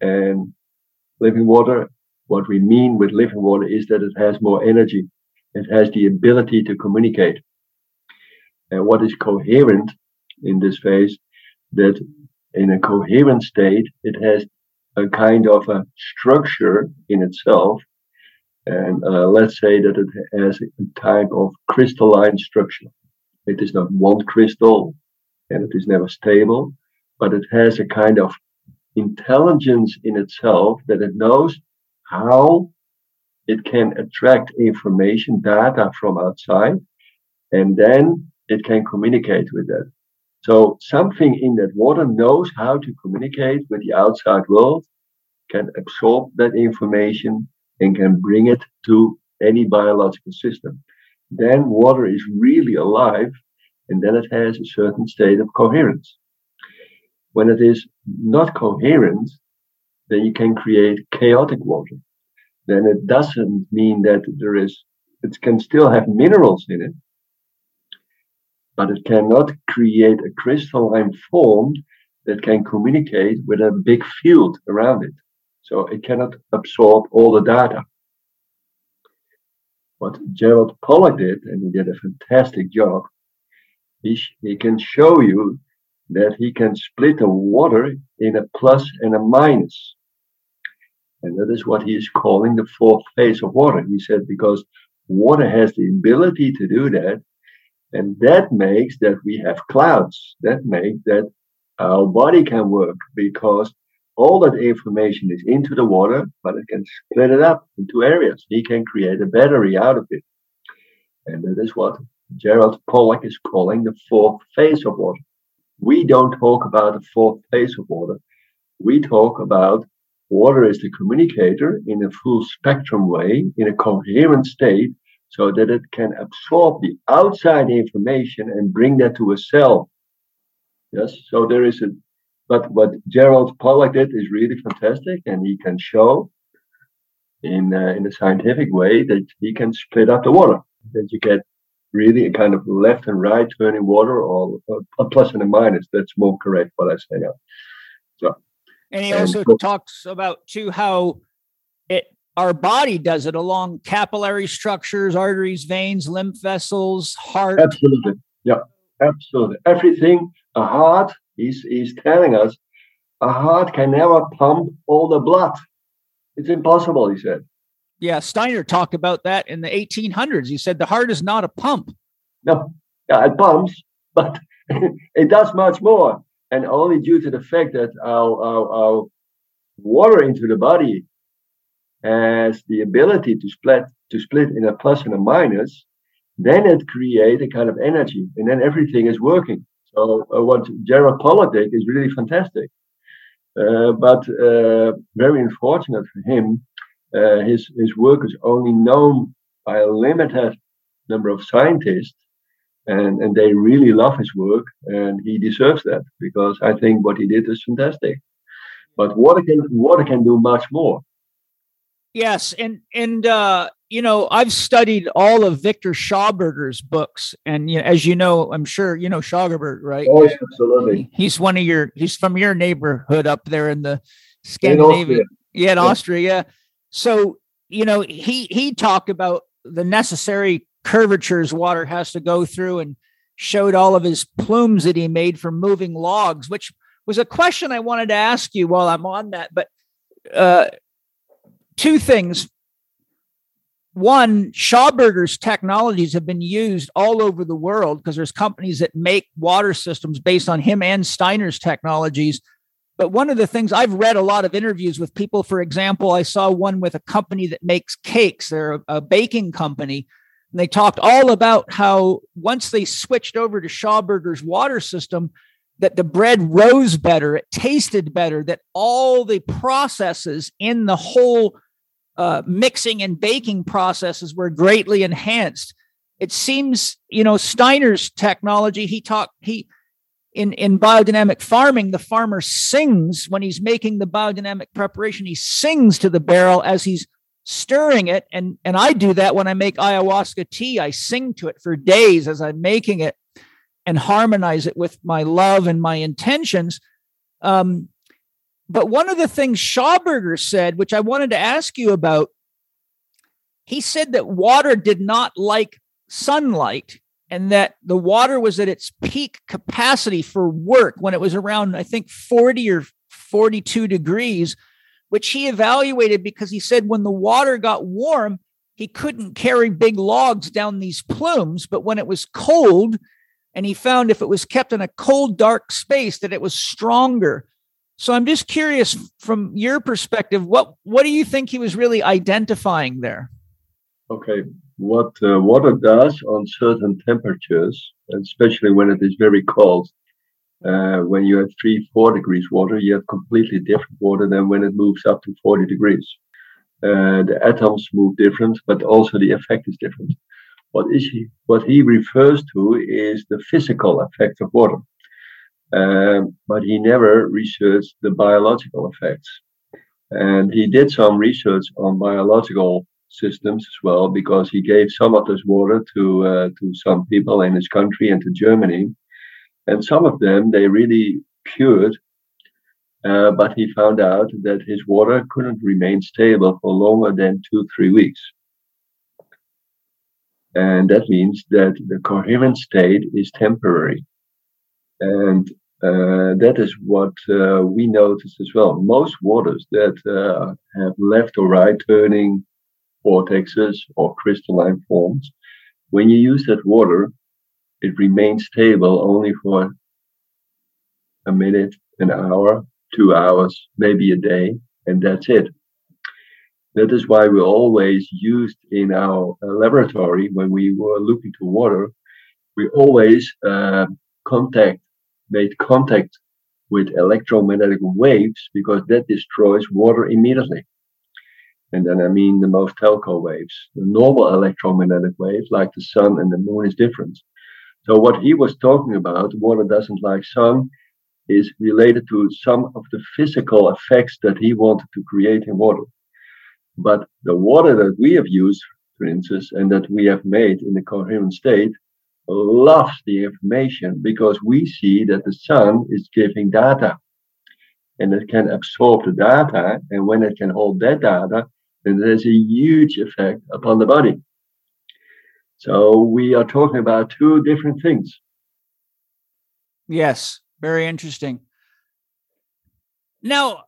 and living water? What we mean with living water is that it has more energy. It has the ability to communicate. And what is coherent in this phase that in a coherent state, it has a kind of a structure in itself. And uh, let's say that it has a type of crystalline structure. It is not one crystal and it is never stable, but it has a kind of intelligence in itself that it knows how it can attract information, data from outside, and then it can communicate with that. So something in that water knows how to communicate with the outside world, can absorb that information and can bring it to any biological system. Then water is really alive and then it has a certain state of coherence. When it is not coherent, then you can create chaotic water. Then it doesn't mean that there is, it can still have minerals in it, but it cannot create a crystalline form that can communicate with a big field around it. So it cannot absorb all the data. What Gerald Pollack did, and he did a fantastic job, he, he can show you that he can split the water in a plus and a minus. And that is what he is calling the fourth phase of water. He said, because water has the ability to do that, and that makes that we have clouds. That makes that our body can work because all that information is into the water, but it can split it up into areas. He can create a battery out of it. And that is what Gerald Pollack is calling the fourth phase of water. We don't talk about the fourth phase of water. We talk about water is the communicator in a full spectrum way, in a coherent state, so that it can absorb the outside information and bring that to a cell. Yes, so there is a, but what Gerald Pollack did is really fantastic, and he can show in uh, in a scientific way that he can split up the water, that you get really a kind of left and right turning water, or, or a plus and a minus. That's more correct what I say. So, and he also and, talks about too how it our body does it along capillary structures, arteries, veins, lymph vessels, heart. Absolutely. Yeah, absolutely. Everything, a heart, he's, he's telling us, a heart can never pump all the blood. It's impossible, he said. Yeah, Steiner talked about that in the 1800s. He said the heart is not a pump. No, yeah, it pumps, but it does much more. And only due to the fact that our, our, our water into the body has the ability to split to split in a plus and a minus, then it creates a kind of energy, and then everything is working. So uh, what Gerald did is really fantastic. Uh, but uh, very unfortunate for him, uh, his his work is only known by a limited number of scientists, and and they really love his work, and he deserves that because I think what he did is fantastic. But water can water can do much more. Yes, and and uh, you know I've studied all of Viktor Schauberger's books, and you know, as you know, I'm sure you know Schauberger, right? Oh, absolutely. He's one of your. He's from your neighborhood up there in the Scandinavia. Yeah, in yeah. Austria. Yeah. So you know he he talked about the necessary curvatures water has to go through, and showed all of his plumes that he made for moving logs, which was a question I wanted to ask you while I'm on that, but. Uh, two things. One, Schauberger's technologies have been used all over the world because there's companies that make water systems based on him and Steiner's technologies. But one of the things I've read a lot of interviews with people, for example, I saw one with a company that makes cakes. They're a, a baking company. And they talked all about how once they switched over to Schauberger's water system, that the bread rose better, it tasted better, that all the processes in the whole uh, mixing and baking processes were greatly enhanced. It seems, you know, Steiner's technology, he talked, he, in, in biodynamic farming, the farmer sings when he's making the biodynamic preparation, he sings to the barrel as he's stirring it. And, and I do that when I make ayahuasca tea. I sing to it for days as I'm making it and harmonize it with my love and my intentions. Um, but one of the things Schauberger said, which I wanted to ask you about, he said that water did not like sunlight and that the water was at its peak capacity for work when it was around, I think, 40 or 42 degrees, which he evaluated because he said when the water got warm, he couldn't carry big logs down these plumes. But when it was cold, and he found if it was kept in a cold, dark space, that it was stronger. So I'm just curious from your perspective, what what do you think he was really identifying there? Okay, what uh, water does on certain temperatures, especially when it is very cold, uh, when you have three, four degrees water, you have completely different water than when it moves up to 40 degrees. Uh, the atoms move different, but also the effect is different. What is he? What he refers to is the physical effect of water um, but he never researched the biological effects. And he did some research on biological systems as well, because he gave some of this water to uh, to some people in his country and to Germany, and some of them they really cured. Uh, but he found out that his water couldn't remain stable for longer than two three weeks. And that means that the coherent state is temporary. And uh, that is what uh, we notice as well. Most waters that uh, have left or right turning vortexes or crystalline forms, when you use that water, it remains stable only for a minute, an hour, two hours, maybe a day, and that's it. That is why we always used in our uh, laboratory when we were looking to water we always uh, contact, made contact with electromagnetic waves because that destroys water immediately. And then I mean the most telco waves. The normal electromagnetic waves, like the sun and the moon, is different. So what he was talking about, water doesn't like sun, is related to some of the physical effects that he wanted to create in water. But the water that we have used, for instance, and that we have made in the coherent state, loves the information because we see that the sun is giving data and it can absorb the data. And when it can hold that data, then there's a huge effect upon the body. So we are talking about two different things. Yes, very interesting. Now,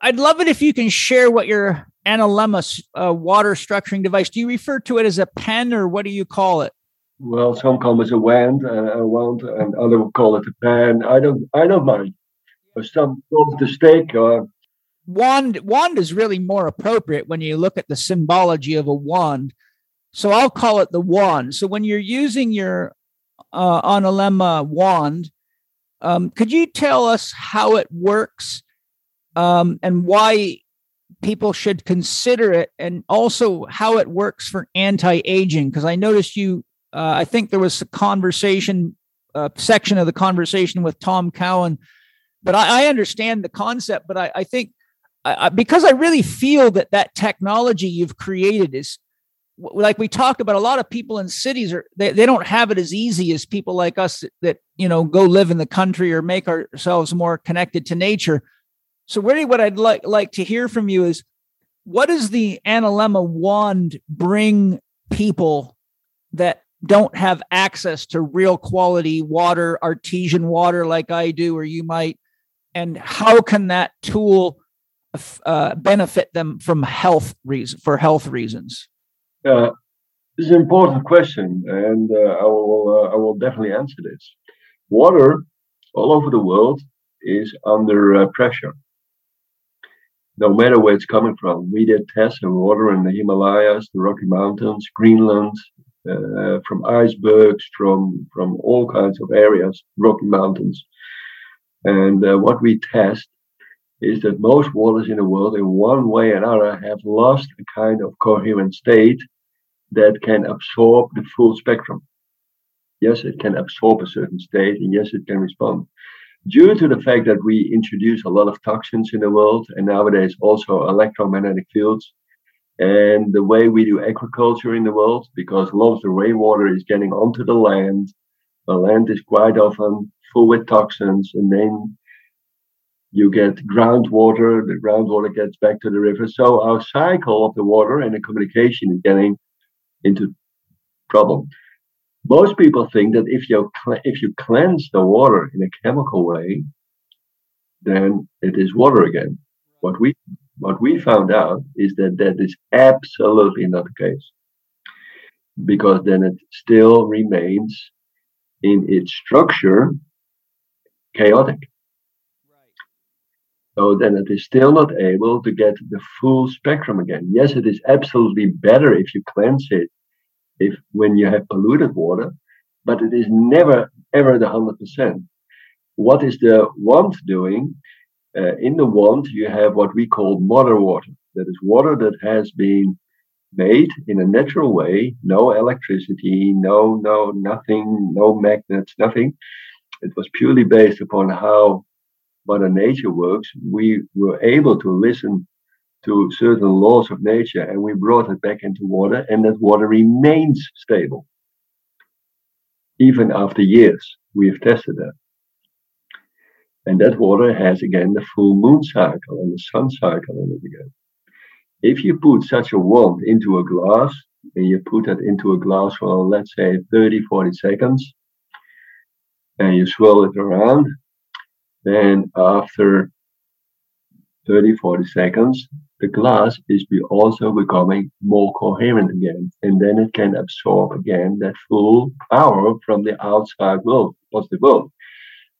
I'd love it if you can share what your Analemma uh, water structuring device. Do you refer to it as a pen, or what do you call it? Well, some call it a wand, uh, a wand, and other call it a pen. I don't, I don't mind. Some call it a stake. Or... Wand, wand is really more appropriate when you look at the symbology of a wand. So I'll call it the wand. So when you're using your uh, Analemma wand, um, could you tell us how it works um, and why people should consider it, and also how it works for anti-aging? Because I noticed you uh, I think there was a conversation, uh, section of the conversation with Tom Cowan, but I, I understand the concept. But I, I think I, because I really feel that that technology you've created is like we talked about a lot of people in cities are they, they don't have it as easy as people like us that, that you know go live in the country or make ourselves more connected to nature so really what i'd like like to hear from you is what does the analemma wand bring people that don't have access to real quality water, artesian water like I do or you might, and how can that tool uh, benefit them from health reason for health reasons? Uh, this is an important question, and uh, I will uh, I will definitely answer this. Water all over the world is under uh, pressure. No matter where it's coming from, we did tests of water in the Himalayas, the Rocky Mountains, Greenland, uh, from icebergs, from from all kinds of areas, Rocky Mountains. And uh, what we test is that most waters in the world, in one way or another, have lost a kind of coherent state that can absorb the full spectrum. Yes, it can absorb a certain state, and yes, it can respond. Due to the fact that we introduce a lot of toxins in the world, and nowadays also electromagnetic fields, and the way we do agriculture in the world, because a lot of the rainwater is getting onto the land. The land is quite often full with toxins, and then you get groundwater. The groundwater gets back to the river. So our cycle of the water and the communication is getting into trouble. Most people think that if you if you cleanse the water in a chemical way, then it is water again. What we what we found out is that that is absolutely not the case. Because then it still remains in its structure chaotic. So then it is still not able to get the full spectrum again. Yes, it is absolutely better if you cleanse it if when you have polluted water, but it is never ever the hundred percent. What is the wand doing uh, in the wand, you have what we call mother water. That is water that has been made in a natural way, no electricity, no, no, nothing, no magnets, nothing. It was purely based upon how Mother Nature works. We were able to listen to certain laws of nature and we brought it back into water, and that water remains stable. Even after years, we have tested that. And that water has again the full moon cycle and the sun cycle in it again. If you put such a wand into a glass and you put that into a glass for let's say 30, 40 seconds, and you swirl it around, then after 30, 40 seconds, the glass is be also becoming more coherent again. And then it can absorb again that full power from the outside world, positive world.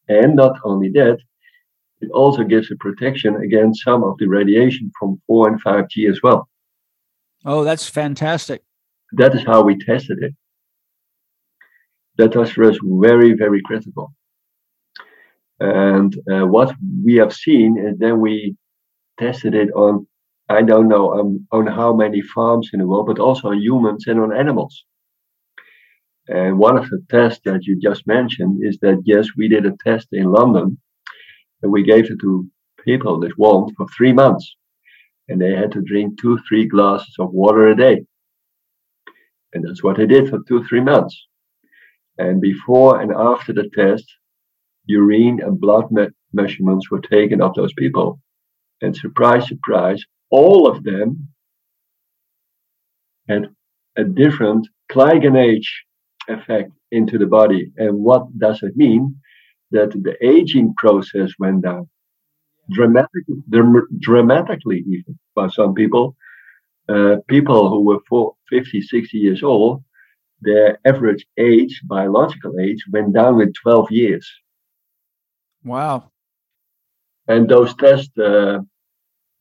And not only that, it also gives a protection against some of the radiation from 4 and 5G as well. Oh, that's fantastic. That is how we tested it. that was for us very, very critical. And uh, what we have seen is then we tested it on, I don't know um, on how many farms in the world, but also on humans and on animals. And one of the tests that you just mentioned is that yes, we did a test in London and we gave it to people that want for three months. And they had to drink two, three glasses of water a day. And that's what they did for two, three months. And before and after the test, urine and blood me- measurements were taken of those people. And surprise, surprise, all of them had a different GlycanAge effect into the body. And what does it mean? That the aging process went down dramatically, dramatically even by some people. Uh, people who were four, 50, 60 years old, their average age, biological age, went down with 12 years. Wow. And those tests uh,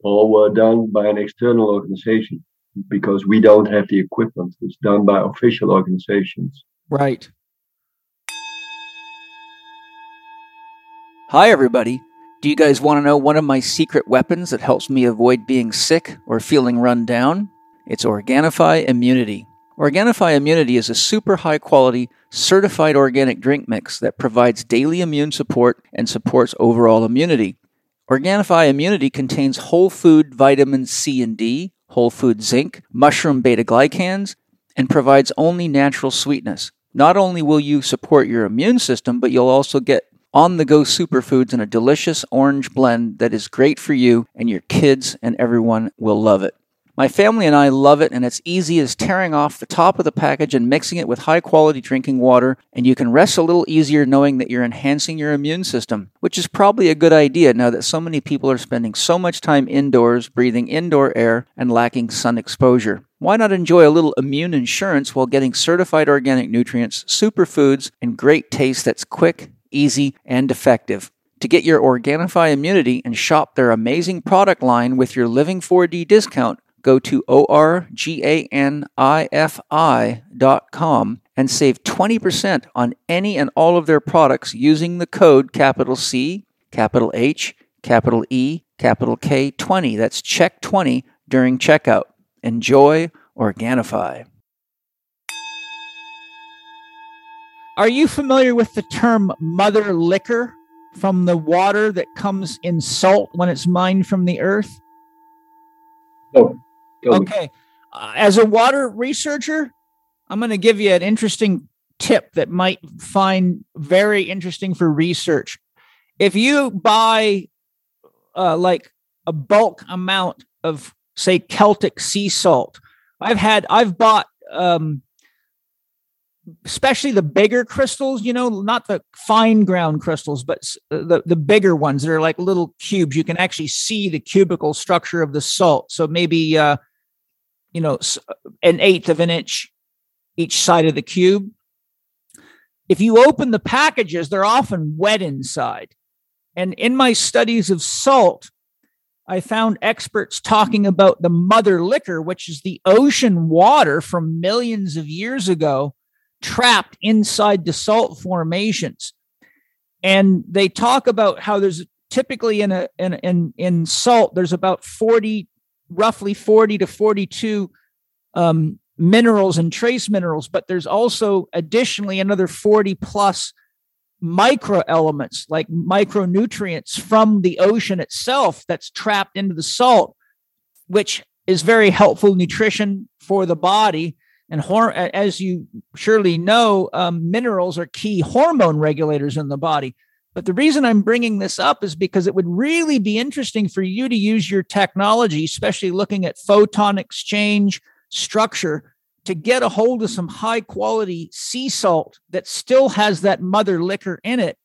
all were done by an external organization because we don't have the equipment. It's done by official organizations. Right. Hi, everybody. Do you guys want to know one of my secret weapons that helps me avoid being sick or feeling run down? It's Organifi Immunity. Organifi Immunity is a super high quality, certified organic drink mix that provides daily immune support and supports overall immunity. Organifi Immunity contains whole food vitamins C and D, whole food zinc, mushroom beta glycans, and provides only natural sweetness. Not only will you support your immune system, but you'll also get on the go superfoods in a delicious orange blend that is great for you and your kids, and everyone will love it. My family and I love it, and it's easy as tearing off the top of the package and mixing it with high quality drinking water, and you can rest a little easier knowing that you're enhancing your immune system, which is probably a good idea now that so many people are spending so much time indoors, breathing indoor air, and lacking sun exposure. Why not enjoy a little immune insurance while getting certified organic nutrients, superfoods, and great taste that's quick, easy, and effective? To get your Organifi immunity and shop their amazing product line with your Living 4D discount, go to organifi.com and save 20% on any and all of their products using the code capital C, capital H, capital E, capital K 20. That's CHEK 20 during checkout. Enjoy Organifi. Are you familiar with the term mother liquor from the water that comes in salt when it's mined from the earth? Oh, Okay. Uh, as a water researcher, I'm going to give you an interesting tip that might find very interesting for research. If you buy uh, like a bulk amount of, say, Celtic sea salt, I've had, I've bought, um, especially the bigger crystals, you know, not the fine ground crystals, but uh, the, the bigger ones that are like little cubes. You can actually see the cubical structure of the salt. So maybe, uh, you know, an eighth of an inch each side of the cube. If you open the packages, they're often wet inside. And in my studies of salt, I found experts talking about the mother liquor, which is the ocean water from millions of years ago trapped inside the salt formations. And they talk about how there's typically in a in in, in salt there's about 40 roughly 40 to 42 um, minerals and trace minerals, but there's also additionally another 40 plus micro elements like micronutrients from the ocean itself that's trapped into the salt, which is very helpful nutrition for the body. And hor- as you surely know, um, minerals are key hormone regulators in the body. But the reason I'm bringing this up is because it would really be interesting for you to use your technology, especially looking at photon exchange structure, to get a hold of some high quality sea salt that still has that mother liquor in it.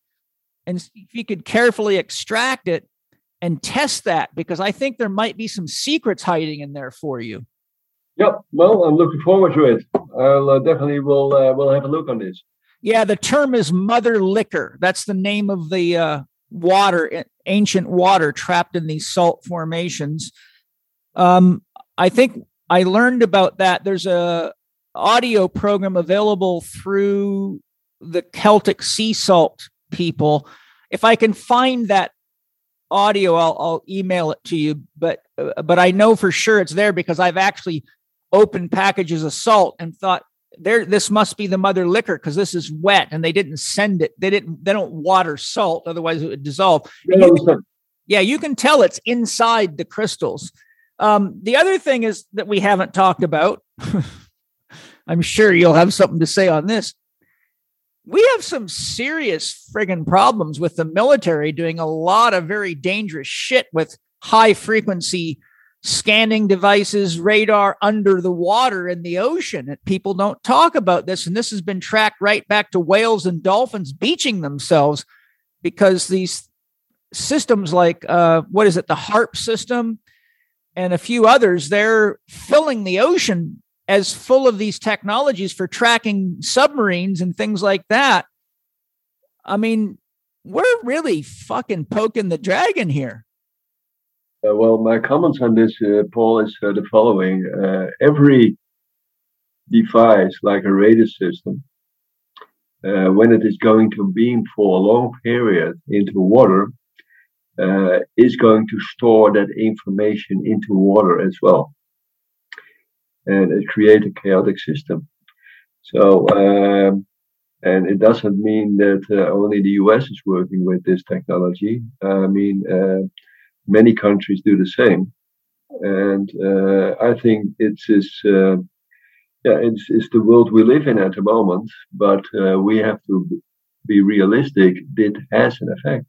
And if you could carefully extract it and test that, because I think there might be some secrets hiding in there for you. Yep. Well, I'm looking forward to it. I'll uh, definitely will uh, will have a look on this. Yeah, the term is mother liquor. That's the name of the uh, water, ancient water trapped in these salt formations. Um, I think I learned about that. There's a audio program available through the Celtic sea salt people. If I can find that audio, I'll, I'll email it to you. But uh, but I know for sure it's there because I've actually opened packages of salt and thought there this must be the mother liquor because this is wet and they didn't send it. They didn't. They don't water salt, otherwise it would dissolve. You can, yeah, you can tell it's inside the crystals. Um, the other thing is that we haven't talked about. I'm sure you'll have something to say on this we have some serious friggin' problems with the military doing a lot of very dangerous shit with high frequency scanning devices, radar under the water in the ocean. And people don't talk about this. And this has been tracked right back to whales and dolphins beaching themselves because these systems like uh, what is it, the HAARP system and a few others, they're filling the ocean as full of these technologies for tracking submarines and things like that. I mean, we're really fucking poking the dragon here. Uh, well, my comments on this, uh, Paul, is uh, the following: uh, every device, like a radar system, uh, when it is going to beam for a long period into water, uh, is going to store that information into water as well and it creates a chaotic system. So, um, and it doesn't mean that only the US is working with this technology. I mean, many countries do the same. And uh, I think it's this, uh, yeah, it's, it's the world we live in at the moment, but uh, we have to be realistic. It has an effect.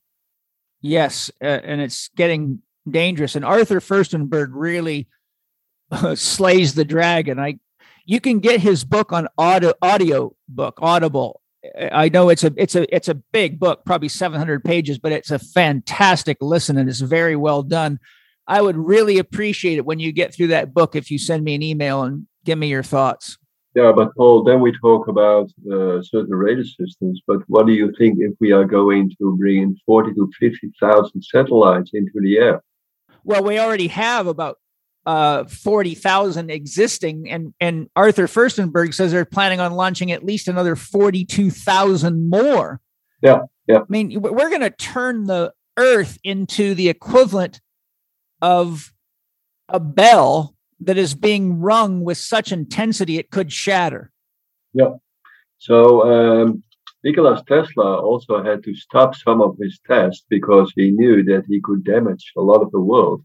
Yes, uh, and it's getting dangerous. And Arthur Firstenberg really slays the dragon. I you can get his book on audio audio book Audible. I know it's a it's a it's a big book, probably 700 pages, but it's a fantastic listen and it's very well done. I would really appreciate it when you get through that book if you send me an email and give me your thoughts. Yeah, but Paul, then we talk about uh, certain radar systems. But what do you think if we are going to bring in 40 to 50,000 satellites into the air? Well, we already have about uh, 40,000 existing. And, and Arthur Firstenberg says they're planning on launching at least another 42,000 more. Yeah. Yeah. I mean, we're going to turn the earth into the equivalent of a bell that is being rung with such intensity it could shatter. Yeah. So, um, Nikola Tesla also had to stop some of his tests because he knew that he could damage a lot of the world.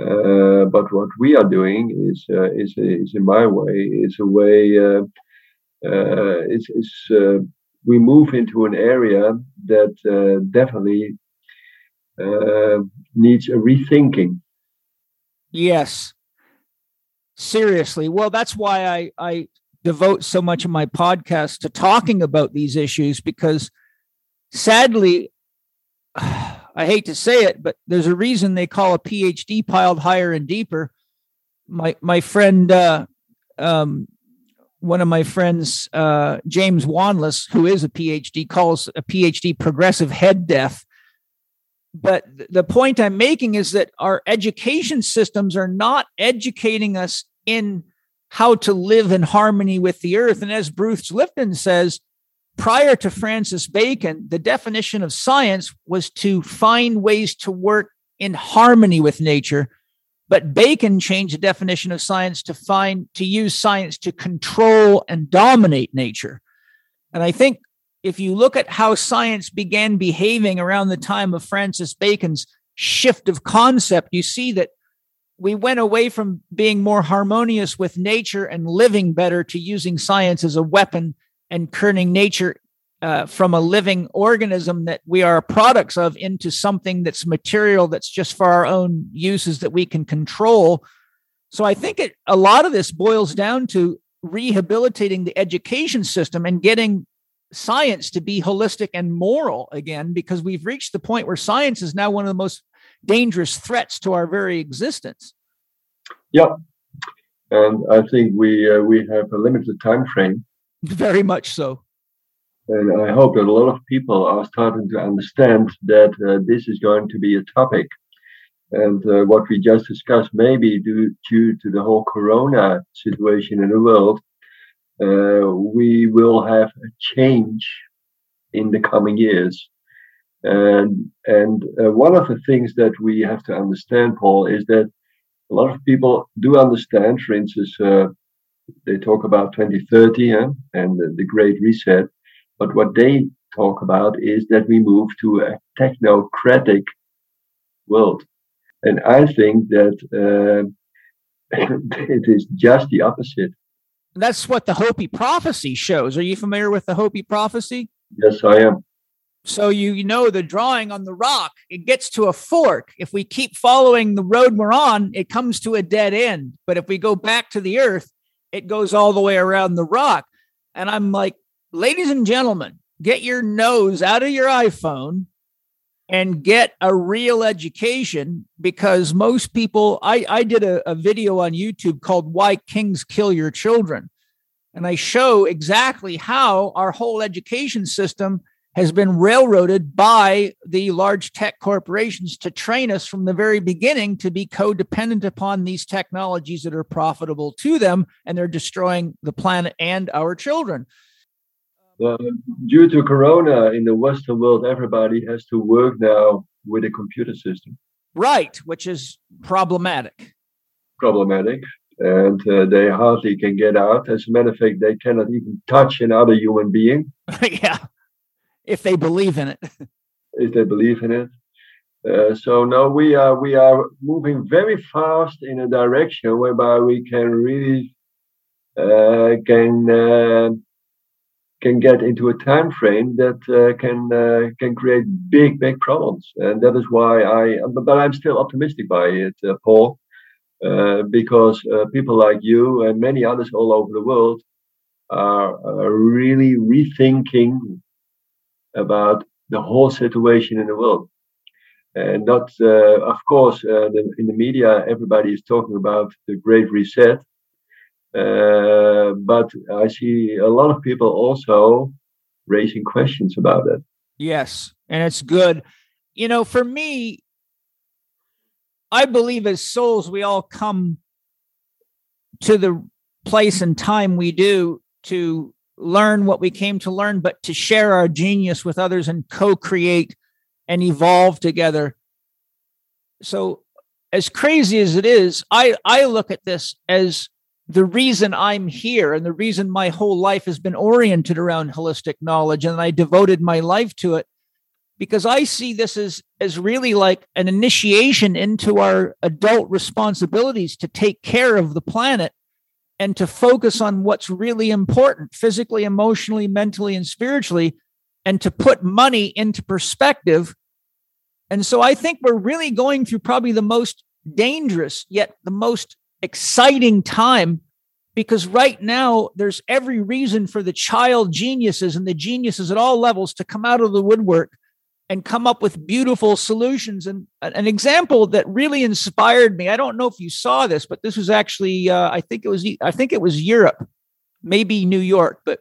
Uh, but what we are doing is, uh, is, is in my way, is a way, uh, uh it's, it's uh, we move into an area that uh, definitely needs a rethinking. Yes. Seriously. Well, that's why I, I devote so much of my podcast to talking about these issues because sadly, I hate to say it, but there's a reason they call a PhD piled higher and deeper. My my friend, uh, um, one of my friends, uh, James Wanless, who is a PhD, calls a PhD progressive head death. But the point I'm making is that our education systems are not educating us in how to live in harmony with the earth. And as Bruce Lipton says, prior to Francis Bacon, the definition of science was to find ways to work in harmony with nature. But Bacon changed the definition of science to find to use science to control and dominate nature. And I think if you look at how science began behaving around the time of Francis Bacon's shift of concept, you see that we went away from being more harmonious with nature and living better to using science as a weapon and turning nature uh, from a living organism that we are products of into something that's material that's just for our own uses that we can control. So I think it, a lot of this boils down to rehabilitating the education system and getting science to be holistic and moral again, because we've reached the point where science is now one of the most dangerous threats to our very existence. Yeah, and I think we uh, we have a limited time frame very much so. And I hope that a lot of people are starting to understand that uh, this is going to be a topic. And uh, what we just discussed, maybe due, due to the whole corona situation in the world, uh, we will have a change in the coming years. And and uh, one of the things that we have to understand, Paul, is that a lot of people do understand. For instance, uh, they talk about 2030 yeah, and the, the Great Reset, but what they talk about is that we move to a technocratic world, and I think that uh, it is just the opposite. That's what the Hopi prophecy shows. Are you familiar with the Hopi prophecy? Yes, I am. So you know the drawing on the rock, it gets to a fork. If we keep following the road we're on, it comes to a dead end. But if we go back to the earth, it goes all the way around the rock. And I'm like, ladies and gentlemen, get your nose out of your iPhone and get a real education because most people I, I did a, a video on YouTube called Why Kings Kill Your Children. And I show exactly how our whole education system has been railroaded by the large tech corporations to train us from the very beginning to be codependent upon these technologies that are profitable to them and they're destroying the planet and our children. Uh, due to corona in the western world everybody has to work now with a computer system. Right which is problematic. Problematic and uh, they hardly can get out. As a matter of fact they cannot even touch another human being. Yeah if they believe in it. if they believe in it. Uh, so now we are we are moving very fast in a direction whereby we can really uh, can uh, can get into a time frame that uh, can uh, can create big big problems, and that is why I. But I'm still optimistic by it, uh, Paul, because people like you and many others all over the world are, are really rethinking about the whole situation in the world. And not, uh, of course, uh, the, in the media, everybody is talking about the Great Reset. Uh, but I see a lot of people also raising questions about it. Yes, and it's good. You know, for me, I believe as souls, we all come to the place and time we do to learn what we came to learn, but to share our genius with others and co create and evolve together. So, as crazy as it is, I, I look at this as the reason I'm here and the reason my whole life has been oriented around holistic knowledge. And I devoted my life to it because I see this as, as really like an initiation into our adult responsibilities to take care of the planet and to focus on what's really important physically, emotionally, mentally, and spiritually, and to put money into perspective. And so I think we're really going through probably the most dangerous, yet the most exciting time because right now there's every reason for the child geniuses and the geniuses at all levels to come out of the woodwork and come up with beautiful solutions. And an example that really inspired me, I don't know if you saw this, but this was actually, uh, I think it was, I think it was Europe, maybe New York, but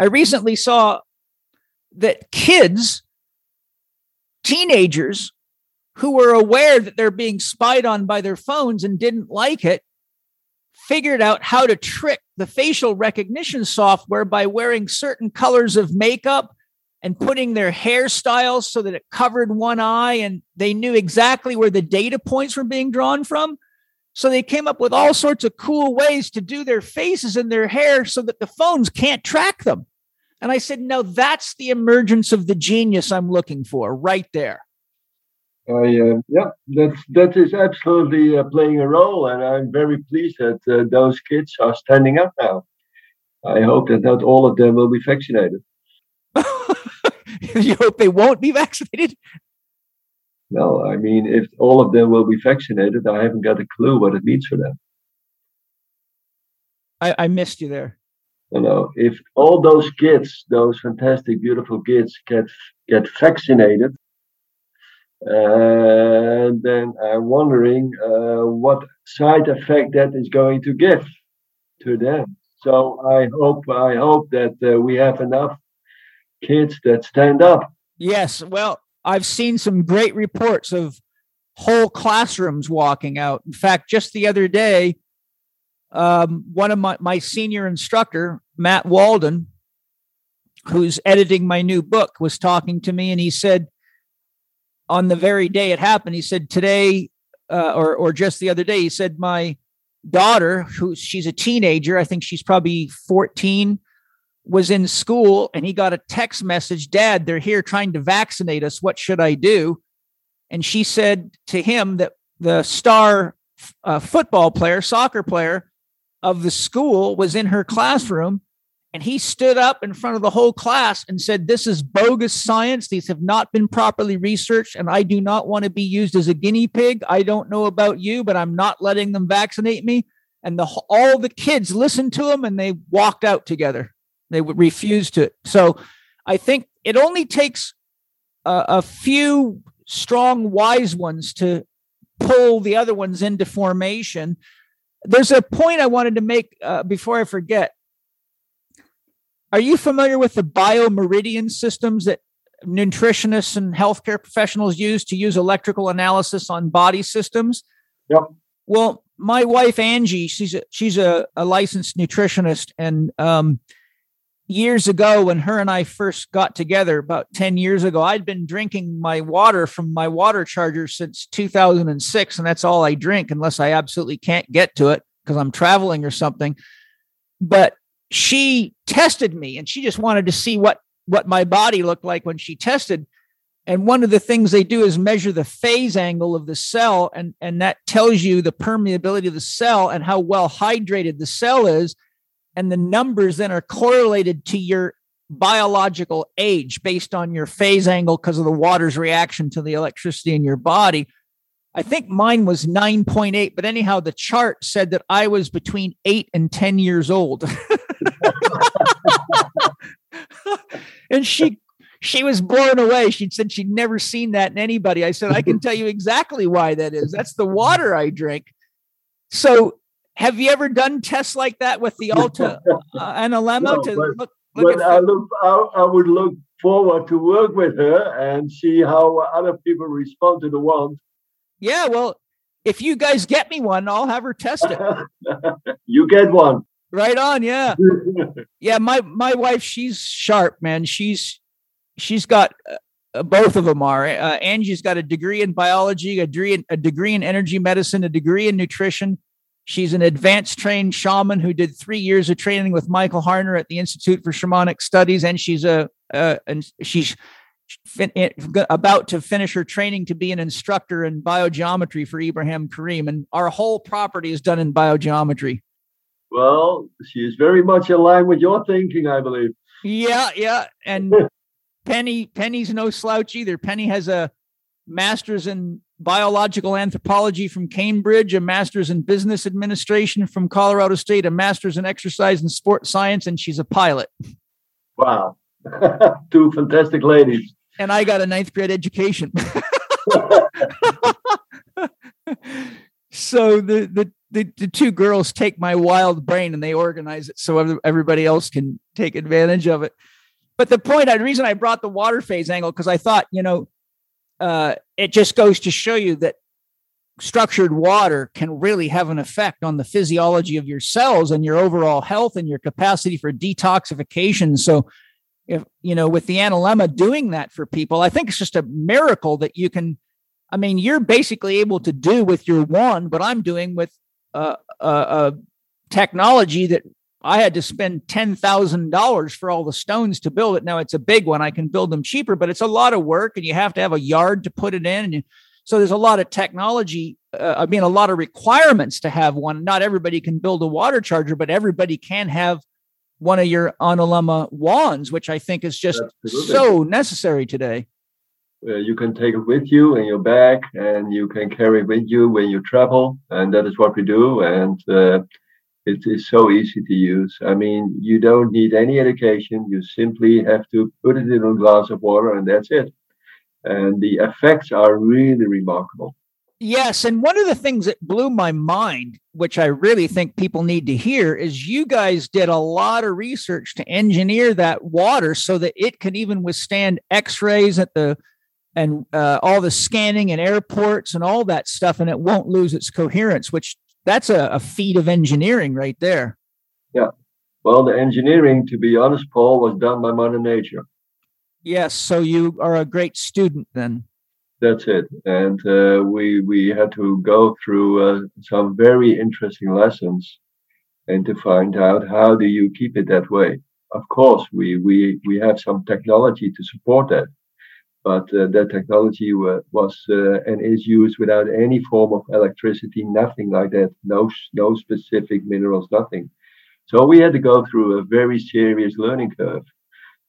I recently saw that kids, teenagers who were aware that they're being spied on by their phones and didn't like it, figured out how to trick the facial recognition software by wearing certain colors of makeup and putting their hairstyles so that it covered one eye and they knew exactly where the data points were being drawn from. So they came up with all sorts of cool ways to do their faces and their hair so that the phones can't track them. And I said, no, that's the emergence of the genius I'm looking for right there. I, Uh, yeah, that that is absolutely uh, playing a role, and I'm very pleased that uh, those kids are standing up now. I hope that not all of them will be vaccinated. you hope they won't be vaccinated? No, I mean, if all of them will be vaccinated, I haven't got a clue what it means for them. I, I missed you there. You know, if all those kids, those fantastic, beautiful kids, get get vaccinated, uh, then I'm wondering uh, what side effect that is going to give to them. So I hope I hope that uh, we have enough kids that stand up. Yes. Well, I've seen some great reports of whole classrooms walking out. In fact, just the other day, um, one of my, my senior instructor, Matt Walden, who's editing my new book, was talking to me, and he said, on the very day it happened, he said, today, uh, or or just the other day, he said, my daughter, who she's a teenager, I think she's probably 14, was in school, and he got a text message, Dad, they're here trying to vaccinate us. What should I do? And she said to him that the star uh, football player, soccer player of the school was in her classroom and he stood up in front of the whole class and said, This is bogus science. These have not been properly researched, and I do not want to be used as a guinea pig. I don't know about you, but I'm not letting them vaccinate me. And the, all the kids listened to him and they walked out together. They would refuse to. So I think it only takes a, a few strong, wise ones to pull the other ones into formation. There's a point I wanted to make uh, before I forget are you familiar with the biomeridian systems that nutritionists and healthcare professionals use to use electrical analysis on body systems? Yep. Well, my wife Angie, she's a, she's a, a licensed nutritionist, and um, years ago when her and I first got together, about ten years ago, I'd been drinking my water from my water charger since 2006, and that's all I drink unless I absolutely can't get to it because I'm traveling or something. But she tested me and she just wanted to see what what my body looked like when she tested and one of the things they do is measure the phase angle of the cell and and that tells you the permeability of the cell and how well hydrated the cell is and the numbers then are correlated to your biological age based on your phase angle because of the water's reaction to the electricity in your body I think mine was 9.8, but anyhow, the chart said that I was between eight and 10 years old. and she she was blown away. She said she'd never seen that in anybody. I said, I can tell you exactly why that is. That's the water I drink. So, have you ever done tests like that with the Alta uh, Analemma? No, to but, look, look I look, I, I, would look forward to work with her and see how other people respond to the ones. Yeah, well, if you guys get me one, I'll have her test it. you get one. Right on, yeah. yeah, my my wife, she's sharp, man. She's she's got uh, both of them are. Uh, Angie's got a degree in biology, a degree in, a degree in energy medicine, a degree in nutrition. She's an advanced trained shaman who did three years of training with Michael Harner at the Institute for Shamanic Studies, and she's a uh, and she's fin- about to finish her training to be an instructor in biogeometry for Ibrahim Karim, and our whole property is done in biogeometry. Well, she is very much aligned with your thinking, I believe. Yeah, yeah. And Penny, Penny's no slouch either. Penny has a master's in biological anthropology from Cambridge, a master's in business administration from Colorado State, a master's in exercise and sport science, and she's a pilot. Wow. Two fantastic ladies. And I got a ninth grade education. so the, the the, the two girls take my wild brain and they organize it so everybody else can take advantage of it. But the point, the reason I brought the water phase angle, because I thought, you know, uh, it just goes to show you that structured water can really have an effect on the physiology of your cells and your overall health and your capacity for detoxification. So, if you know, with the analemma doing that for people, I think it's just a miracle that you can. I mean, you're basically able to do with your wand what I'm doing with a, a, technology that I had to spend ten thousand dollars for all the stones to build it. Now it's a big one; I can build them cheaper, but it's a lot of work, and you have to have a yard to put it in. And so there's a lot of technology. Uh, I mean, a lot of requirements to have one. Not everybody can build a water charger, but everybody can have one of your Analemma wands, which I think is just so necessary today. Uh, you can take it with you in your bag and you can carry it with you when you travel. And that is what we do. And uh, it is so easy to use. I mean, you don't need any education. You simply have to put it in a glass of water and that's it. And the effects are really remarkable. Yes. And one of the things that blew my mind, which I really think people need to hear, is you guys did a lot of research to engineer that water so that it can even withstand x rays at the and uh, all the scanning and airports and all that stuff, and it won't lose its coherence, which that's a, a feat of engineering right there. Yeah. Well, the engineering, to be honest, Paul, was done by Mother Nature. Yes. So you are a great student then. That's it. And uh, we we had to go through uh, some very interesting lessons, and to find out how do you keep it that way. Of course, we we we have some technology to support that, but uh, that technology was uh, and is used without any form of electricity, nothing like that, no no specific minerals, nothing. So we had to go through a very serious learning curve.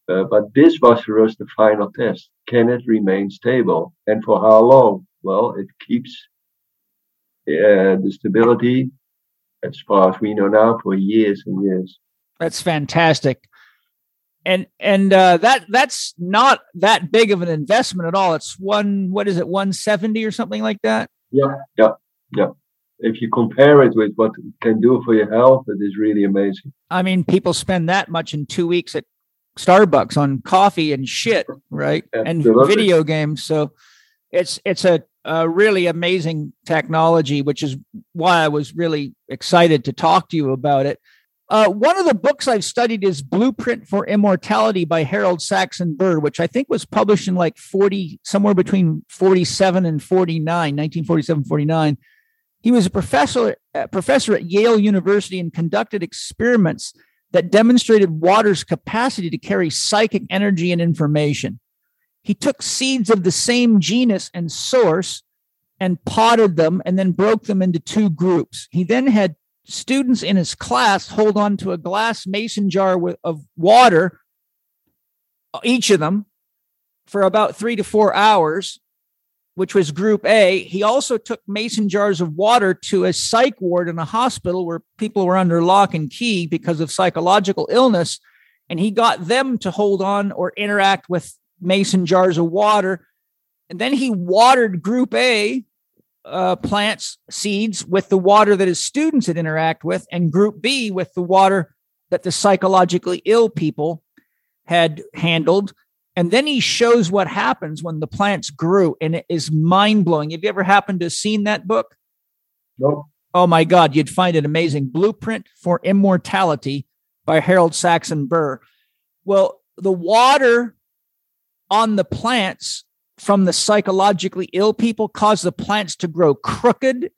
Uh, but this was for us the final test. Can it remain stable? And for how long? Well, it keeps uh, the stability, as far as we know now, for years and years. That's fantastic. And and uh, that that's not that big of an investment at all. It's one what is it, 170 or something like that? Yeah, yeah, yeah if you compare it with what it can do for your health, it is really amazing. I mean, people spend that much in two weeks at Starbucks on coffee and shit, right? Absolutely. And video games. So it's it's a, a really amazing technology, which is why I was really excited to talk to you about it. Uh, one of the books I've studied is Blueprint for Immortality by Harold Saxton Burr, which I think was published in like 40, somewhere between 47 and 49, 1947, 49. He was a professor, a professor at Yale University and conducted experiments that demonstrated water's capacity to carry psychic energy and information. He took seeds of the same genus and source and potted them and then broke them into two groups. He then had students in his class hold on to a glass mason jar with, of water, uh, each of them, for about three to four hours which was group A. He also took mason jars of water to a psych ward in a hospital where people were under lock and key because of psychological illness. And he got them to hold on or interact with mason jars of water. And then he watered group A uh, plants, seeds with the water that his students had interact with, and group B with the water that the psychologically ill people had handled. And then he shows what happens when the plants grew, and it is mind blowing. Have you ever happened to have seen that book? No. Oh my God, you'd find it amazing. Blueprint for Immortality by Harold Saxton Burr. Well, the water on the plants from the psychologically ill people cause the plants to grow crooked.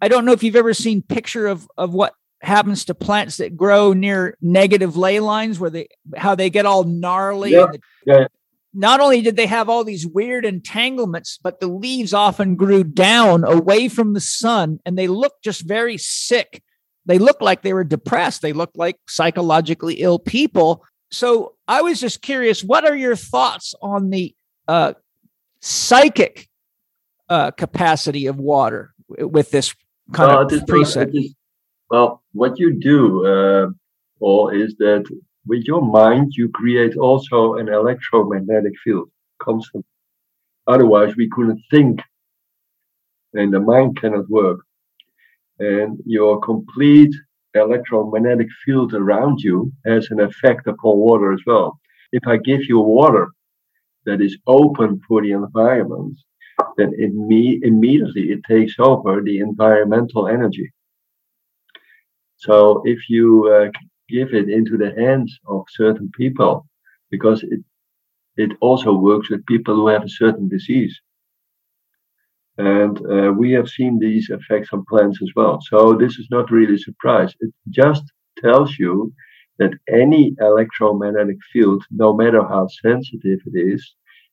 I don't know if you've ever seen picture of, of what happens to plants that grow near negative ley lines where they how they get all gnarly yeah, yeah. not only did they have all these weird entanglements but the leaves often grew down away from the sun and they looked just very sick they looked like they were depressed they looked like psychologically ill people so i was just curious what are your thoughts on the uh, psychic uh, capacity of water with this kind uh, of preset well, what you do, uh, Paul, is that with your mind, you create also an electromagnetic field constantly. Otherwise, we couldn't think, and the mind cannot work. And your complete electromagnetic field around you has an effect upon water as well. If I give you water that is open for the environment, then it me- immediately it takes over the environmental energy. So if you uh, give it into the hands of certain people, because it it also works with people who have a certain disease. And uh, we have seen these effects on plants as well. So this is not really a surprise. It just tells you that any electromagnetic field, no matter how sensitive it is,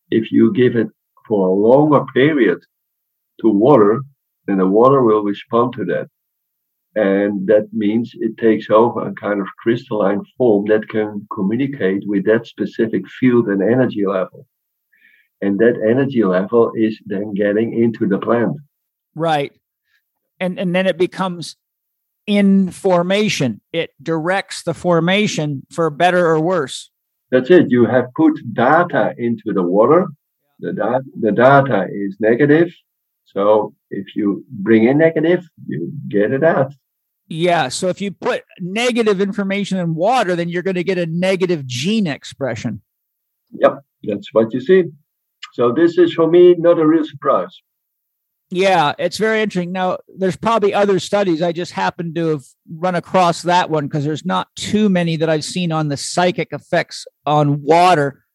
if you give it for a longer period to water, then the water will respond to that. And that means it takes over a kind of crystalline form that can communicate with that specific field and energy level. And that energy level is then getting into the plant. Right. And and then it becomes in formation. It directs the formation for better or worse. That's it. You have put data into the water. The, da- the data is negative. So if you bring in negative, you get it out. Yeah. So if you put negative information in water, then you're going to get a negative gene expression. Yep. That's what you see. So this is for me not a real surprise. Yeah, it's very interesting. Now, there's probably other studies. I just happened to have run across that one because there's not too many that I've seen on the psychic effects on water.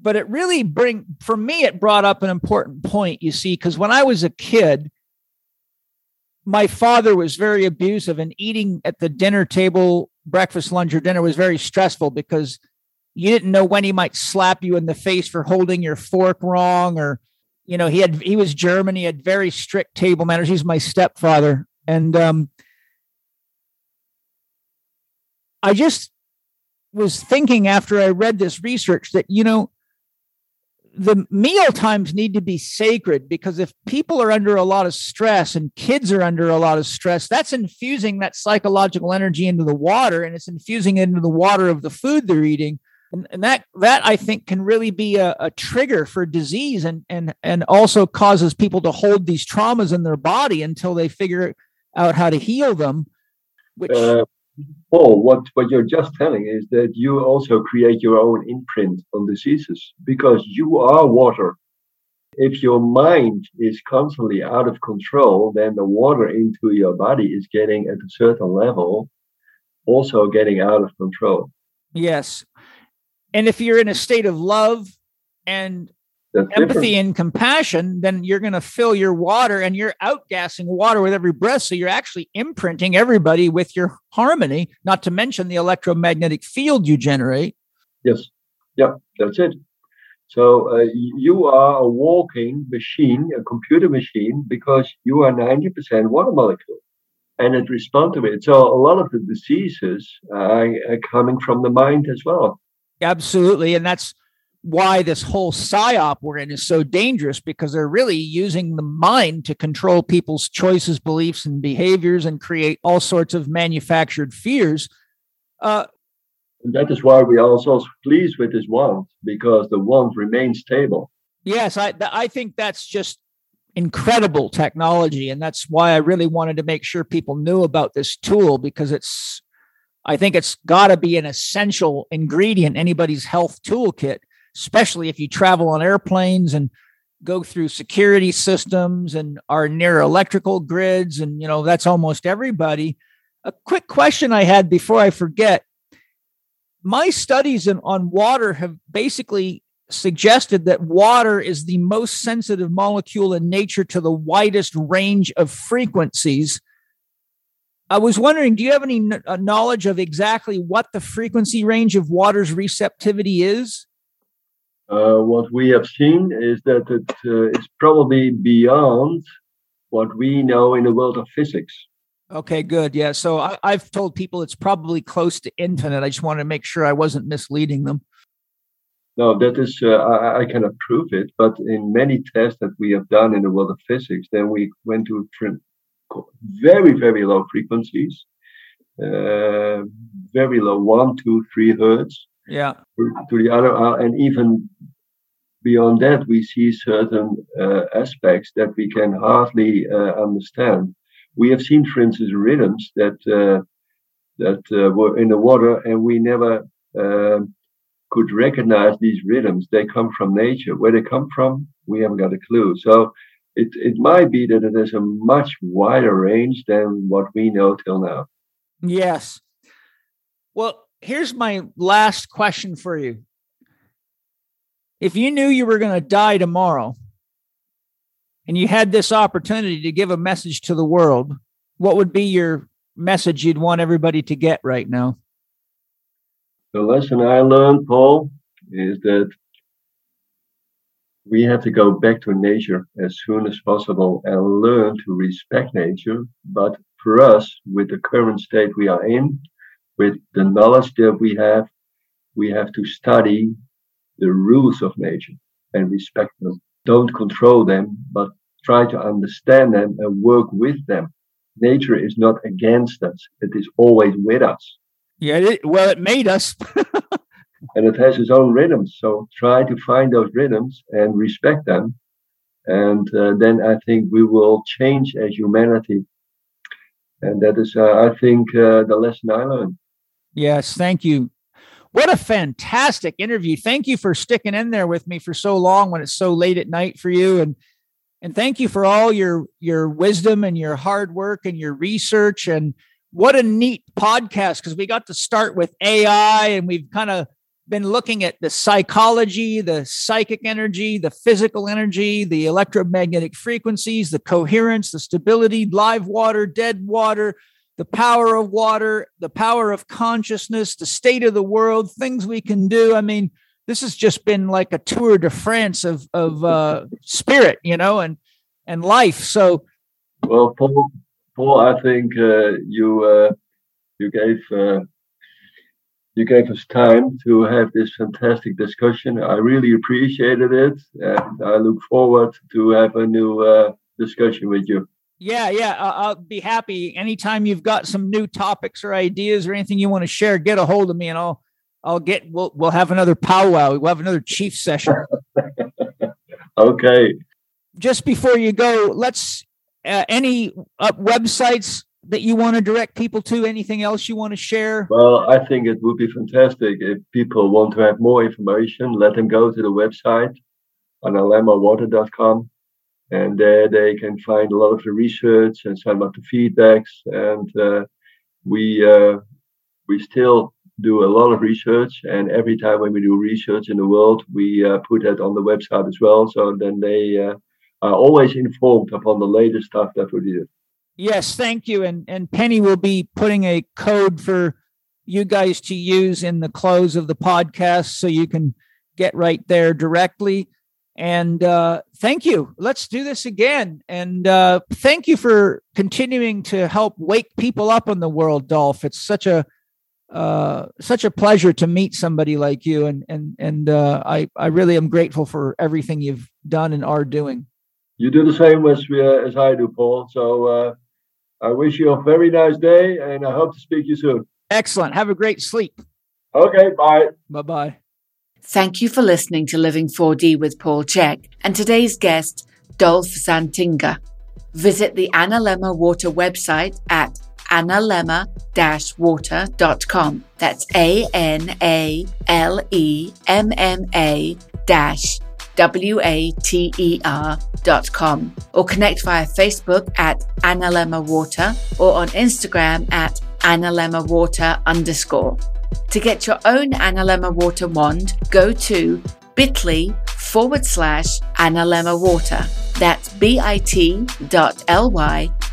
But it really bring for me it brought up an important point, you see, because when I was a kid, my father was very abusive and eating at the dinner table, breakfast, lunch, or dinner was very stressful because you didn't know when he might slap you in the face for holding your fork wrong or you know he had he was german. He had very strict table manners. He's my stepfather. And um i just was thinking after i read this research that you know the meal times need to be sacred because if people are under a lot of stress and kids are under a lot of stress, that's infusing that psychological energy into the water and it's infusing it into the water of the food they're eating. And, and that that I think can really be a, a trigger for disease and and and also causes people to hold these traumas in their body until they figure out how to heal them. Which uh, Paul, what, what you're just telling is that you also create your own imprint on diseases because you are water. If your mind is constantly out of control, then the water into your body is getting at a certain level, also getting out of control. Yes. And if you're in a state of love and that's empathy different. and compassion, then you're going to fill your water and you're outgassing water with every breath. So you're actually imprinting everybody with your harmony, not to mention the electromagnetic field you generate. Yes. Yeah, that's it. So uh, you are a walking machine, a computer machine, because you are 90% water molecule and it responds to it. So a lot of the diseases are, are coming from the mind as well. Absolutely. And that's why this whole psyop we're in is so dangerous because they're really using the mind to control people's choices, beliefs, and behaviors and create all sorts of manufactured fears. Uh, and that is why we are also pleased with this wand because the wand remains stable. Yes, I I think that's just incredible technology, and that's why I really wanted to make sure people knew about this tool because it's I think it's got to be an essential ingredient in anybody's health toolkit especially if you travel on airplanes and go through security systems and are near electrical grids and you know that's almost everybody. A quick question i had before i forget. My studies in, on water have basically suggested that water is the most sensitive molecule in nature to the widest range of frequencies i was wondering do you have any uh, knowledge of exactly what the frequency range of water's receptivity is uh, what we have seen is that it, uh, it's probably beyond what we know in the world of physics. Okay, good. Yeah. So I, have told people it's probably close to infinite. I just wanted to make sure I wasn't misleading them. No, that is, uh, I, I, cannot prove it, but in many tests that we have done in the world of physics, then we went to very, very low frequencies, uh, very low, one, two, three hertz. Yeah. To the other uh, and even beyond that we see certain uh, aspects that we can hardly uh, understand. We have seen for instance rhythms that uh, that uh, were in the water and we never could recognize these rhythms. They come from nature. Where they come from we haven't got a clue. So it, it might be that it has a much wider range than what we know till now yes well here's my last question for you. If you knew you were going to die tomorrow and you had this opportunity to give a message to the world, what would be your message you'd want everybody to get right now? The lesson I learned, Paul, is that we have to go back to nature as soon as possible and learn to respect nature. But for us, with the current state we are in, with the knowledge that we have, we have to study the rules of nature and respect them. Don't control them, but try to understand them and work with them. Nature is not against us. It is always with us. Yeah, it, well, it made us. and it has its own rhythms. So try to find those rhythms and respect them. And uh, then I think we will change as humanity. And that is, uh, I think, uh, the lesson I learned. Yes, thank you. What a fantastic interview. Thank you for sticking in there with me for so long when it's so late at night for you. And And thank you for all your your wisdom and your hard work and your research and what a neat podcast because we got to start with AI and we've kind of been looking at the psychology, the psychic energy, the physical energy, the electromagnetic frequencies, the coherence, the stability, live water, dead water, the power of water, the power of consciousness, the state of the world, things we can do. I mean, this has just been like a tour de France of of uh, spirit, you know, and and life. So, well, Paul, Paul, I think uh, you uh, you gave uh, you gave us time to have this fantastic discussion. I really appreciated it, and I look forward to have a new uh, discussion with you. Yeah, yeah, uh, I'll be happy anytime you've got some new topics or ideas or anything you want to share. Get a hold of me, and I'll I'll get we'll we'll have another powwow. We'll have another chief session. okay. Just before you go, let's uh, any uh, websites that you want to direct people to? Anything else you want to share? Well, I think it would be fantastic if people want to have more information. Let them go to the website analemmawater.com, and there they can find a lot of the research and some of the feedbacks. And uh, we uh, we still do a lot of research, and every time when we do research in the world, we uh, put that on the website as well. So then they uh, are always informed upon the latest stuff that we do. Yes, thank you. And and Penny will be putting a code for you guys to use in the close of the podcast so you can get right there directly. And uh, thank you. Let's do this again. And uh, thank you for continuing to help wake people up in the world, Dolf. It's such a uh, such a pleasure to meet somebody like you, and and and uh, I I really am grateful for everything you've done and are doing. You do the same as uh, as I do, Paul. So uh, I wish you a very nice day and I hope to speak to you soon. Excellent. Have a great sleep. Okay, bye. Bye bye. Thank you for listening to Living 4D with Paul Chek and today's guest, Dolf Zantinga. Visit the Analemma Water website at analemma-water.com. That's A N A L E M M A dash W A T E R dot com, or connect via Facebook at Analemma Water or on Instagram at Analemma Water underscore. To get your own Analemma Water wand, go to bit.ly forward slash Analemma Water. That's bit.ly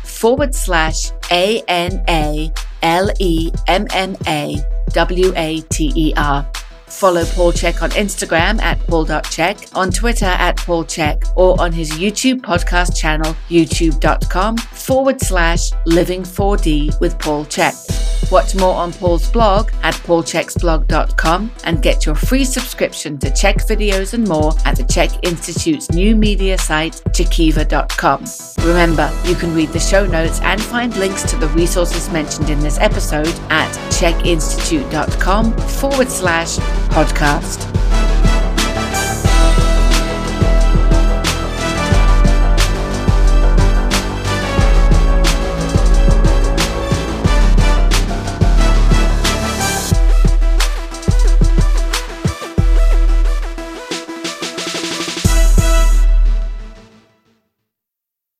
forward slash A N A L E M M A W A T E R. Follow Paul Chek on Instagram at paul.chek, on Twitter at Paul Chek, or on his YouTube podcast channel, youtube.com forward slash living 4D with Paul Chek. Watch more on Paul's blog at paulcheksblog.com and get your free subscription to Chek videos and more at the Chek Institute's new media site, chekiva.com. Remember, you can read the show notes and find links to the resources mentioned in this episode at chekinstitute.com forward slash podcast.